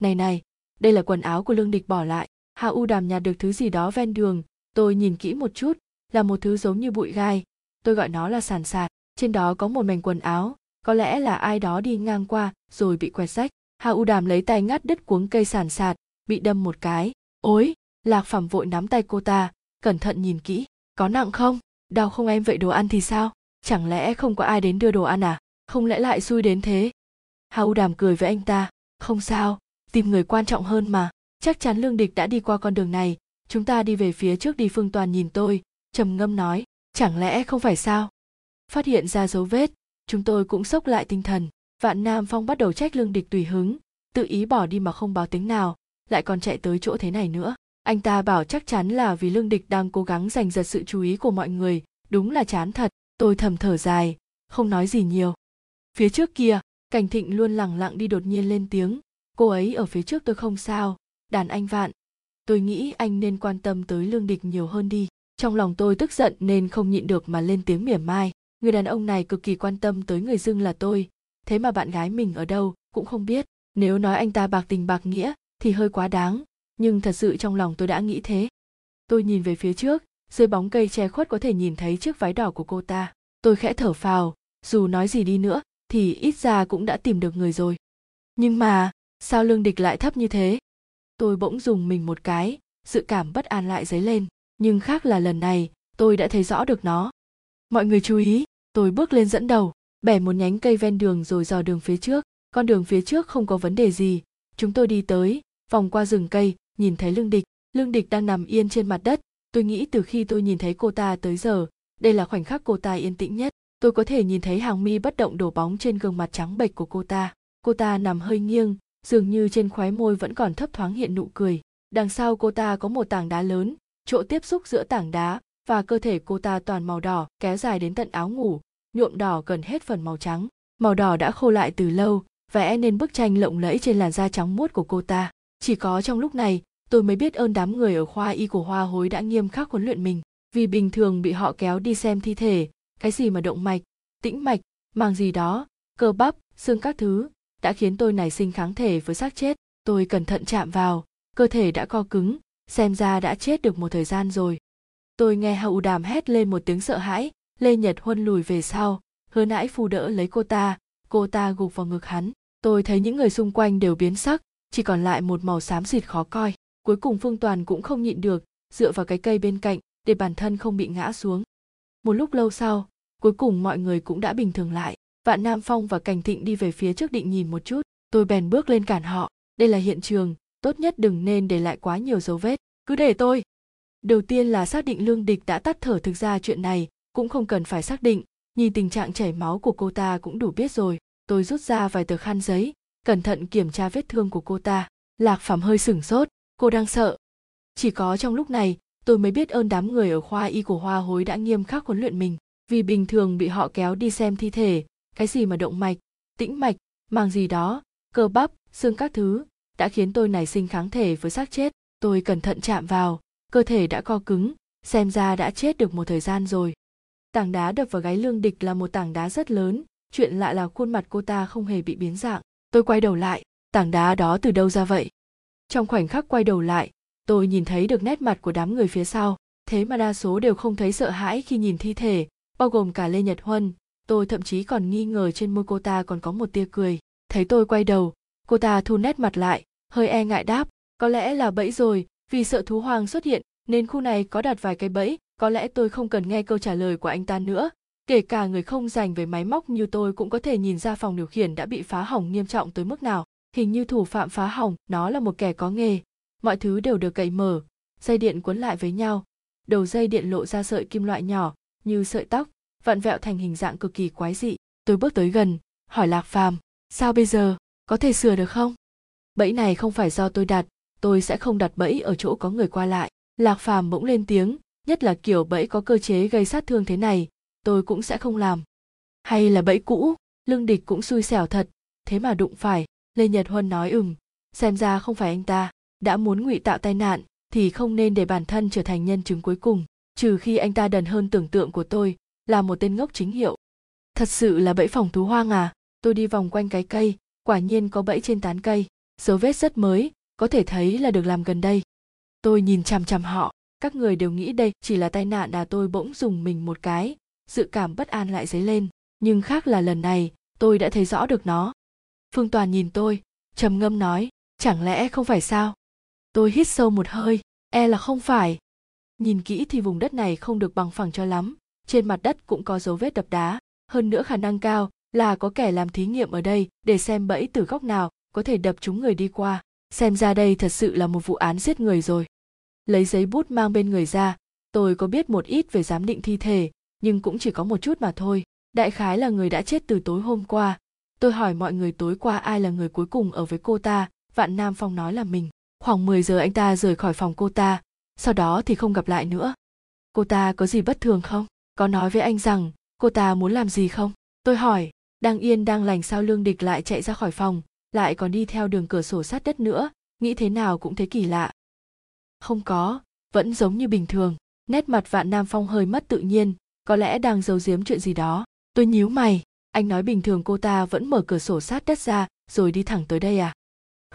Này này, đây là quần áo của lương địch bỏ lại. Hạ u đàm nhặt được thứ gì đó ven đường, tôi nhìn kỹ một chút, là một thứ giống như bụi gai tôi gọi nó là sàn sạt. Trên đó có một mảnh quần áo. Có lẽ là ai đó đi ngang qua, rồi bị quẹt rách. Hà u đàm lấy tay ngắt đứt cuống cây sàn sạt, bị đâm một cái. Ối lạc phẩm vội nắm tay cô ta, cẩn thận nhìn kỹ. Có nặng không? Đau không em? Vậy đồ ăn thì sao? Chẳng lẽ không có ai đến đưa đồ ăn à? Không lẽ lại xui đến thế? Hà u đàm cười với anh ta. Không sao. Tìm người quan trọng hơn mà. Chắc chắn lương địch đã đi qua con đường này. Chúng ta đi về phía trước đi, phương toàn nhìn tôi, trầm ngâm nói chẳng lẽ không phải sao? Phát hiện ra dấu vết, chúng tôi cũng sốc lại tinh thần. Vạn nam phong bắt đầu trách lương địch tùy hứng, tự ý bỏ đi mà không báo tiếng nào, lại còn chạy tới chỗ thế này nữa. Anh ta bảo chắc chắn là vì lương địch đang cố gắng giành giật sự chú ý của mọi người, đúng là chán thật. Tôi thầm thở dài, không nói gì nhiều. Phía trước kia, cảnh thịnh luôn lẳng lặng đi đột nhiên lên tiếng. Cô ấy ở phía trước tôi không sao, đàn anh vạn. Tôi nghĩ anh nên quan tâm tới lương địch nhiều hơn đi trong lòng tôi tức giận nên không nhịn được mà lên tiếng mỉa mai. Người đàn ông này cực kỳ quan tâm tới người dưng là tôi. Thế mà bạn gái mình ở đâu cũng không biết. Nếu nói anh ta bạc tình bạc nghĩa thì hơi quá đáng, nhưng thật sự trong lòng tôi đã nghĩ thế. Tôi nhìn về phía trước, dưới bóng cây che khuất có thể nhìn thấy chiếc váy đỏ của cô ta. Tôi khẽ thở phào, dù nói gì đi nữa thì ít ra cũng đã tìm được người rồi. Nhưng mà, sao lương địch lại thấp như thế? Tôi bỗng dùng mình một cái sự cảm bất an lại dấy lên nhưng khác là lần này, tôi đã thấy rõ được nó. Mọi người chú ý, tôi bước lên dẫn đầu, bẻ một nhánh cây ven đường rồi dò đường phía trước. Con đường phía trước không có vấn đề gì. Chúng tôi đi tới, vòng qua rừng cây, nhìn thấy lương địch. Lương địch đang nằm yên trên mặt đất. Tôi nghĩ từ khi tôi nhìn thấy cô ta tới giờ, đây là khoảnh khắc cô ta yên tĩnh nhất. Tôi có thể nhìn thấy hàng mi bất động đổ bóng trên gương mặt trắng bệch của cô ta. Cô ta nằm hơi nghiêng, dường như trên khóe môi vẫn còn thấp thoáng hiện nụ cười. Đằng sau cô ta có một tảng đá lớn chỗ tiếp xúc giữa tảng đá và cơ thể cô ta toàn màu đỏ, kéo dài đến tận áo ngủ, nhuộm đỏ gần hết phần màu trắng. Màu đỏ đã khô lại từ lâu, vẽ nên bức tranh lộng lẫy trên làn da trắng muốt của cô ta. Chỉ có trong lúc này, tôi mới biết ơn đám người ở khoa y của hoa hối đã nghiêm khắc huấn luyện mình. Vì bình thường bị họ kéo đi xem thi thể, cái gì mà động mạch, tĩnh mạch, màng gì đó, cơ bắp, xương các thứ, đã khiến tôi nảy sinh kháng thể với xác chết. Tôi cẩn thận chạm vào, cơ thể đã co cứng xem ra đã chết được một thời gian rồi. Tôi nghe hậu đàm hét lên một tiếng sợ hãi, lê nhật huân lùi về sau, hứa nãi phù đỡ lấy cô ta cô ta gục vào ngực hắn. Tôi thấy những người xung quanh đều biến sắc, chỉ còn lại một màu xám xịt khó coi. Cuối cùng phương toàn cũng không nhịn được, dựa vào cái cây bên cạnh, để bản thân không bị ngã xuống. Một lúc lâu sau, cuối cùng mọi người cũng đã bình thường lại. Vạn nam phong và cảnh thịnh đi về phía trước định nhìn một chút. Tôi bèn bước lên cản họ. Đây là hiện trường tốt nhất đừng nên để lại quá nhiều dấu vết. Cứ để tôi. Đầu tiên là xác định lương địch đã tắt thở thực ra chuyện này, cũng không cần phải xác định. Nhìn tình trạng chảy máu của cô ta cũng đủ biết rồi. Tôi rút ra vài tờ khăn giấy, cẩn thận kiểm tra vết thương của cô ta. Lạc phàm hơi sửng sốt. Cô đang sợ. Chỉ có trong lúc này, tôi mới biết ơn đám người ở khoa y của hoa hối đã nghiêm khắc huấn luyện mình. Vì bình thường bị họ kéo đi xem thi thể, cái gì mà động mạch, tĩnh mạch, màng gì đó, cơ bắp, xương các thứ đã khiến tôi nảy sinh kháng thể với xác chết. Tôi cẩn thận chạm vào, cơ thể đã co cứng, xem ra đã chết được một thời gian rồi. Tảng đá đập vào gáy lương địch là một tảng đá rất lớn, chuyện lạ là khuôn mặt cô ta không hề bị biến dạng. Tôi quay đầu lại, tảng đá đó từ đâu ra vậy? Trong khoảnh khắc quay đầu lại, tôi nhìn thấy được nét mặt của đám người phía sau. Thế mà đa số đều không thấy sợ hãi khi nhìn thi thể, bao gồm cả lê nhật huân. Tôi thậm chí còn nghi ngờ trên môi cô ta còn có một tia cười. Thấy tôi quay đầu, cô ta thu nét mặt lại hơi e ngại đáp, có lẽ là bẫy rồi, vì sợ thú hoàng xuất hiện, nên khu này có đặt vài cái bẫy, có lẽ tôi không cần nghe câu trả lời của anh ta nữa. Kể cả người không dành về máy móc như tôi cũng có thể nhìn ra phòng điều khiển đã bị phá hỏng nghiêm trọng tới mức nào. Hình như thủ phạm phá hỏng, nó là một kẻ có nghề. Mọi thứ đều được cậy mở. Dây điện cuốn lại với nhau. Đầu dây điện lộ ra sợi kim loại nhỏ, như sợi tóc, vặn vẹo thành hình dạng cực kỳ quái dị. Tôi bước tới gần, hỏi lạc phàm, sao bây giờ? Có thể sửa được không? Bẫy này không phải do tôi đặt, tôi sẽ không đặt bẫy ở chỗ có người qua lại. Lạc phàm bỗng lên tiếng, nhất là kiểu bẫy có cơ chế gây sát thương thế này, tôi cũng sẽ không làm. Hay là bẫy cũ, lương địch cũng xui xẻo thật, thế mà đụng phải, lê nhật huân nói ừm, xem ra không phải anh ta, đã muốn ngụy tạo tai nạn, thì không nên để bản thân trở thành nhân chứng cuối cùng, trừ khi anh ta đần hơn tưởng tượng của tôi, là một tên ngốc chính hiệu. Thật sự là bẫy phòng thú hoang à tôi đi vòng quanh cái cây, quả nhiên có bẫy trên tán cây dấu vết rất mới, có thể thấy là được làm gần đây. Tôi nhìn chằm chằm họ, các người đều nghĩ đây chỉ là tai nạn à tôi bỗng dùng mình một cái, dự cảm bất an lại dấy lên. Nhưng khác là lần này, tôi đã thấy rõ được nó. Phương toàn nhìn tôi, trầm ngâm nói, chẳng lẽ không phải sao? Tôi hít sâu một hơi e là không phải. Nhìn kỹ thì vùng đất này không được bằng phẳng cho lắm, trên mặt đất cũng có dấu vết đập đá. Hơn nữa khả năng cao là có kẻ làm thí nghiệm ở đây để xem bẫy từ góc nào có thể đập chúng người đi qua. Xem ra đây thật sự là một vụ án giết người rồi. Lấy giấy bút mang bên người ra. Tôi có biết một ít về giám định thi thể, nhưng cũng chỉ có một chút mà thôi. Đại khái là người đã chết từ tối hôm qua. Tôi hỏi mọi người tối qua ai là người cuối cùng ở với cô ta. Vạn nam phong nói là mình. Khoảng 10 giờ anh ta rời khỏi phòng cô ta. Sau đó thì không gặp lại nữa. Cô ta có gì bất thường không? Có nói với anh rằng, cô ta muốn làm gì không? Tôi hỏi, đang yên đang lành sao lương địch lại chạy ra khỏi phòng? Lại còn đi theo đường cửa sổ sát đất nữa, nghĩ thế nào cũng thấy kỳ lạ. Không có, vẫn giống như bình thường, nét mặt vạn nam phong hơi mất tự nhiên, có lẽ đang giấu giếm chuyện gì đó. Tôi nhíu mày, anh nói bình thường cô ta vẫn mở cửa sổ sát đất ra, rồi đi thẳng tới đây à?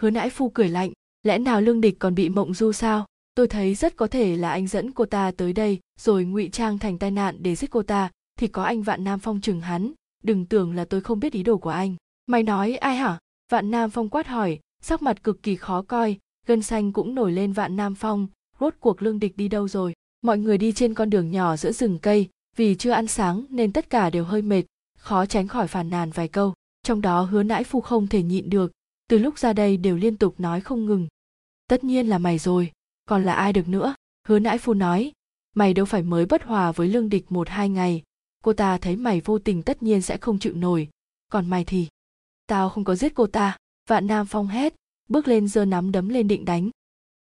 Hứa nãi phu cười lạnh, lẽ nào lương địch còn bị mộng du sao? Tôi thấy rất có thể là anh dẫn cô ta tới đây, rồi ngụy trang thành tai nạn để giết cô ta, thì có anh vạn nam phong chừng hắn. Đừng tưởng là tôi không biết ý đồ của anh. Mày nói ai hả? Vạn nam phong quát hỏi, sắc mặt cực kỳ khó coi, gân xanh cũng nổi lên vạn nam phong, rốt cuộc lương địch đi đâu rồi? Mọi người đi trên con đường nhỏ giữa rừng cây, vì chưa ăn sáng nên tất cả đều hơi mệt, khó tránh khỏi phàn nàn vài câu. Trong đó hứa nãi phu không thể nhịn được, từ lúc ra đây đều liên tục nói không ngừng. Tất nhiên là mày rồi, còn là ai được nữa? Hứa nãi phu nói, mày đâu phải mới bất hòa với lương địch một hai ngày. Cô ta thấy mày vô tình tất nhiên sẽ không chịu nổi, còn mày thì? Tao không có giết cô ta. Vạn nam phong hét, bước lên giơ nắm đấm lên định đánh.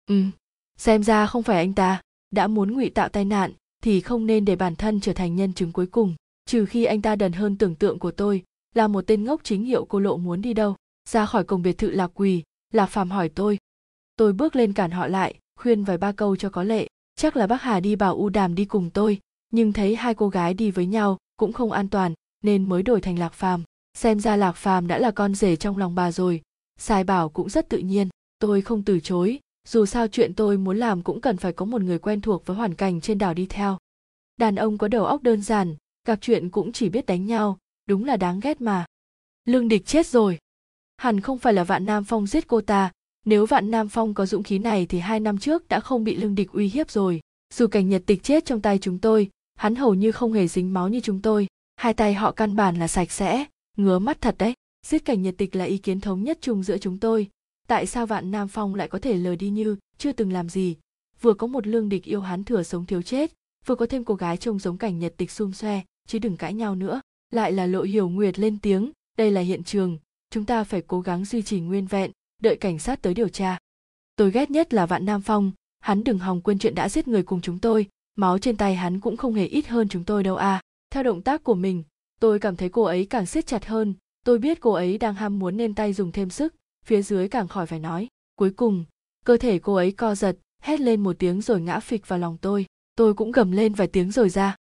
Ừ xem ra không phải anh ta. Đã muốn ngụy tạo tai nạn, thì không nên để bản thân trở thành nhân chứng cuối cùng. Trừ khi anh ta đần hơn tưởng tượng của tôi, là một tên ngốc chính hiệu cô lộ muốn đi đâu. Ra khỏi cổng biệt thự lạc quỳ lạc phàm hỏi tôi. Tôi bước lên cản họ lại, khuyên vài ba câu cho có lệ. Chắc là bác hà đi bảo u đàm đi cùng tôi. Nhưng thấy hai cô gái đi với nhau cũng không an toàn, nên mới đổi thành lạc phàm xem ra lạc phàm đã là con rể trong lòng bà rồi. Sai bảo cũng rất tự nhiên, tôi không từ chối, dù sao chuyện tôi muốn làm cũng cần phải có một người quen thuộc với hoàn cảnh trên đảo đi theo. Đàn ông có đầu óc đơn giản, gặp chuyện cũng chỉ biết đánh nhau, đúng là đáng ghét mà. Lương địch chết rồi. Hẳn không phải là vạn nam phong giết cô ta, nếu vạn nam phong có dũng khí này thì hai năm trước đã không bị lương địch uy hiếp rồi. Dù cảnh nhật tịch chết trong tay chúng tôi, hắn hầu như không hề dính máu như chúng tôi, hai tay họ căn bản là sạch sẽ ngứa mắt thật đấy. Giết cảnh nhật tịch là ý kiến thống nhất chung giữa chúng tôi. Tại sao vạn nam phong lại có thể lờ đi như chưa từng làm gì? Vừa có một lương địch yêu hắn thừa sống thiếu chết, vừa có thêm cô gái trông giống cảnh nhật tịch xung xoe, chứ đừng cãi nhau nữa. Lại là lộ hiểu nguyệt lên tiếng, đây là hiện trường. Chúng ta phải cố gắng duy trì nguyên vẹn, đợi cảnh sát tới điều tra. Tôi ghét nhất là vạn nam phong. Hắn đừng hòng quên chuyện đã giết người cùng chúng tôi. Máu trên tay hắn cũng không hề ít hơn chúng tôi đâu à theo động tác của mình tôi cảm thấy cô ấy càng siết chặt hơn. Tôi biết cô ấy đang ham muốn nên tay dùng thêm sức, phía dưới càng khỏi phải nói. Cuối cùng, cơ thể cô ấy co giật, hét lên một tiếng rồi ngã phịch vào lòng tôi. Tôi cũng gầm lên vài tiếng rồi ra.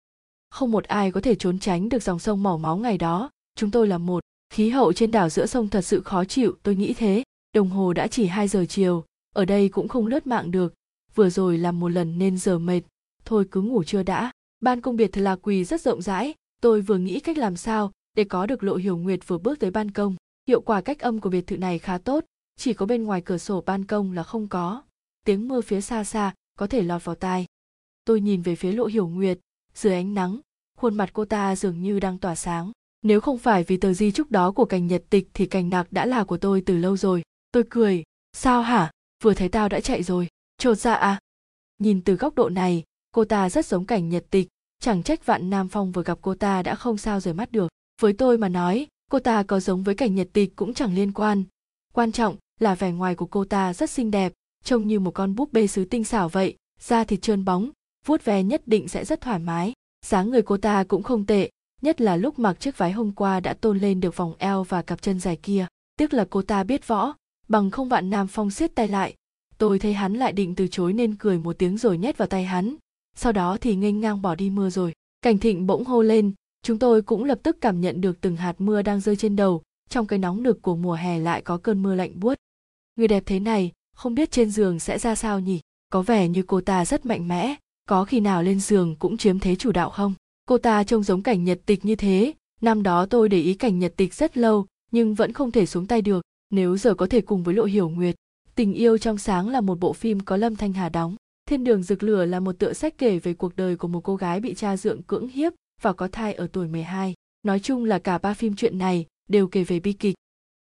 Không một ai có thể trốn tránh được dòng sông màu máu ngày đó. Chúng tôi là một. Khí hậu trên đảo giữa sông thật sự khó chịu, tôi nghĩ thế. Đồng hồ đã chỉ 2 giờ chiều, ở đây cũng không lướt mạng được. Vừa rồi làm một lần nên giờ mệt. Thôi cứ ngủ chưa đã. Ban công biệt thự là quỳ rất rộng rãi tôi vừa nghĩ cách làm sao để có được lộ hiểu nguyệt vừa bước tới ban công. Hiệu quả cách âm của biệt thự này khá tốt, chỉ có bên ngoài cửa sổ ban công là không có. Tiếng mưa phía xa xa có thể lọt vào tai. Tôi nhìn về phía lộ hiểu nguyệt, dưới ánh nắng, khuôn mặt cô ta dường như đang tỏa sáng. Nếu không phải vì tờ di chúc đó của cành nhật tịch thì cành nạc đã là của tôi từ lâu rồi. Tôi cười, sao hả? Vừa thấy tao đã chạy rồi. Trột dạ à? Nhìn từ góc độ này, cô ta rất giống cảnh nhật tịch chẳng trách vạn nam phong vừa gặp cô ta đã không sao rời mắt được. Với tôi mà nói, cô ta có giống với cảnh nhật tịch cũng chẳng liên quan. Quan trọng là vẻ ngoài của cô ta rất xinh đẹp, trông như một con búp bê sứ tinh xảo vậy, da thịt trơn bóng, vuốt ve nhất định sẽ rất thoải mái. Dáng người cô ta cũng không tệ, nhất là lúc mặc chiếc váy hôm qua đã tôn lên được vòng eo và cặp chân dài kia. Tiếc là cô ta biết võ, bằng không vạn nam phong siết tay lại. Tôi thấy hắn lại định từ chối nên cười một tiếng rồi nhét vào tay hắn sau đó thì nghênh ngang bỏ đi mưa rồi. Cảnh thịnh bỗng hô lên. Chúng tôi cũng lập tức cảm nhận được từng hạt mưa đang rơi trên đầu. Trong cái nóng nực của mùa hè lại có cơn mưa lạnh buốt. Người đẹp thế này, không biết trên giường sẽ ra sao nhỉ? Có vẻ như cô ta rất mạnh mẽ. Có khi nào lên giường cũng chiếm thế chủ đạo không? Cô ta trông giống cảnh nhật tịch như thế. Năm đó tôi để ý cảnh nhật tịch rất lâu, nhưng vẫn không thể xuống tay được. Nếu giờ có thể cùng với lộ hiểu nguyệt, tình yêu trong sáng là một bộ phim có lâm thanh hà đóng thiên đường rực lửa là một tựa sách kể về cuộc đời của một cô gái bị cha dượng cưỡng hiếp và có thai ở tuổi 12. Nói chung là cả ba phim truyện này đều kể về bi kịch.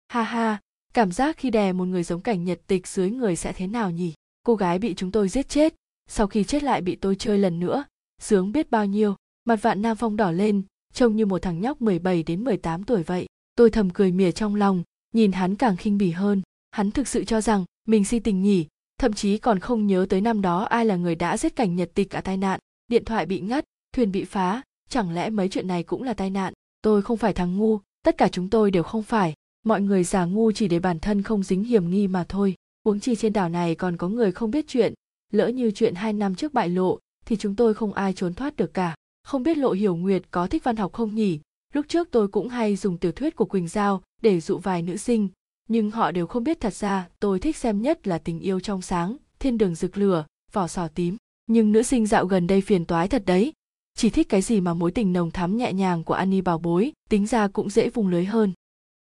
Ha ha, cảm giác khi đè một người giống cảnh nhật tịch dưới người sẽ thế nào nhỉ? Cô gái bị chúng tôi giết chết, sau khi chết lại bị tôi chơi lần nữa, sướng biết bao nhiêu. Mặt vạn Nam Phong đỏ lên, trông như một thằng nhóc 17 đến 18 tuổi vậy. Tôi thầm cười mỉa trong lòng, nhìn hắn càng khinh bỉ hơn. Hắn thực sự cho rằng mình si tình nhỉ, thậm chí còn không nhớ tới năm đó ai là người đã giết cảnh nhật tịch cả tai nạn. Điện thoại bị ngắt, thuyền bị phá, chẳng lẽ mấy chuyện này cũng là tai nạn. Tôi không phải thằng ngu, tất cả chúng tôi đều không phải. Mọi người giả ngu chỉ để bản thân không dính hiểm nghi mà thôi. Huống chi trên đảo này còn có người không biết chuyện, lỡ như chuyện hai năm trước bại lộ thì chúng tôi không ai trốn thoát được cả không biết lộ hiểu nguyệt có thích văn học không nhỉ lúc trước tôi cũng hay dùng tiểu thuyết của quỳnh giao để dụ vài nữ sinh nhưng họ đều không biết thật ra tôi thích xem nhất là tình yêu trong sáng thiên đường rực lửa vỏ sò tím. Nhưng nữ sinh dạo gần đây phiền toái thật đấy. Chỉ thích cái gì mà mối tình nồng thắm nhẹ nhàng của Annie bảo bối, tính ra cũng dễ vùng lưới hơn.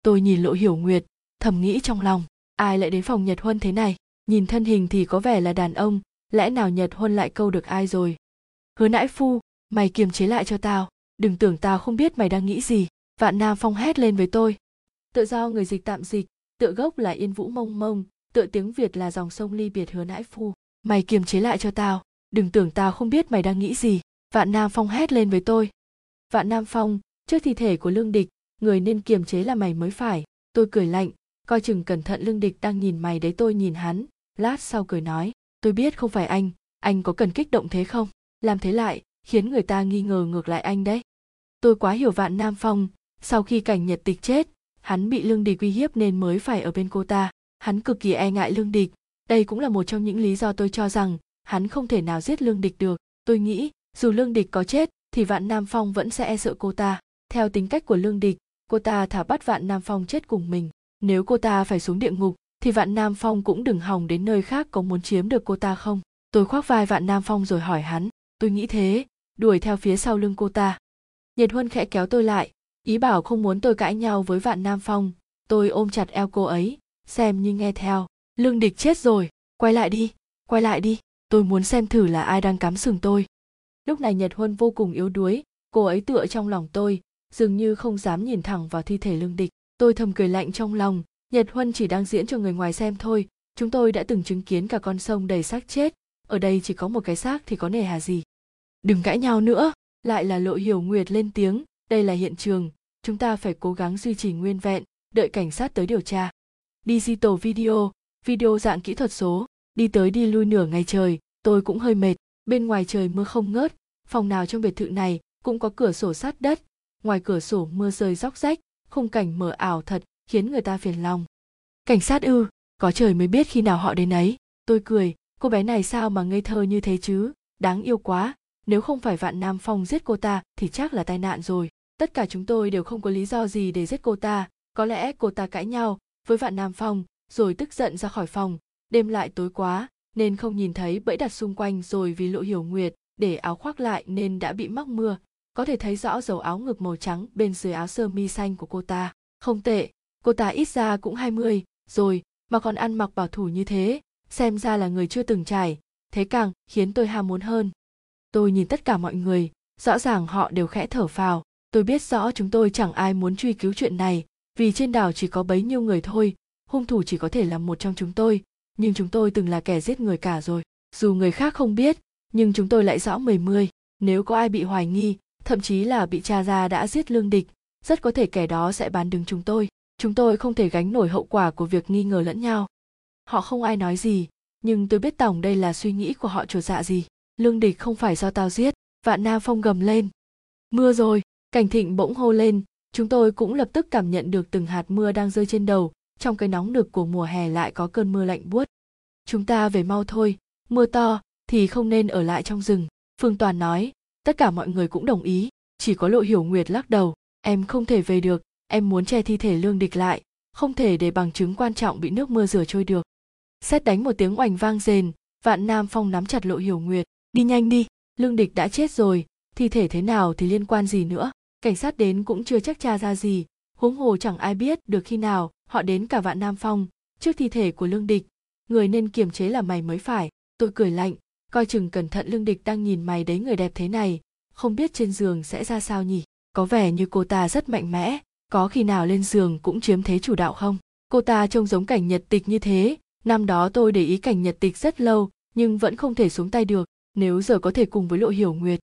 Tôi nhìn Lộ Hiểu Nguyệt, thầm nghĩ trong lòng, ai lại đến phòng Nhật Huân thế này, nhìn thân hình thì có vẻ là đàn ông, lẽ nào Nhật Huân lại câu được ai rồi. Hứa nãi phu, mày kiềm chế lại cho tao đừng tưởng tao không biết mày đang nghĩ gì. Vạn nam phong hét lên với tôi. Tự do người dịch tạm dịch tựa gốc là yên vũ mông mông, tựa tiếng việt là dòng sông ly biệt hứa nãi phu. Mày kiềm chế lại cho tao. Đừng tưởng tao không biết mày đang nghĩ gì. Vạn nam phong hét lên với tôi. Vạn nam phong, trước thi thể của lương địch, người nên kiềm chế là mày mới phải. Tôi cười lạnh, coi chừng cẩn thận lương địch đang nhìn mày đấy tôi nhìn hắn. Lát sau cười nói, tôi biết không phải anh anh có cần kích động thế không? Làm thế lại, khiến người ta nghi ngờ ngược lại anh đấy. Tôi quá hiểu vạn nam phong, sau khi cảnh nhật tịch chết hắn bị lương địch uy hiếp nên mới phải ở bên cô ta. Hắn cực kỳ e ngại lương địch. Đây cũng là một trong những lý do tôi cho rằng hắn không thể nào giết lương địch được. Tôi nghĩ, dù lương địch có chết, thì vạn nam phong vẫn sẽ e sợ cô ta. Theo tính cách của lương địch, cô ta thả bắt vạn nam phong chết cùng mình. Nếu cô ta phải xuống địa ngục, thì vạn nam phong cũng đừng hòng đến nơi khác có muốn chiếm được cô ta không? Tôi khoác vai vạn nam phong rồi hỏi hắn. Tôi nghĩ thế, đuổi theo phía sau lưng cô ta. Nhiệt huân khẽ kéo tôi lại ý bảo không muốn tôi cãi nhau với vạn nam phong, tôi ôm chặt eo cô ấy, xem như nghe theo. Lương địch chết rồi, quay lại đi, quay lại đi, tôi muốn xem thử là ai đang cắm sừng tôi. Lúc này nhật huân vô cùng yếu đuối, cô ấy tựa trong lòng tôi, dường như không dám nhìn thẳng vào thi thể lương địch. Tôi thầm cười lạnh trong lòng, nhật huân chỉ đang diễn cho người ngoài xem thôi, chúng tôi đã từng chứng kiến cả con sông đầy xác chết, ở đây chỉ có một cái xác thì có nề hà gì. Đừng cãi nhau nữa, lại là lộ hiểu nguyệt lên tiếng đây là hiện trường. Chúng ta phải cố gắng duy trì nguyên vẹn, đợi cảnh sát tới điều tra. Digital video video dạng kỹ thuật số. Đi tới đi lui nửa ngày trời, tôi cũng hơi mệt. Bên ngoài trời mưa không ngớt. Phòng nào trong biệt thự này cũng có cửa sổ sát đất. Ngoài cửa sổ mưa rơi róc rách, khung cảnh mờ ảo thật khiến người ta phiền lòng. Cảnh sát ư, có trời mới biết khi nào họ đến ấy. Tôi cười, cô bé này sao mà ngây thơ như thế chứ? Đáng yêu quá. Nếu không phải vạn nam phong giết cô ta thì chắc là tai nạn rồi tất cả chúng tôi đều không có lý do gì để giết cô ta. Có lẽ cô ta cãi nhau với vạn nam phong rồi tức giận ra khỏi phòng. Đêm lại tối quá nên không nhìn thấy bẫy đặt xung quanh rồi vì lộ hiểu nguyệt để áo khoác lại nên đã bị mắc mưa. Có thể thấy rõ dấu áo ngực màu trắng bên dưới áo sơ mi xanh của cô ta. Không tệ cô ta ít ra cũng 20, rồi mà còn ăn mặc bảo thủ như thế xem ra là người chưa từng trải. Thế càng khiến tôi ham muốn hơn. Tôi nhìn tất cả mọi người rõ ràng họ đều khẽ thở phào tôi biết rõ chúng tôi chẳng ai muốn truy cứu chuyện này, vì trên đảo chỉ có bấy nhiêu người thôi, hung thủ chỉ có thể là một trong chúng tôi. Nhưng chúng tôi từng là kẻ giết người cả rồi. Dù người khác không biết, nhưng chúng tôi lại rõ mười mươi. Nếu có ai bị hoài nghi, thậm chí là bị cha ra đã giết lương địch, rất có thể kẻ đó sẽ bán đứng chúng tôi. Chúng tôi không thể gánh nổi hậu quả của việc nghi ngờ lẫn nhau. Họ không ai nói gì, nhưng tôi biết tổng đây là suy nghĩ của họ chuột dạ gì. Lương địch không phải do tao giết, vạn nam phong gầm lên. Mưa rồi cảnh thịnh bỗng hô lên. Chúng tôi cũng lập tức cảm nhận được từng hạt mưa đang rơi trên đầu, trong cái nóng nực của mùa hè lại có cơn mưa lạnh buốt. Chúng ta về mau thôi, mưa to thì không nên ở lại trong rừng, phương toàn nói. Tất cả mọi người cũng đồng ý, chỉ có lộ hiểu nguyệt lắc đầu. Em không thể về được, em muốn che thi thể lương địch lại, không thể để bằng chứng quan trọng bị nước mưa rửa trôi được. Xét đánh một tiếng oành vang rền, vạn nam phong nắm chặt lộ hiểu nguyệt. Đi nhanh đi, lương địch đã chết rồi, thi thể thế nào thì liên quan gì nữa? Cảnh sát đến cũng chưa chắc tra ra gì, huống hồ chẳng ai biết được khi nào họ đến cả vạn nam phong trước thi thể của lương địch. Người nên kiềm chế là mày mới phải. Tôi cười lạnh, coi chừng cẩn thận lương địch đang nhìn mày đấy người đẹp thế này, không biết trên giường sẽ ra sao nhỉ? Có vẻ như cô ta rất mạnh mẽ, có khi nào lên giường cũng chiếm thế chủ đạo không? Cô ta trông giống cảnh nhật tịch như thế, năm đó tôi để ý cảnh nhật tịch rất lâu, nhưng vẫn không thể xuống tay được, nếu giờ có thể cùng với lộ hiểu nguyệt.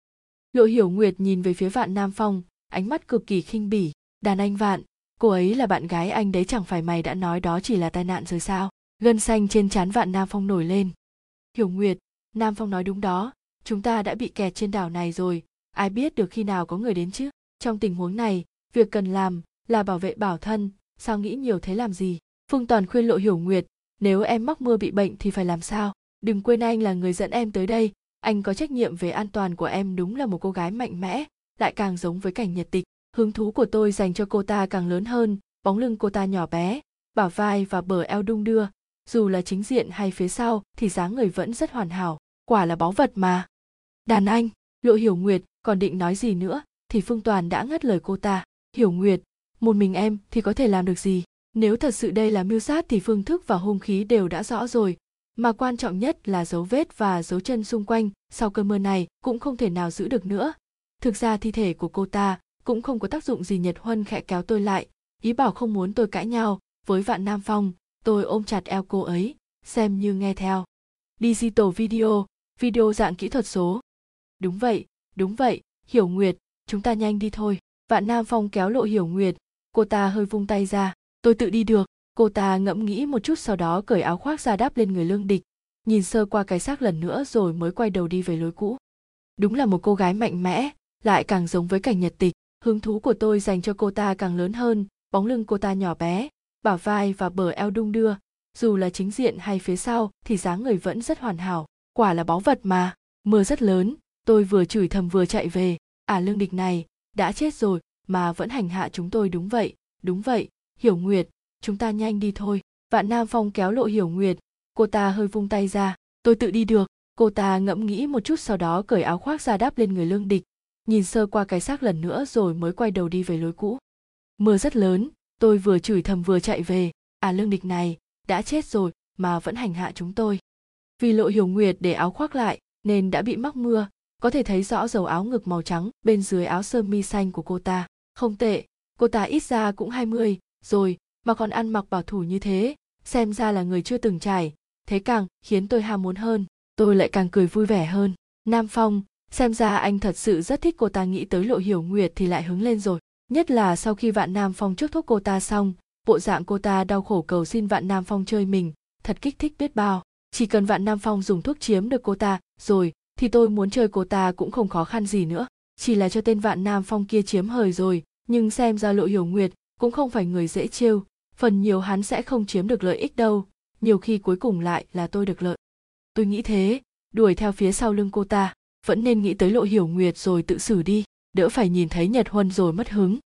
Lộ hiểu nguyệt nhìn về phía vạn nam phong ánh mắt cực kỳ khinh bỉ. Đàn anh vạn, cô ấy là bạn gái anh đấy chẳng phải mày đã nói đó chỉ là tai nạn rồi sao? Gân xanh trên trán vạn nam phong nổi lên. Hiểu nguyệt, nam phong nói đúng đó. Chúng ta đã bị kẹt trên đảo này rồi. Ai biết được khi nào có người đến chứ? Trong tình huống này, việc cần làm là bảo vệ bảo thân. Sao nghĩ nhiều thế làm gì? Phương toàn khuyên lộ hiểu nguyệt, nếu em mắc mưa bị bệnh thì phải làm sao? Đừng quên anh là người dẫn em tới đây. Anh có trách nhiệm về an toàn của em đúng là một cô gái mạnh mẽ lại càng giống với cảnh nhật tịch. Hứng thú của tôi dành cho cô ta càng lớn hơn, bóng lưng cô ta nhỏ bé, bả vai và bờ eo đung đưa. Dù là chính diện hay phía sau thì dáng người vẫn rất hoàn hảo. Quả là báu vật mà. Đàn anh, lộ hiểu nguyệt, còn định nói gì nữa thì phương toàn đã ngắt lời cô ta. Hiểu nguyệt, một mình em thì có thể làm được gì? Nếu thật sự đây là mưu sát thì phương thức và hung khí đều đã rõ rồi. Mà quan trọng nhất là dấu vết và dấu chân xung quanh. Sau cơn mưa này cũng không thể nào giữ được nữa thực ra thi thể của cô ta cũng không có tác dụng gì nhật huân khẽ kéo tôi lại, ý bảo không muốn tôi cãi nhau với vạn nam phong, tôi ôm chặt eo cô ấy, xem như nghe theo. Digital video video dạng kỹ thuật số. Đúng vậy đúng vậy, hiểu nguyệt, chúng ta nhanh đi thôi. Vạn nam phong kéo lộ hiểu nguyệt, cô ta hơi vung tay ra, tôi tự đi được. Cô ta ngẫm nghĩ một chút sau đó cởi áo khoác ra đáp lên người lương địch, nhìn sơ qua cái xác lần nữa rồi mới quay đầu đi về lối cũ. Đúng là một cô gái mạnh mẽ lại càng giống với cảnh nhật tịch. Hứng thú của tôi dành cho cô ta càng lớn hơn, bóng lưng cô ta nhỏ bé, bả vai và bờ eo đung đưa. Dù là chính diện hay phía sau, thì dáng người vẫn rất hoàn hảo. Quả là báu vật mà. Mưa rất lớn, tôi vừa chửi thầm vừa chạy về. À lương địch này, đã chết rồi, mà vẫn hành hạ chúng tôi đúng vậy đúng vậy, hiểu nguyệt, chúng ta nhanh đi thôi. Vạn nam phong kéo lộ hiểu nguyệt, cô ta hơi vung tay ra. Tôi tự đi được. Cô ta ngẫm nghĩ một chút sau đó cởi áo khoác ra đáp lên người lương địch nhìn sơ qua cái xác lần nữa rồi mới quay đầu đi về lối cũ. Mưa rất lớn tôi vừa chửi thầm vừa chạy về. À lương địch này đã chết rồi mà vẫn hành hạ chúng tôi. Vì lộ hiểu nguyệt để áo khoác lại nên đã bị mắc mưa có thể thấy rõ dầu áo ngực màu trắng bên dưới áo sơ mi xanh của cô ta. Không tệ cô ta ít ra cũng 20, rồi mà còn ăn mặc bảo thủ như thế xem ra là người chưa từng trải. Thế càng khiến tôi ham muốn hơn tôi lại càng cười vui vẻ hơn. Nam phong xem ra anh thật sự rất thích cô ta, nghĩ tới lộ hiểu nguyệt thì lại hứng lên rồi. Nhất là sau khi vạn nam phong trước thuốc cô ta xong, bộ dạng cô ta đau khổ cầu xin vạn nam phong chơi mình, thật kích thích biết bao. Chỉ cần vạn nam phong dùng thuốc chiếm được cô ta, rồi, thì tôi muốn chơi cô ta cũng không khó khăn gì nữa. Chỉ là cho tên vạn nam phong kia chiếm hời rồi, nhưng xem ra lộ hiểu nguyệt cũng không phải người dễ trêu. Phần nhiều hắn sẽ không chiếm được lợi ích đâu, nhiều khi cuối cùng lại là tôi được lợi. Tôi nghĩ thế, đuổi theo phía sau lưng cô ta vẫn nên nghĩ tới lộ hiểu nguyệt rồi tự xử đi. Đỡ phải nhìn thấy nhật huân rồi mất hứng.